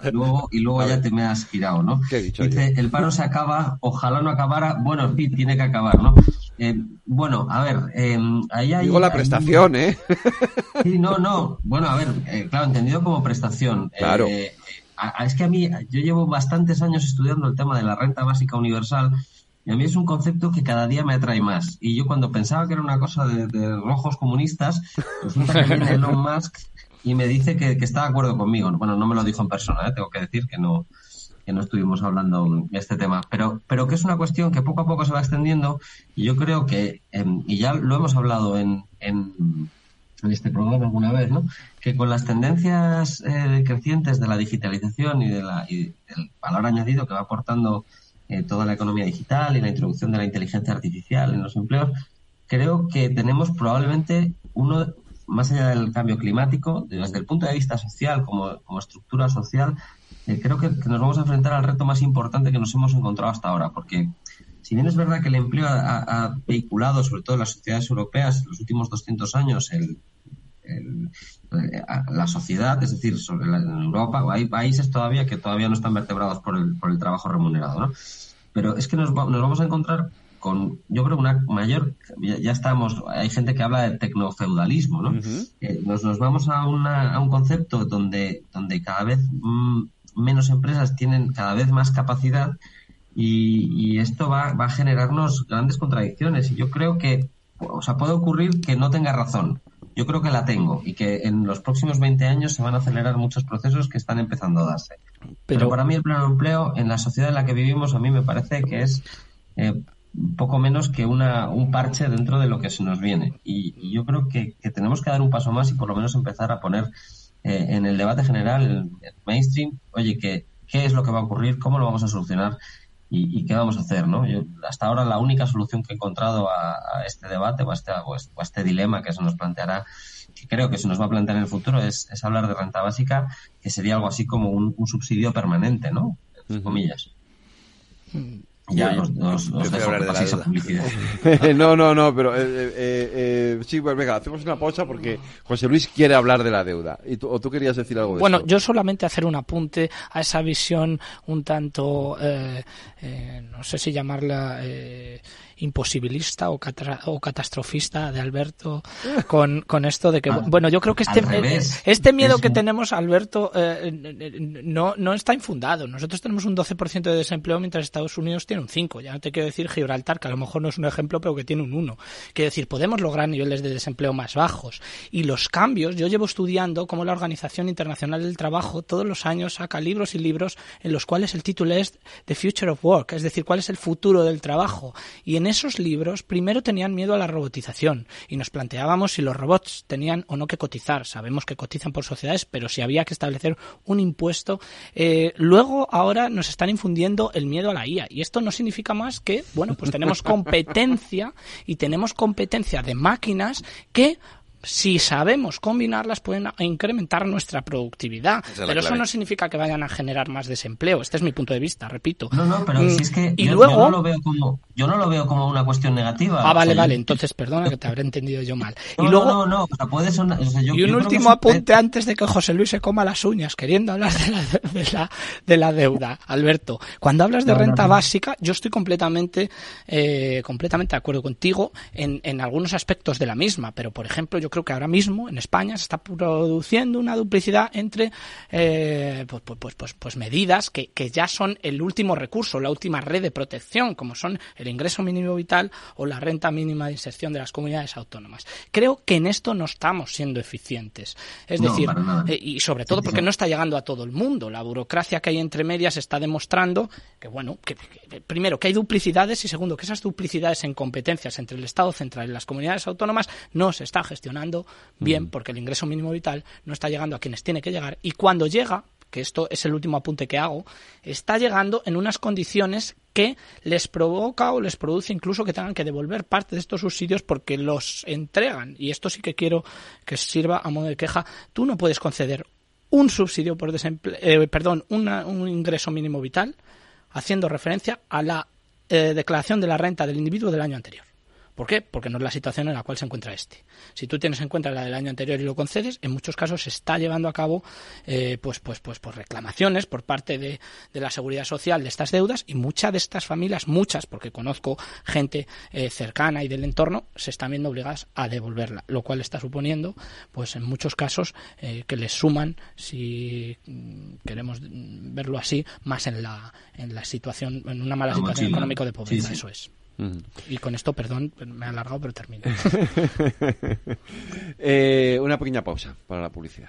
Speaker 28: y luego, y luego ya te me has girado, ¿no?
Speaker 2: ¿Qué he dicho
Speaker 28: Dice, el paro se acaba, ojalá no acabara, bueno, sí, tiene que acabar, ¿no? Eh, bueno, a ver, eh, ahí hay...
Speaker 2: Digo la
Speaker 28: hay-
Speaker 2: prestación, ¿eh?
Speaker 28: Sí, no, no. Bueno, a ver, eh, claro, entendido como prestación.
Speaker 2: Claro.
Speaker 28: Eh, a- a- es que a mí, yo llevo bastantes años estudiando el tema de la renta básica universal y a mí es un concepto que cada día me atrae más. Y yo cuando pensaba que era una cosa de, de rojos comunistas, resulta que viene Elon Musk y me dice que, que está de acuerdo conmigo. Bueno, no me lo dijo en persona, ¿eh? tengo que decir que no que no estuvimos hablando de este tema, pero, pero que es una cuestión que poco a poco se va extendiendo y yo creo que, em, y ya lo hemos hablado en, en, en este programa alguna vez, ¿no? que con las tendencias eh, crecientes de la digitalización y, de la, y del valor añadido que va aportando eh, toda la economía digital y la introducción de la inteligencia artificial en los empleos, creo que tenemos probablemente uno, más allá del cambio climático, desde el punto de vista social, como, como estructura social, eh, creo que, nos vamos a enfrentar al reto más importante que nos hemos encontrado hasta ahora, porque si bien es verdad que el empleo ha, ha vehiculado, sobre todo en las sociedades europeas, en los últimos 200 años, el, eh, la sociedad, es decir, sobre la- en Europa, hay países todavía que todavía no están vertebrados por el, por el trabajo remunerado, ¿no? Pero es que nos, nos vamos a encontrar con, yo creo, una mayor, ya, ya estamos, hay gente que habla de tecnofeudalismo, ¿no? Eh, nos, nos vamos a, una, a un concepto donde, donde cada vez mm, menos empresas tienen cada vez más capacidad y, y esto va, va a generarnos grandes contradicciones. Y yo creo que, o sea, puede ocurrir que no tenga razón. Yo creo que la tengo y que en los próximos 20 años se van a acelerar muchos procesos que están empezando a darse. Pero, para mí el pleno empleo en la sociedad en la que vivimos a mí me parece que es eh, poco menos que una, un parche dentro de lo que se nos viene. Y, y yo creo que, que tenemos que dar un paso más y por lo menos empezar a poner eh, en el debate general, el, el mainstream, oye, que, ¿qué es lo que va a ocurrir? ¿Cómo lo vamos a solucionar? ¿Y, y qué vamos a hacer? ¿no? Yo, hasta ahora la única solución que he encontrado a, a este debate o a este, o a este dilema que se nos planteará que creo que se nos va a plantear en el futuro es, es hablar de renta básica, que sería algo así como un, un subsidio permanente, ¿no? Entre comillas. Ya
Speaker 2: Yo-
Speaker 28: os, os- os
Speaker 2: yo
Speaker 28: dejo
Speaker 2: hablar de la
Speaker 28: publicidad.
Speaker 2: no, no, no, pero eh, eh, eh, sí, pues venga, hacemos una pausa porque José Luis quiere hablar de la deuda. ¿Y tú, ¿O tú querías decir algo de
Speaker 24: Bueno,
Speaker 2: esto?
Speaker 24: yo solamente hacer un apunte a esa visión un tanto, eh, eh, no sé si llamarla eh, imposibilista o, catra- o catastrofista de Alberto con, con esto de que,
Speaker 28: Al-
Speaker 24: bueno, yo creo que este,
Speaker 28: revés.
Speaker 24: este miedo
Speaker 28: Es
Speaker 24: que tenemos, Alberto, eh, no, no está infundado. Nosotros tenemos un 12% de desempleo mientras Estados Unidos tiene un 5%. Ya no te quiero decir Gibraltar, que a lo mejor no es un ejemplo, pero que tiene un 1%. Quiero decir, podemos lograr niveles de desempleo más bajos. Y los cambios, yo llevo estudiando cómo la Organización Internacional del Trabajo todos los años saca libros y libros en los cuales el título es The Future of Work, es decir, cuál es el futuro del trabajo. Y en esos libros primero tenían miedo a la robotización y nos planteábamos si los robots tenían o no que cotizar. Sabemos que cotizan por sociedades, pero si había que establecer un impuesto. Eh, luego ahora nos están infundiendo el miedo a la IA y esto no significa más que, bueno, pues tenemos competencia y tenemos competencia de máquinas que si sabemos combinarlas pueden incrementar nuestra productividad.
Speaker 28: Es
Speaker 24: Pero eso no significa que vayan a generar más desempleo. Este es mi punto de vista, repito.
Speaker 28: No, no, pero
Speaker 24: Mm,
Speaker 28: si es que
Speaker 24: y
Speaker 28: yo,
Speaker 24: luego
Speaker 28: yo no lo veo como yo no lo veo como una cuestión negativa.
Speaker 24: Ah,
Speaker 28: O
Speaker 24: vale,
Speaker 28: yo-
Speaker 24: vale. Entonces, perdona que te habré entendido yo mal.
Speaker 28: No,
Speaker 24: y luego,
Speaker 28: no, no, o sea, puede sonar- o sea, yo-
Speaker 24: y un
Speaker 28: que
Speaker 24: último apunte antes de que José Luis se coma las uñas queriendo hablar de la, de la, de la deuda. Alberto, cuando hablas de
Speaker 28: No, no,
Speaker 24: renta
Speaker 28: no.
Speaker 24: básica, yo estoy completamente, eh, completamente de acuerdo contigo en, en algunos aspectos de la misma, pero por ejemplo, yo yo creo que ahora mismo en España se está produciendo una duplicidad entre eh, pues, pues, pues, pues, pues medidas que, que ya son el último recurso, la última red de protección, como son el ingreso mínimo vital o la renta mínima de inserción de las comunidades autónomas. Creo que en esto no estamos siendo eficientes. Es
Speaker 28: No,
Speaker 24: decir, eh, y sobre todo porque no está llegando a todo el mundo. La burocracia que hay entre medias está demostrando que, bueno, que, que- primero, que hay duplicidades y segundo, que esas duplicidades en competencias entre el Estado central y las comunidades autónomas no se está gestionando bien porque el ingreso mínimo vital no está llegando a quienes tiene que llegar y cuando llega que esto es el último apunte que hago, está llegando en unas condiciones que les provoca o les produce incluso que tengan que devolver parte de estos subsidios porque los entregan. Y esto sí que quiero que sirva a modo de queja. Tú no puedes conceder un subsidio por desempleo, eh, perdón, una- un ingreso mínimo vital haciendo referencia a la eh, declaración de la renta del individuo del año anterior. ¿Por qué? Porque no es la situación en la cual se encuentra este. Si tú tienes en cuenta la del año anterior y lo concedes, en muchos casos se está llevando a cabo eh, pues, pues, pues, por reclamaciones por parte de, de la seguridad social de estas deudas y muchas de estas familias, muchas, porque conozco gente eh, cercana y del entorno, se están viendo obligadas a devolverla, lo cual está suponiendo, pues en muchos casos, eh, que les suman, si queremos verlo así, más en la, en la situación, en una mala
Speaker 2: La
Speaker 24: situación económica de pobreza,
Speaker 2: Sí, sí.
Speaker 24: eso es. Y con esto, perdón, me he alargado, pero termino.
Speaker 2: Eh, una pequeña pausa para la publicidad.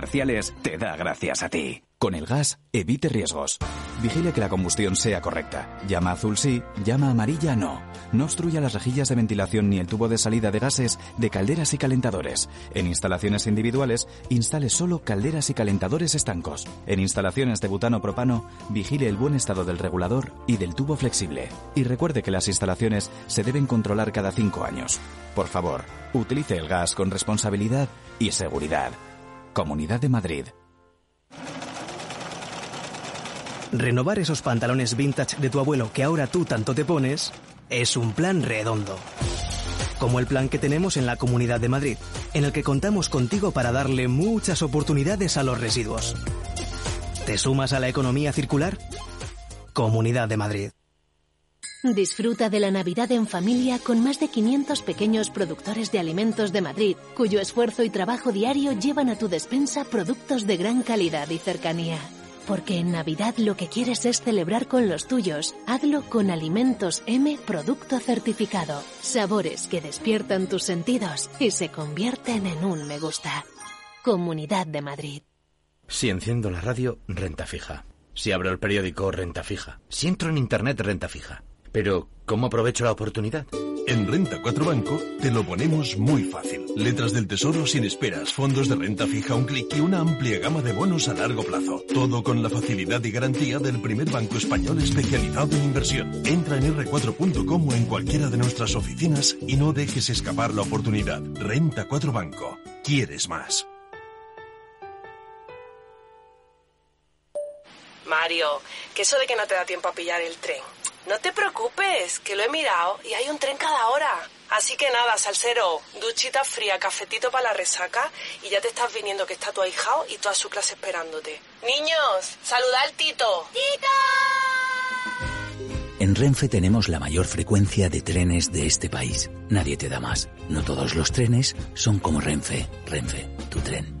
Speaker 29: te da gracias a ti. Con el gas, evite riesgos. Vigile que la combustión sea correcta. Llama azul sí, llama amarilla no. No obstruya las rejillas de ventilación ni el tubo de salida de gases de calderas y calentadores. En instalaciones individuales, instale solo calderas y calentadores estancos. En instalaciones de butano propano, vigile el buen estado del regulador y del tubo flexible. Y recuerde que las instalaciones se deben controlar cada cinco años. Por favor, utilice el gas con responsabilidad y seguridad. Comunidad de Madrid.
Speaker 30: Renovar esos pantalones vintage de tu abuelo que ahora tú tanto te pones es un plan redondo. Como el plan que tenemos en la Comunidad de Madrid, en el que contamos contigo para darle muchas oportunidades a los residuos. ¿Te sumas a la economía circular? Comunidad de Madrid.
Speaker 20: Disfruta de la Navidad en familia con más de 500 pequeños productores de alimentos de Madrid, cuyo esfuerzo y trabajo diario llevan a tu despensa productos de gran calidad y cercanía. Porque en Navidad lo que quieres es celebrar con los tuyos. Hazlo con Alimentos M Producto Certificado. Sabores que despiertan tus sentidos y se convierten en un me gusta. Comunidad de Madrid.
Speaker 31: Si enciendo la radio, renta fija. Si abro el periódico, renta fija. Si entro en Internet, renta fija. Pero, ¿cómo aprovecho la oportunidad?
Speaker 32: En Renta 4 Banco te lo ponemos muy fácil. Letras del tesoro sin esperas, fondos de renta fija, un clic y una amplia gama de bonos a largo plazo. Todo con la facilidad y garantía del primer banco español especializado en inversión. Entra en r4.com o en cualquiera de nuestras oficinas y no dejes escapar la oportunidad. Renta 4 Banco. ¿Quieres más?
Speaker 33: Mario, que eso de que no te da tiempo a pillar el tren. No te preocupes, que lo he mirado y hay un tren cada hora. Así que nada, salsero, duchita fría, cafetito para la resaca y ya te estás viniendo que está tu ahijao y toda su clase esperándote. Niños, saluda al Tito. ¡Tito!
Speaker 34: En Renfe tenemos la mayor frecuencia de trenes de este país. Nadie te da más. No todos los trenes son como Renfe. Renfe, tu tren.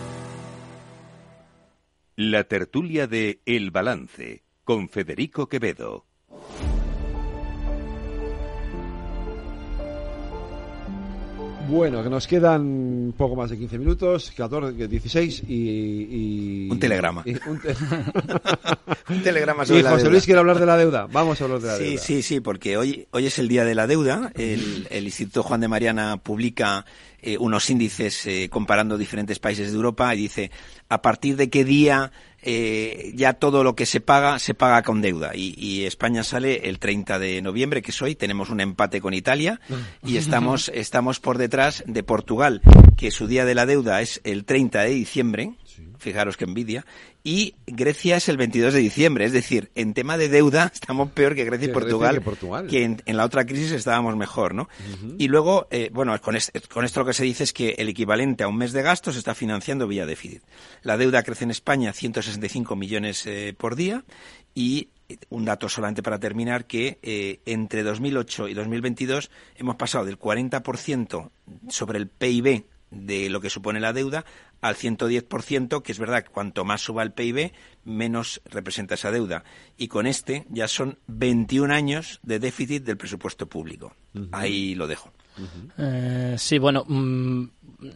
Speaker 1: La tertulia de El Balance con Federico Quevedo.
Speaker 2: Bueno, que nos quedan poco más de 15 minutos, 14, 16 y... y
Speaker 26: un telegrama.
Speaker 2: y un, te-
Speaker 26: Un telegrama
Speaker 2: y
Speaker 26: sobre la
Speaker 2: José
Speaker 26: deuda.
Speaker 2: Luis quiere hablar de la deuda. Vamos a hablar de la
Speaker 26: Sí,
Speaker 2: deuda.
Speaker 26: sí, sí, porque hoy, hoy es el Día de la Deuda. El, el Instituto Juan de Mariana publica eh, unos índices eh, comparando diferentes países de Europa y dice a partir de qué día eh, ya todo lo que se paga se paga con deuda. Y, y España sale el 30 de noviembre, que es hoy. Tenemos un empate con Italia y estamos, estamos por detrás de Portugal, que su Día de la Deuda es el 30 de diciembre. Fijaros qué envidia. Y Grecia es el 22 de diciembre. Es decir, en tema de deuda estamos peor que Grecia y
Speaker 2: Que
Speaker 26: Portugal.
Speaker 2: que Portugal.
Speaker 26: que en, en la otra crisis estábamos mejor, ¿no? Y luego, eh, bueno, con, es- con esto lo que se dice es que el equivalente a un mes de gasto se está financiando vía déficit. La deuda crece en España 165 millones eh, por día y eh, un dato solamente para terminar que eh, entre 2008 y 2022 hemos pasado del 40% sobre el PIB de lo que supone la deuda al 110%, que es verdad que cuanto más suba el PIB, menos representa esa deuda. Y con este ya son 21 años de déficit del presupuesto público. Ahí lo dejo.
Speaker 24: Eh, sí, bueno, mm,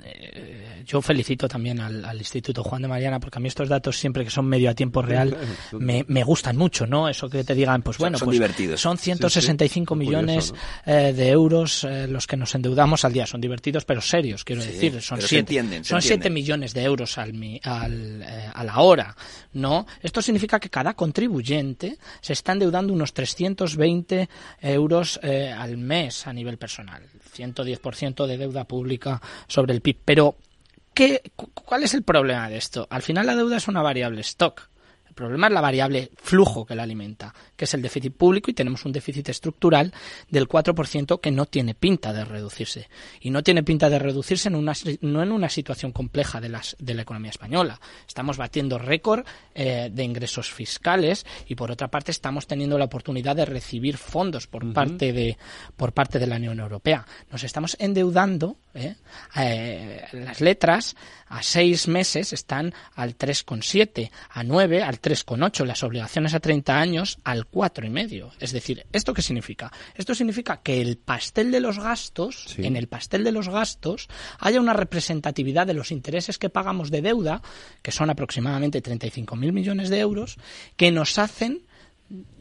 Speaker 24: eh, yo felicito también al, al Instituto Juan de Mariana porque a mí estos datos siempre que son medio a tiempo real me, me gustan mucho, ¿no? Eso que te digan, pues
Speaker 26: Son-
Speaker 24: bueno,
Speaker 26: son
Speaker 24: pues
Speaker 26: divertidos.
Speaker 24: son
Speaker 26: Sí, sí.
Speaker 24: 165
Speaker 26: Curioso,
Speaker 24: millones
Speaker 26: ¿no?
Speaker 24: eh, de euros eh, los que nos endeudamos al día. Son divertidos pero serios, quiero
Speaker 26: Sí,
Speaker 24: decir. Son
Speaker 26: pero se
Speaker 24: siete,
Speaker 26: entienden, se
Speaker 24: son siete millones de euros al, mi- al, eh, a la hora, ¿no? Esto significa que cada contribuyente se está endeudando unos 320 euros al mes a nivel personal. 110% de deuda pública sobre el PIB. Pero, ¿qué, cu- ¿cuál es el problema de esto? Al final la deuda es una variable stock. El problema es la variable flujo que la alimenta, que es el déficit público y tenemos un déficit estructural del 4% que no tiene pinta de reducirse. Y no tiene pinta de reducirse en una, no en una situación compleja de, las, de la economía española. Estamos batiendo récord eh, de ingresos fiscales y por otra parte estamos teniendo la oportunidad de recibir fondos por, parte, de, por parte de la Unión Europea. Nos estamos endeudando, ¿eh? Eh, las letras a seis meses están al 3,7, a 9 al 3,8, las obligaciones a 30 años al 4,5. Es decir, ¿esto qué significa? Esto significa que el pastel de los gastos,
Speaker 2: Sí.
Speaker 24: en el pastel de los gastos, haya una representatividad de los intereses que pagamos de deuda, que son aproximadamente 35.000 millones de euros, que nos hacen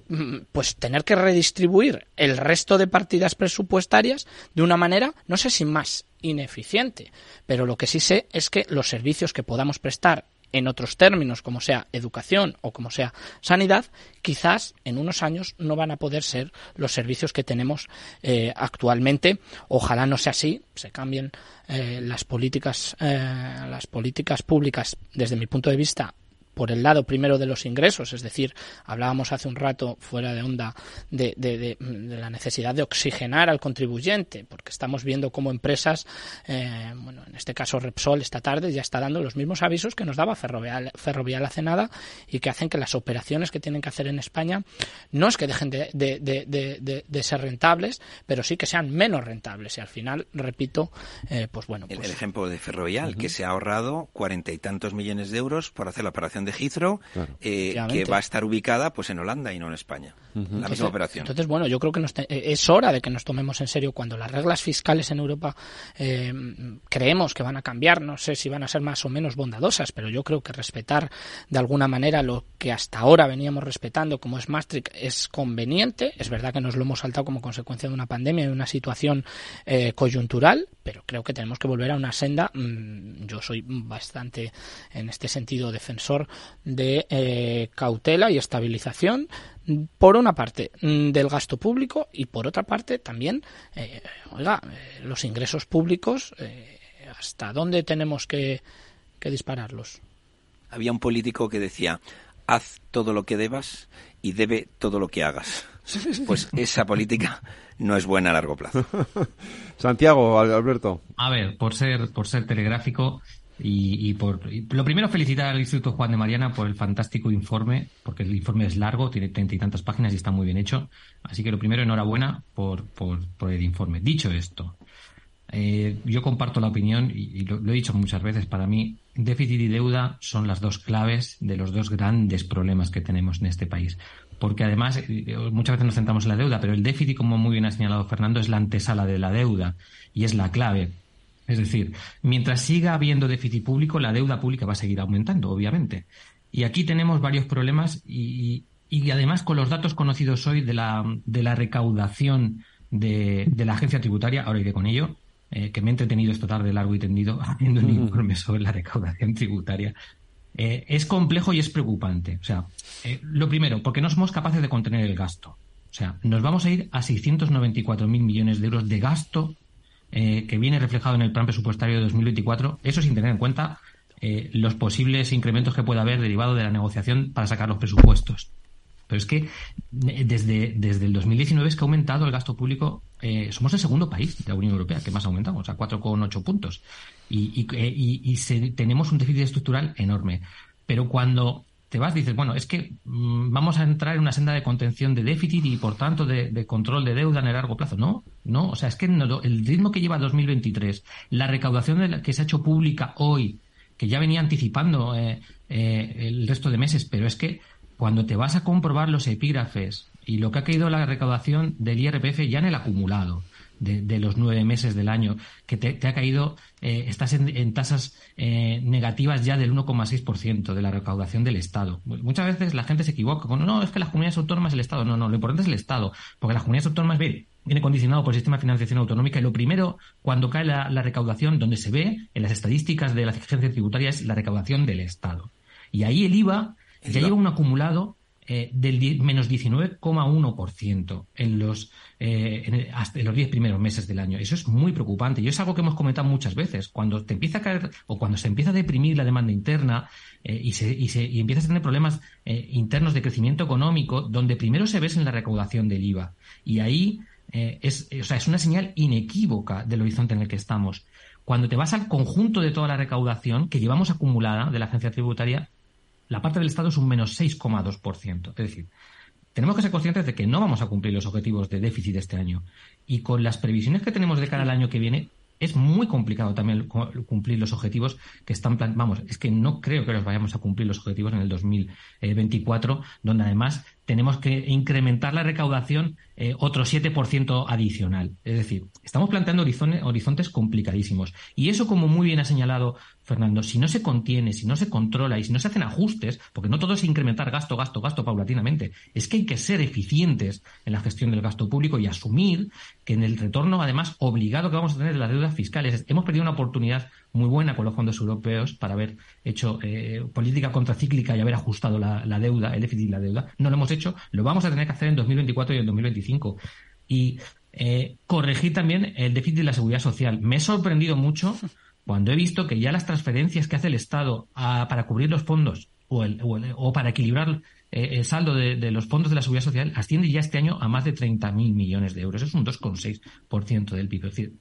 Speaker 24: mm, pues tener que redistribuir el resto de partidas presupuestarias de una manera, no sé si más ineficiente, pero lo que sí sé es que los servicios que podamos prestar en otros términos, como sea educación o como sea sanidad, quizás en unos años no van a poder ser los servicios que tenemos eh, actualmente. Ojalá no sea así, se cambien eh, las políticas, eh, las políticas públicas desde mi punto de vista por el lado primero de los ingresos, es decir, hablábamos hace un rato fuera de onda de, de- de- de la necesidad de oxigenar al contribuyente, porque estamos viendo cómo empresas, eh, bueno, en este caso Repsol esta tarde ya está dando los mismos avisos que nos daba Ferrovial, Ferrovial hace nada y que hacen que las operaciones que tienen que hacer en España no es que dejen de, ser rentables, pero sí que sean menos rentables. Y al final, repito, eh, pues bueno, pues
Speaker 26: el ejemplo de Ferrovial, que se ha ahorrado cuarenta y tantos millones de euros por hacer la operación de Heathrow, eh, que va a estar ubicada pues en Holanda y no en España. La
Speaker 24: Entonces-
Speaker 26: misma operación.
Speaker 24: Entonces, bueno, yo creo que nos te- eh, es hora de que nos tomemos en serio cuando las reglas fiscales en Europa eh, creemos que van a cambiar. No sé si van a ser más o menos bondadosas, pero yo creo que respetar de alguna manera lo que hasta ahora veníamos respetando, como es Maastricht, es conveniente. Es verdad que nos lo hemos saltado como consecuencia de una pandemia y de una situación eh, coyuntural, pero creo que tenemos que volver a una senda. mm, yo soy bastante, en este sentido, defensor de eh, cautela y estabilización por una parte mm, del gasto público y por otra parte también, eh, oiga, eh, los ingresos públicos, eh, ¿hasta dónde tenemos que, que dispararlos?
Speaker 26: Había un político que decía, haz todo lo que debas y debe todo lo que hagas. pues esa política no es buena a largo plazo.
Speaker 2: Santiago, Alberto.
Speaker 25: A ver, por ser, por ser telegráfico, y, por lo primero felicitar al Instituto Juan de Mariana por el fantástico informe, porque el informe es largo, tiene treinta y tantas páginas y está muy bien hecho. Así que lo primero, enhorabuena por, por, por el informe. Dicho esto, eh, yo comparto la opinión y, lo, he dicho muchas veces. Para mí, déficit y deuda son las dos claves de los dos grandes problemas que tenemos en este país. Porque además, eh, muchas veces nos centramos en la deuda, pero el déficit, como muy bien ha señalado Fernando, es la antesala de la deuda y es la clave es decir, mientras siga habiendo déficit público, la deuda pública va a seguir aumentando, obviamente. Y aquí tenemos varios problemas y, además con los datos conocidos hoy de la, de la recaudación de, la agencia tributaria, ahora iré con ello, eh, que me he entretenido esta tarde largo y tendido haciendo un informe sobre la recaudación tributaria. Eh, es complejo y es preocupante. O sea, eh, lo primero, porque no somos capaces de contener el gasto. O sea, nos vamos a ir a 694.000 millones de euros de gasto eh, que viene reflejado en el plan presupuestario de 2024, eso sin tener en cuenta eh, los posibles incrementos que pueda haber derivado de la negociación para sacar los presupuestos. Pero es que eh, desde, desde el 2019 es que ha aumentado el gasto público. somos el segundo país de la Unión Europea que más ha aumentado, o sea, 4,8 puntos. Y, y, tenemos un déficit estructural enorme. Pero cuando te vas, dices, bueno, es que mm, vamos a entrar en una senda de contención de déficit y, por tanto, de, control de deuda en el largo plazo. No, no, o sea, es que el ritmo que lleva 2023, la recaudación de la, que se ha hecho pública hoy, que ya venía anticipando eh, eh, el resto de meses, pero es que cuando te vas a comprobar los epígrafes y lo que ha caído la recaudación del IRPF ya en el acumulado, de, los nueve meses del año, que te, ha caído, eh, estás en, tasas eh, negativas ya del 1,6% de la recaudación del Estado. Muchas veces la gente se equivoca con, no, es que las comunidades autónomas el Estado. No, no, lo importante es el Estado, porque las comunidades autónomas, viene condicionado por el sistema de financiación autonómica y lo primero, cuando cae la, recaudación, donde se ve en las estadísticas de la agencia tributaria, es la recaudación del Estado. Y ahí el IVA ya lleva un acumulado eh, del menos 19,1% en los, eh, hasta los 10 primeros meses del año. Eso es muy preocupante y es algo que hemos comentado muchas veces. Cuando te empieza a caer o cuando se empieza a deprimir la demanda interna eh, y, se, y, se, y empiezas a tener problemas internos de crecimiento económico, donde primero se ve en la recaudación del IVA. Y ahí es, o sea, es una señal inequívoca del horizonte en el que estamos. Cuando te vas al conjunto de toda la recaudación que llevamos acumulada de la agencia tributaria, la parte del Estado es un menos 6,2%. Es decir, tenemos que ser conscientes de que no vamos a cumplir los objetivos de déficit este año. Y con las previsiones que tenemos de cara al año que viene, es muy complicado también cumplir los objetivos que están vamos es que no creo que los vayamos a cumplir los objetivos en el 2024 donde además tenemos que incrementar la recaudación eh, otro 7% adicional. Es decir, estamos planteando horizontes, complicadísimos. Y eso, como muy bien ha señalado Fernando, si no se contiene, si no se controla y si no se hacen ajustes, porque no todo es incrementar gasto, gasto, gasto paulatinamente, es que hay que ser eficientes en la gestión del gasto público y asumir que en el retorno, además, obligado que vamos a tener de las deudas fiscales, hemos perdido una oportunidad muy buena con los fondos europeos para haber hecho eh, política contracíclica y haber ajustado la, deuda, el déficit y la deuda. No lo hemos hecho, lo vamos a tener que hacer en 2024 y en 2025. Y eh, corregir también el déficit de la seguridad social. Me he sorprendido mucho cuando he visto que ya las transferencias que hace el Estado para cubrir los fondos o, o, para equilibrar eh, el saldo de, de, los fondos de la seguridad social asciende ya este año a más de 30.000 millones de euros. Es un 2,6% del PIB. Es decir,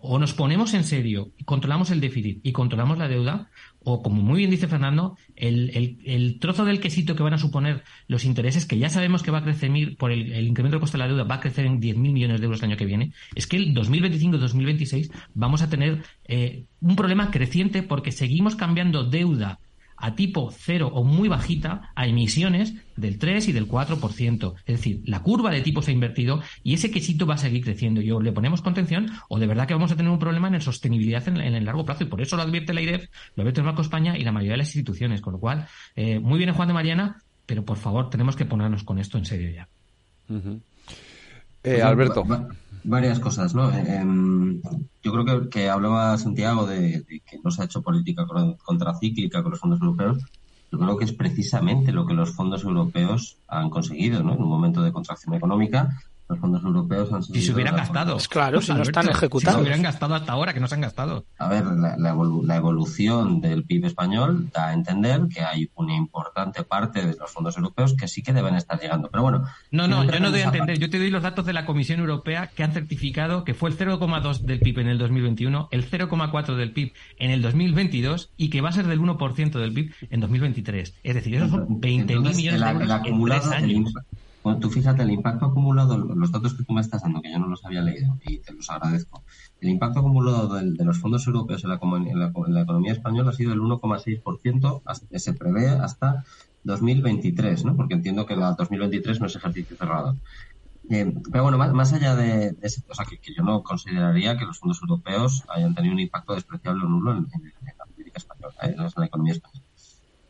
Speaker 25: o nos ponemos en serio y controlamos el déficit y controlamos la deuda, o como muy bien dice Fernando, el, trozo del quesito que van a suponer los intereses, que ya sabemos que va a crecer por el, incremento del coste de la deuda, va a crecer en 10.000 millones de euros el año que viene, es que el 2025-2026 vamos a tener eh, un problema creciente porque seguimos cambiando deuda a tipo cero o muy bajita a emisiones del 3 y del 4%. Es decir, la curva de tipos ha invertido y ese quesito va a seguir creciendo. Y o le ponemos contención o de verdad que vamos a tener un problema en la sostenibilidad en, el largo plazo. Y por eso lo advierte la IREF, lo advierte el Banco España y la mayoría de las instituciones. Con lo cual, eh, muy bien Juan de Mariana, pero por favor tenemos que ponernos con esto en serio ya.
Speaker 2: Eh, Alberto
Speaker 28: varias cosas, ¿no? Em, yo creo que, hablaba Santiago de, que no se ha hecho política contracíclica con los fondos europeos. Yo creo que es precisamente lo que los fondos europeos han conseguido, ¿no? En un momento de contracción económica, los fondos europeos han sido...
Speaker 25: Si se hubieran gastado.
Speaker 24: Claro, si no están ejecutados.
Speaker 25: Si se hubieran gastado hasta ahora, que no se han gastado.
Speaker 28: A ver, la, la, evolu la, evolución del PIB español da a entender que hay una importante parte de los fondos europeos que sí que deben estar llegando. Pero bueno...
Speaker 25: No, no, yo no doy a entender. Yo te doy los datos de la Comisión Europea que han certificado que fue el 0,2 del PIB en el 2021, el 0,4 del PIB en el 2022 y que va a ser del 1% del PIB en 2023. Es decir, esos son 20.000 millones de euros en tres años.
Speaker 28: Bueno, tú fíjate, el impacto acumulado, los datos que tú me estás dando, que yo no los había leído y te los agradezco, el impacto acumulado de, los fondos europeos en la, en la, en la economía española ha sido del 1,6%, se prevé hasta 2023, ¿no? Porque entiendo que la 2023 no es ejercicio cerrado. Pero bueno, más, allá de, de ese, o sea, que, que, yo no consideraría que los fondos europeos hayan tenido un impacto despreciable o nulo en la política española, eh, en la economía española.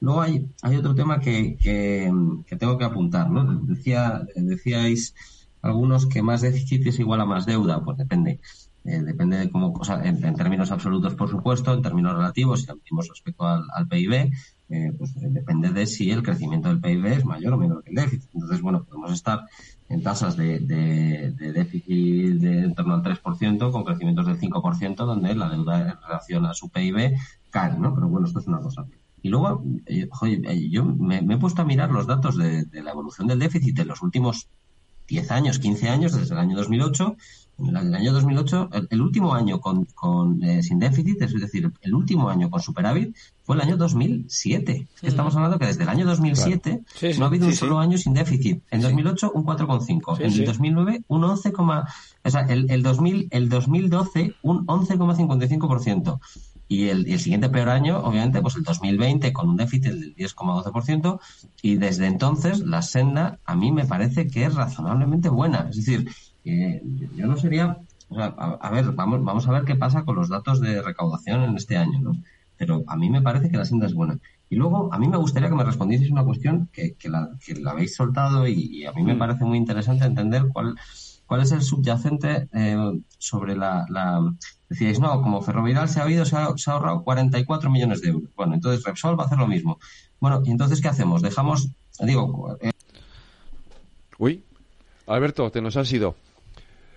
Speaker 28: Luego hay, hay otro tema que, que, tengo que apuntar, ¿no? Decía, decíais algunos que más déficit es igual a más deuda, pues depende. Eh, depende de cómo, sea, en, en, términos absolutos, por supuesto, en términos relativos, si hablamos respecto al, PIB, eh, pues depende de si el crecimiento del PIB es mayor o menor que el déficit. Entonces, bueno, podemos estar en tasas de déficit de en torno al 3%, con crecimientos del 5%, donde la deuda en relación a su PIB cae, ¿no? Pero bueno, esto es una cosa. Y luego, eh, joder, yo me, me, he puesto a mirar los datos de, de, la evolución del déficit en los últimos 10 años, 15 años, desde el año 2008. En el año 2008, el, el último año con, con eh, sin déficit, es decir, el último año con superávit, fue el año 2007. Es que estamos hablando que desde el año 2007 claro. sí, sí, no ha habido sí, un solo año sin déficit. En 2008, un 4,5. en el 2009, un 11, o sea, el, el, 2000, el 2012, un 11,55% y el, y el, siguiente peor año, obviamente, pues el 2020 con un déficit del 10,12% y desde entonces la senda a mí me parece que es razonablemente buena. Es decir, eh, yo no sería, o sea, a, a, ver, vamos, vamos a ver qué pasa con los datos de recaudación en este año, ¿no? Pero a mí me parece que la senda es buena. Y luego, a mí me gustaría que me respondieseis una cuestión que, que, la, que la habéis soltado y, y a mí me parece muy interesante entender cuál, cuál es el subyacente eh, sobre la, la, Decíais, no, como Ferrovial se ha habido, se ha, se ha, ahorrado 44 millones de euros. Bueno, entonces Repsol va a hacer lo mismo. Bueno, y entonces, ¿qué hacemos? Dejamos, digo... Eh...
Speaker 2: Uy, Alberto, te nos has ido.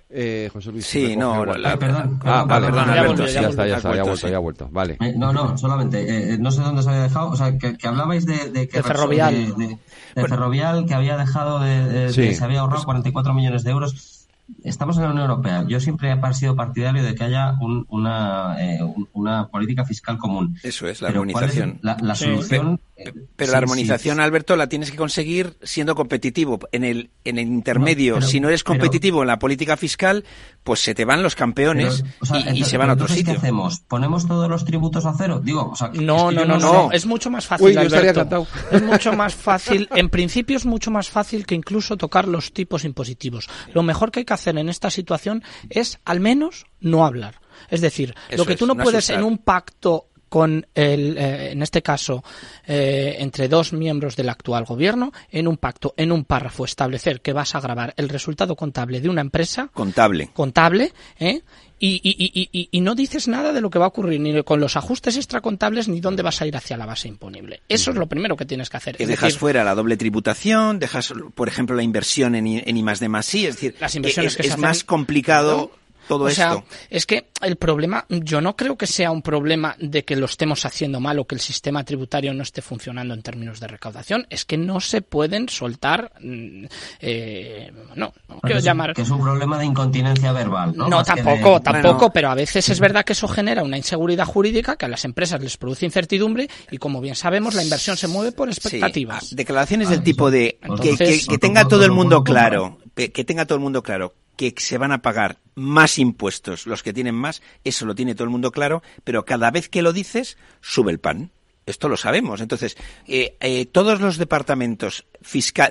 Speaker 2: Eh, José Luis.
Speaker 26: Sí, no, la,
Speaker 28: ah, perdón.
Speaker 26: Ah, vale,
Speaker 2: perdón,
Speaker 26: ya,
Speaker 2: Alberto, ya, ya, está, ya está, ya ha
Speaker 26: vuelto, sí.
Speaker 2: ya ha vuelto. Vale.
Speaker 28: Eh, no, no, solamente, eh, no sé dónde se había dejado, o sea, que, que hablabais de, de que
Speaker 24: de Ferrovial,
Speaker 28: de, de, de bueno. Ferrovial que había dejado de,
Speaker 2: sí.
Speaker 28: se había ahorrado 44 millones de euros estamos en la Unión Europea. Yo siempre he sido partidario de que haya un, una, eh, una política fiscal común.
Speaker 26: Eso es, la pero armonización.
Speaker 28: Es la, la, solución.
Speaker 26: Pero, pero sí, la armonización, sí. Alberto, la tienes que conseguir siendo competitivo. En el, en el intermedio, no, pero, si no eres competitivo en la política fiscal, pues se te van los campeones o sea, y, entonces, y, se van a otro sitio.
Speaker 28: ¿Qué hacemos? ¿Ponemos todos los tributos a cero? Digo, o sea,
Speaker 24: no,
Speaker 28: es
Speaker 24: no, no, no, es mucho más fácil.
Speaker 2: Uy,
Speaker 24: Alberto. Es mucho más fácil. En principio es mucho más fácil que incluso tocar los tipos impositivos. Lo mejor que hay que hacer en esta situación es al menos no hablar. Es decir, Eso lo que tú no, no puedes asustar. en un pacto con el, eh, en este caso, eh, entre dos miembros del actual gobierno, en un pacto, en un párrafo, establecer que vas a grabar el resultado contable de una empresa.
Speaker 26: Contable.
Speaker 24: Contable, ¿eh? Y, y, y, y, no dices nada de lo que va a ocurrir, ni con los ajustes extracontables, ni dónde vas a ir hacia la base imponible. Eso es lo primero que tienes que hacer.
Speaker 26: Que
Speaker 24: es
Speaker 26: dejas
Speaker 24: decir,
Speaker 26: fuera la doble tributación, dejas, por ejemplo, la inversión en, en I más de más sí, es decir,
Speaker 24: las inversiones
Speaker 26: que
Speaker 24: es,
Speaker 26: más complicado.
Speaker 24: ¿no?
Speaker 26: Todo
Speaker 24: o
Speaker 26: esto.
Speaker 24: sea, es que el problema, yo no creo que sea un problema de que lo estemos haciendo mal o que el sistema tributario no esté funcionando en términos de recaudación, es que no se pueden soltar, eh, no, no quiero
Speaker 28: es,
Speaker 24: llamar...
Speaker 28: Que es un problema de incontinencia verbal, ¿no?
Speaker 24: No,
Speaker 28: Más
Speaker 24: tampoco,
Speaker 28: de...
Speaker 24: tampoco, bueno, pero a veces es verdad que eso genera una inseguridad jurídica que a las empresas les produce incertidumbre y como bien sabemos la inversión se mueve por expectativas.
Speaker 26: Sí. Declaraciones ah, del tipo de Entonces, que, que, que tenga todo el mundo claro, que tenga todo el mundo claro que se van a pagar más impuestos los que tienen más, eso lo tiene todo el mundo claro, pero cada vez que lo dices, sube el pan. Esto lo sabemos. Entonces, eh, eh, todos los departamentos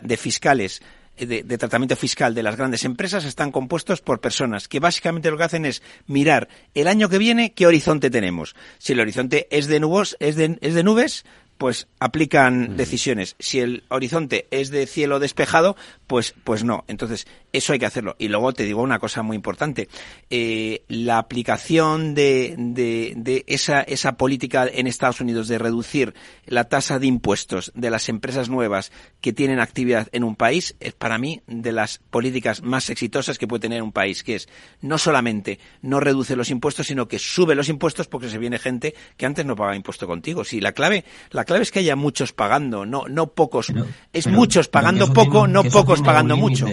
Speaker 26: de fiscales de, de, tratamiento fiscal de las grandes empresas están compuestos por personas que básicamente lo que hacen es mirar el año que viene qué horizonte tenemos. Si el horizonte es de nubes, es de, es de nubes pues aplican decisiones. Si el horizonte es de cielo despejado, pues, pues no. Entonces, eso hay que hacerlo. Y luego te digo una cosa muy importante. Eh, la aplicación de, de, de esa, esa política en Estados Unidos de reducir la tasa de impuestos de las empresas nuevas que tienen actividad en un país es para mí de las políticas más exitosas que puede tener un país, que es no solamente no reduce los impuestos, sino que sube los impuestos porque se viene gente que antes no pagaba impuesto contigo. Sí, la clave, la clave es que haya muchos pagando, no, no pocos. es
Speaker 28: pero-
Speaker 26: muchos pagando poco,
Speaker 28: tiene-
Speaker 26: no pocos pagando mucho.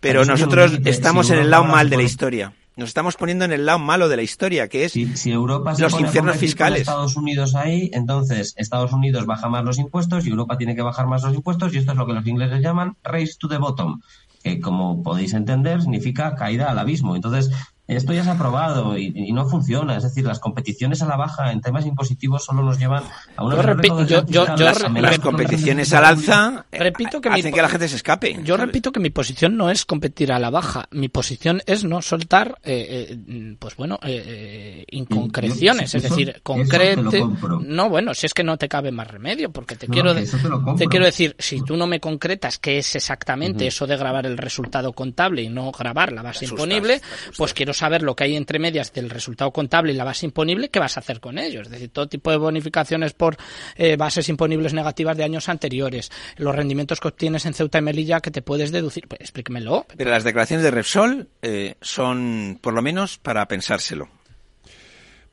Speaker 26: Pero
Speaker 28: eso
Speaker 26: nosotros estamos
Speaker 28: Si
Speaker 26: en el lado mal de la historia. Nos estamos poniendo en el lado malo de la historia, que es
Speaker 28: Si Europa se
Speaker 26: los
Speaker 28: pone
Speaker 26: infiernos fiscales.
Speaker 28: Estados Unidos ahí, entonces Estados Unidos baja más los impuestos y Europa tiene que bajar más los impuestos y esto es lo que los ingleses llaman race to the bottom, que como podéis entender significa caída al abismo. Entonces, esto ya se ha probado y, y no funciona. Es decir, las competiciones a la baja en temas impositivos solo nos llevan a una
Speaker 24: Yo
Speaker 28: gran
Speaker 24: repi-
Speaker 28: recaudación
Speaker 24: yo- yo- yo
Speaker 28: Las
Speaker 24: las
Speaker 26: competiciones al alza eh,
Speaker 24: repito que
Speaker 26: hacen
Speaker 24: mi,
Speaker 26: que la gente se escape.
Speaker 24: Yo repito que mi posición no es competir a la baja. Mi posición es no soltar, eh, eh, pues bueno, eh, inconcreciones.
Speaker 28: Yo-
Speaker 24: es
Speaker 28: eso-
Speaker 24: decir,
Speaker 28: te
Speaker 24: concrete. No, bueno, si es que no te cabe más remedio, porque te
Speaker 28: No,
Speaker 24: quiero
Speaker 28: te compro.
Speaker 24: quiero decir, si tú no me concretas qué es exactamente eso de grabar el resultado contable y no grabar la base
Speaker 26: Te asustas,
Speaker 24: imponible,
Speaker 26: te
Speaker 24: pues quiero saber lo que hay entre medias del resultado contable y la base imponible, qué vas a hacer con ellos. Es decir, todo tipo de bonificaciones por eh, bases imponibles negativas de años anteriores, los rendimientos que obtienes en Ceuta y Melilla que te puedes deducir. Pues explíquemelo.
Speaker 26: Pero las declaraciones de Repsol eh, son, por lo menos, para pensárselo.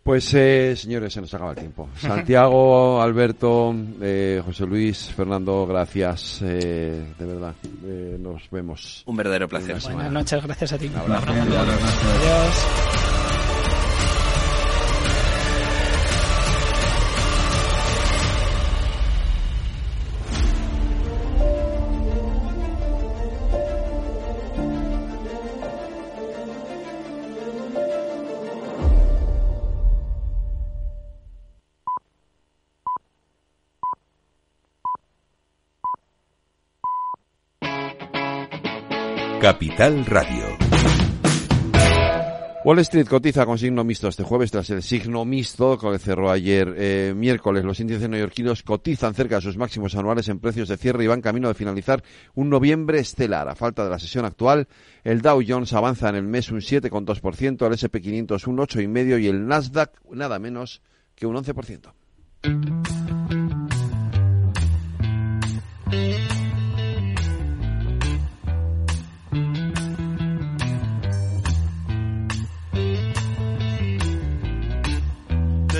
Speaker 2: Pues, eh, señores, se nos acaba el tiempo. Santiago, Alberto, eh, José Luis, Fernando, gracias, eh, de verdad. Eh, nos vemos.
Speaker 26: Un verdadero placer.
Speaker 24: Buenas noches, gracias a ti.
Speaker 2: abrazo.
Speaker 24: Adiós.
Speaker 1: Capital Radio.
Speaker 2: Wall Street cotiza con signo mixto este jueves tras el signo mixto que cerró ayer eh, miércoles. Los índices neoyorquinos cotizan cerca de sus máximos anuales en precios de cierre y van camino de finalizar un noviembre estelar. A falta de la sesión actual, el Dow Jones avanza en el mes un 7,2%, el S&P 500 un 8,5% y el Nasdaq nada menos que un 11%.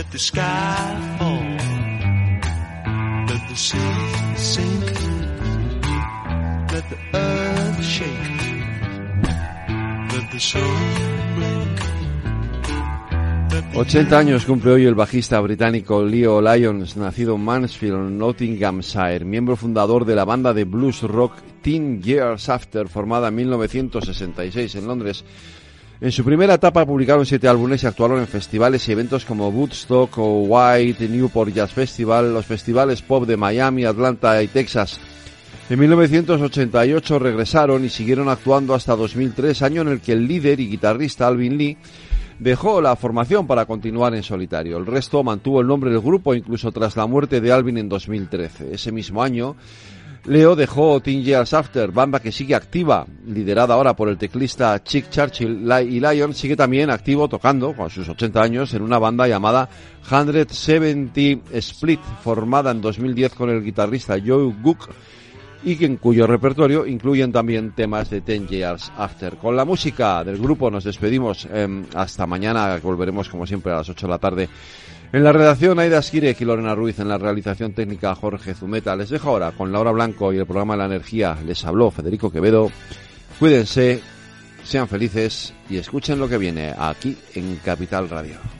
Speaker 19: Let the sky fall. Let the sea sink. Let the earth shake. Let the soul blink. Let the
Speaker 2: 80 años cumple hoy el bajista británico Leo Lyons, nacido en Mansfield, Nottinghamshire, miembro fundador de la banda de blues rock Teen Years After, formada en 1966 en Londres. En su primera etapa publicaron siete álbumes y actuaron en festivales y eventos como Woodstock o White, Newport Jazz Festival, los festivales pop de Miami, Atlanta y Texas. En 1988 regresaron y siguieron actuando hasta 2003, año en el que el líder y guitarrista Alvin Lee dejó la formación para continuar en solitario. El resto mantuvo el nombre del grupo incluso tras la muerte de Alvin en 2013. Ese mismo año, Leo dejó Teen Years After, banda que sigue activa, liderada ahora por el teclista Chick Churchill y Lion, sigue también activo tocando, con sus 80 años, en una banda llamada 170 Split, formada en 2010 con el guitarrista Joe Gook, y en cuyo repertorio incluyen también temas de Ten Years After. Con la música del grupo nos despedimos em, hasta mañana, volveremos como siempre a las 8 de la tarde. En la redacción Aida Skirek y Lorena Ruiz, en la realización técnica Jorge Zumeta. Les dejo ahora con Laura Blanco y el programa La Energía. Les habló Federico Quevedo. Cuídense, sean felices y escuchen lo que viene aquí en Capital Radio.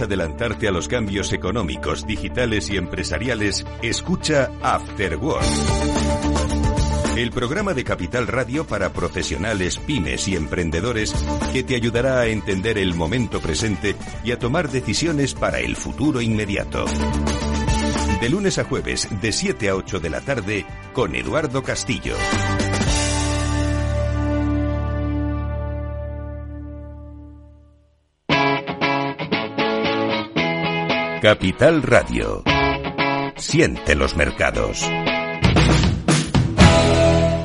Speaker 1: Adelantarte a los cambios económicos, digitales y empresariales, escucha After Work. El programa de Capital Radio para profesionales, pymes y emprendedores que te ayudará a entender el momento presente y a tomar decisiones para el futuro inmediato. De lunes a jueves, de 7 a 8 de la tarde, con Eduardo Castillo. Capital Radio. Siente los mercados.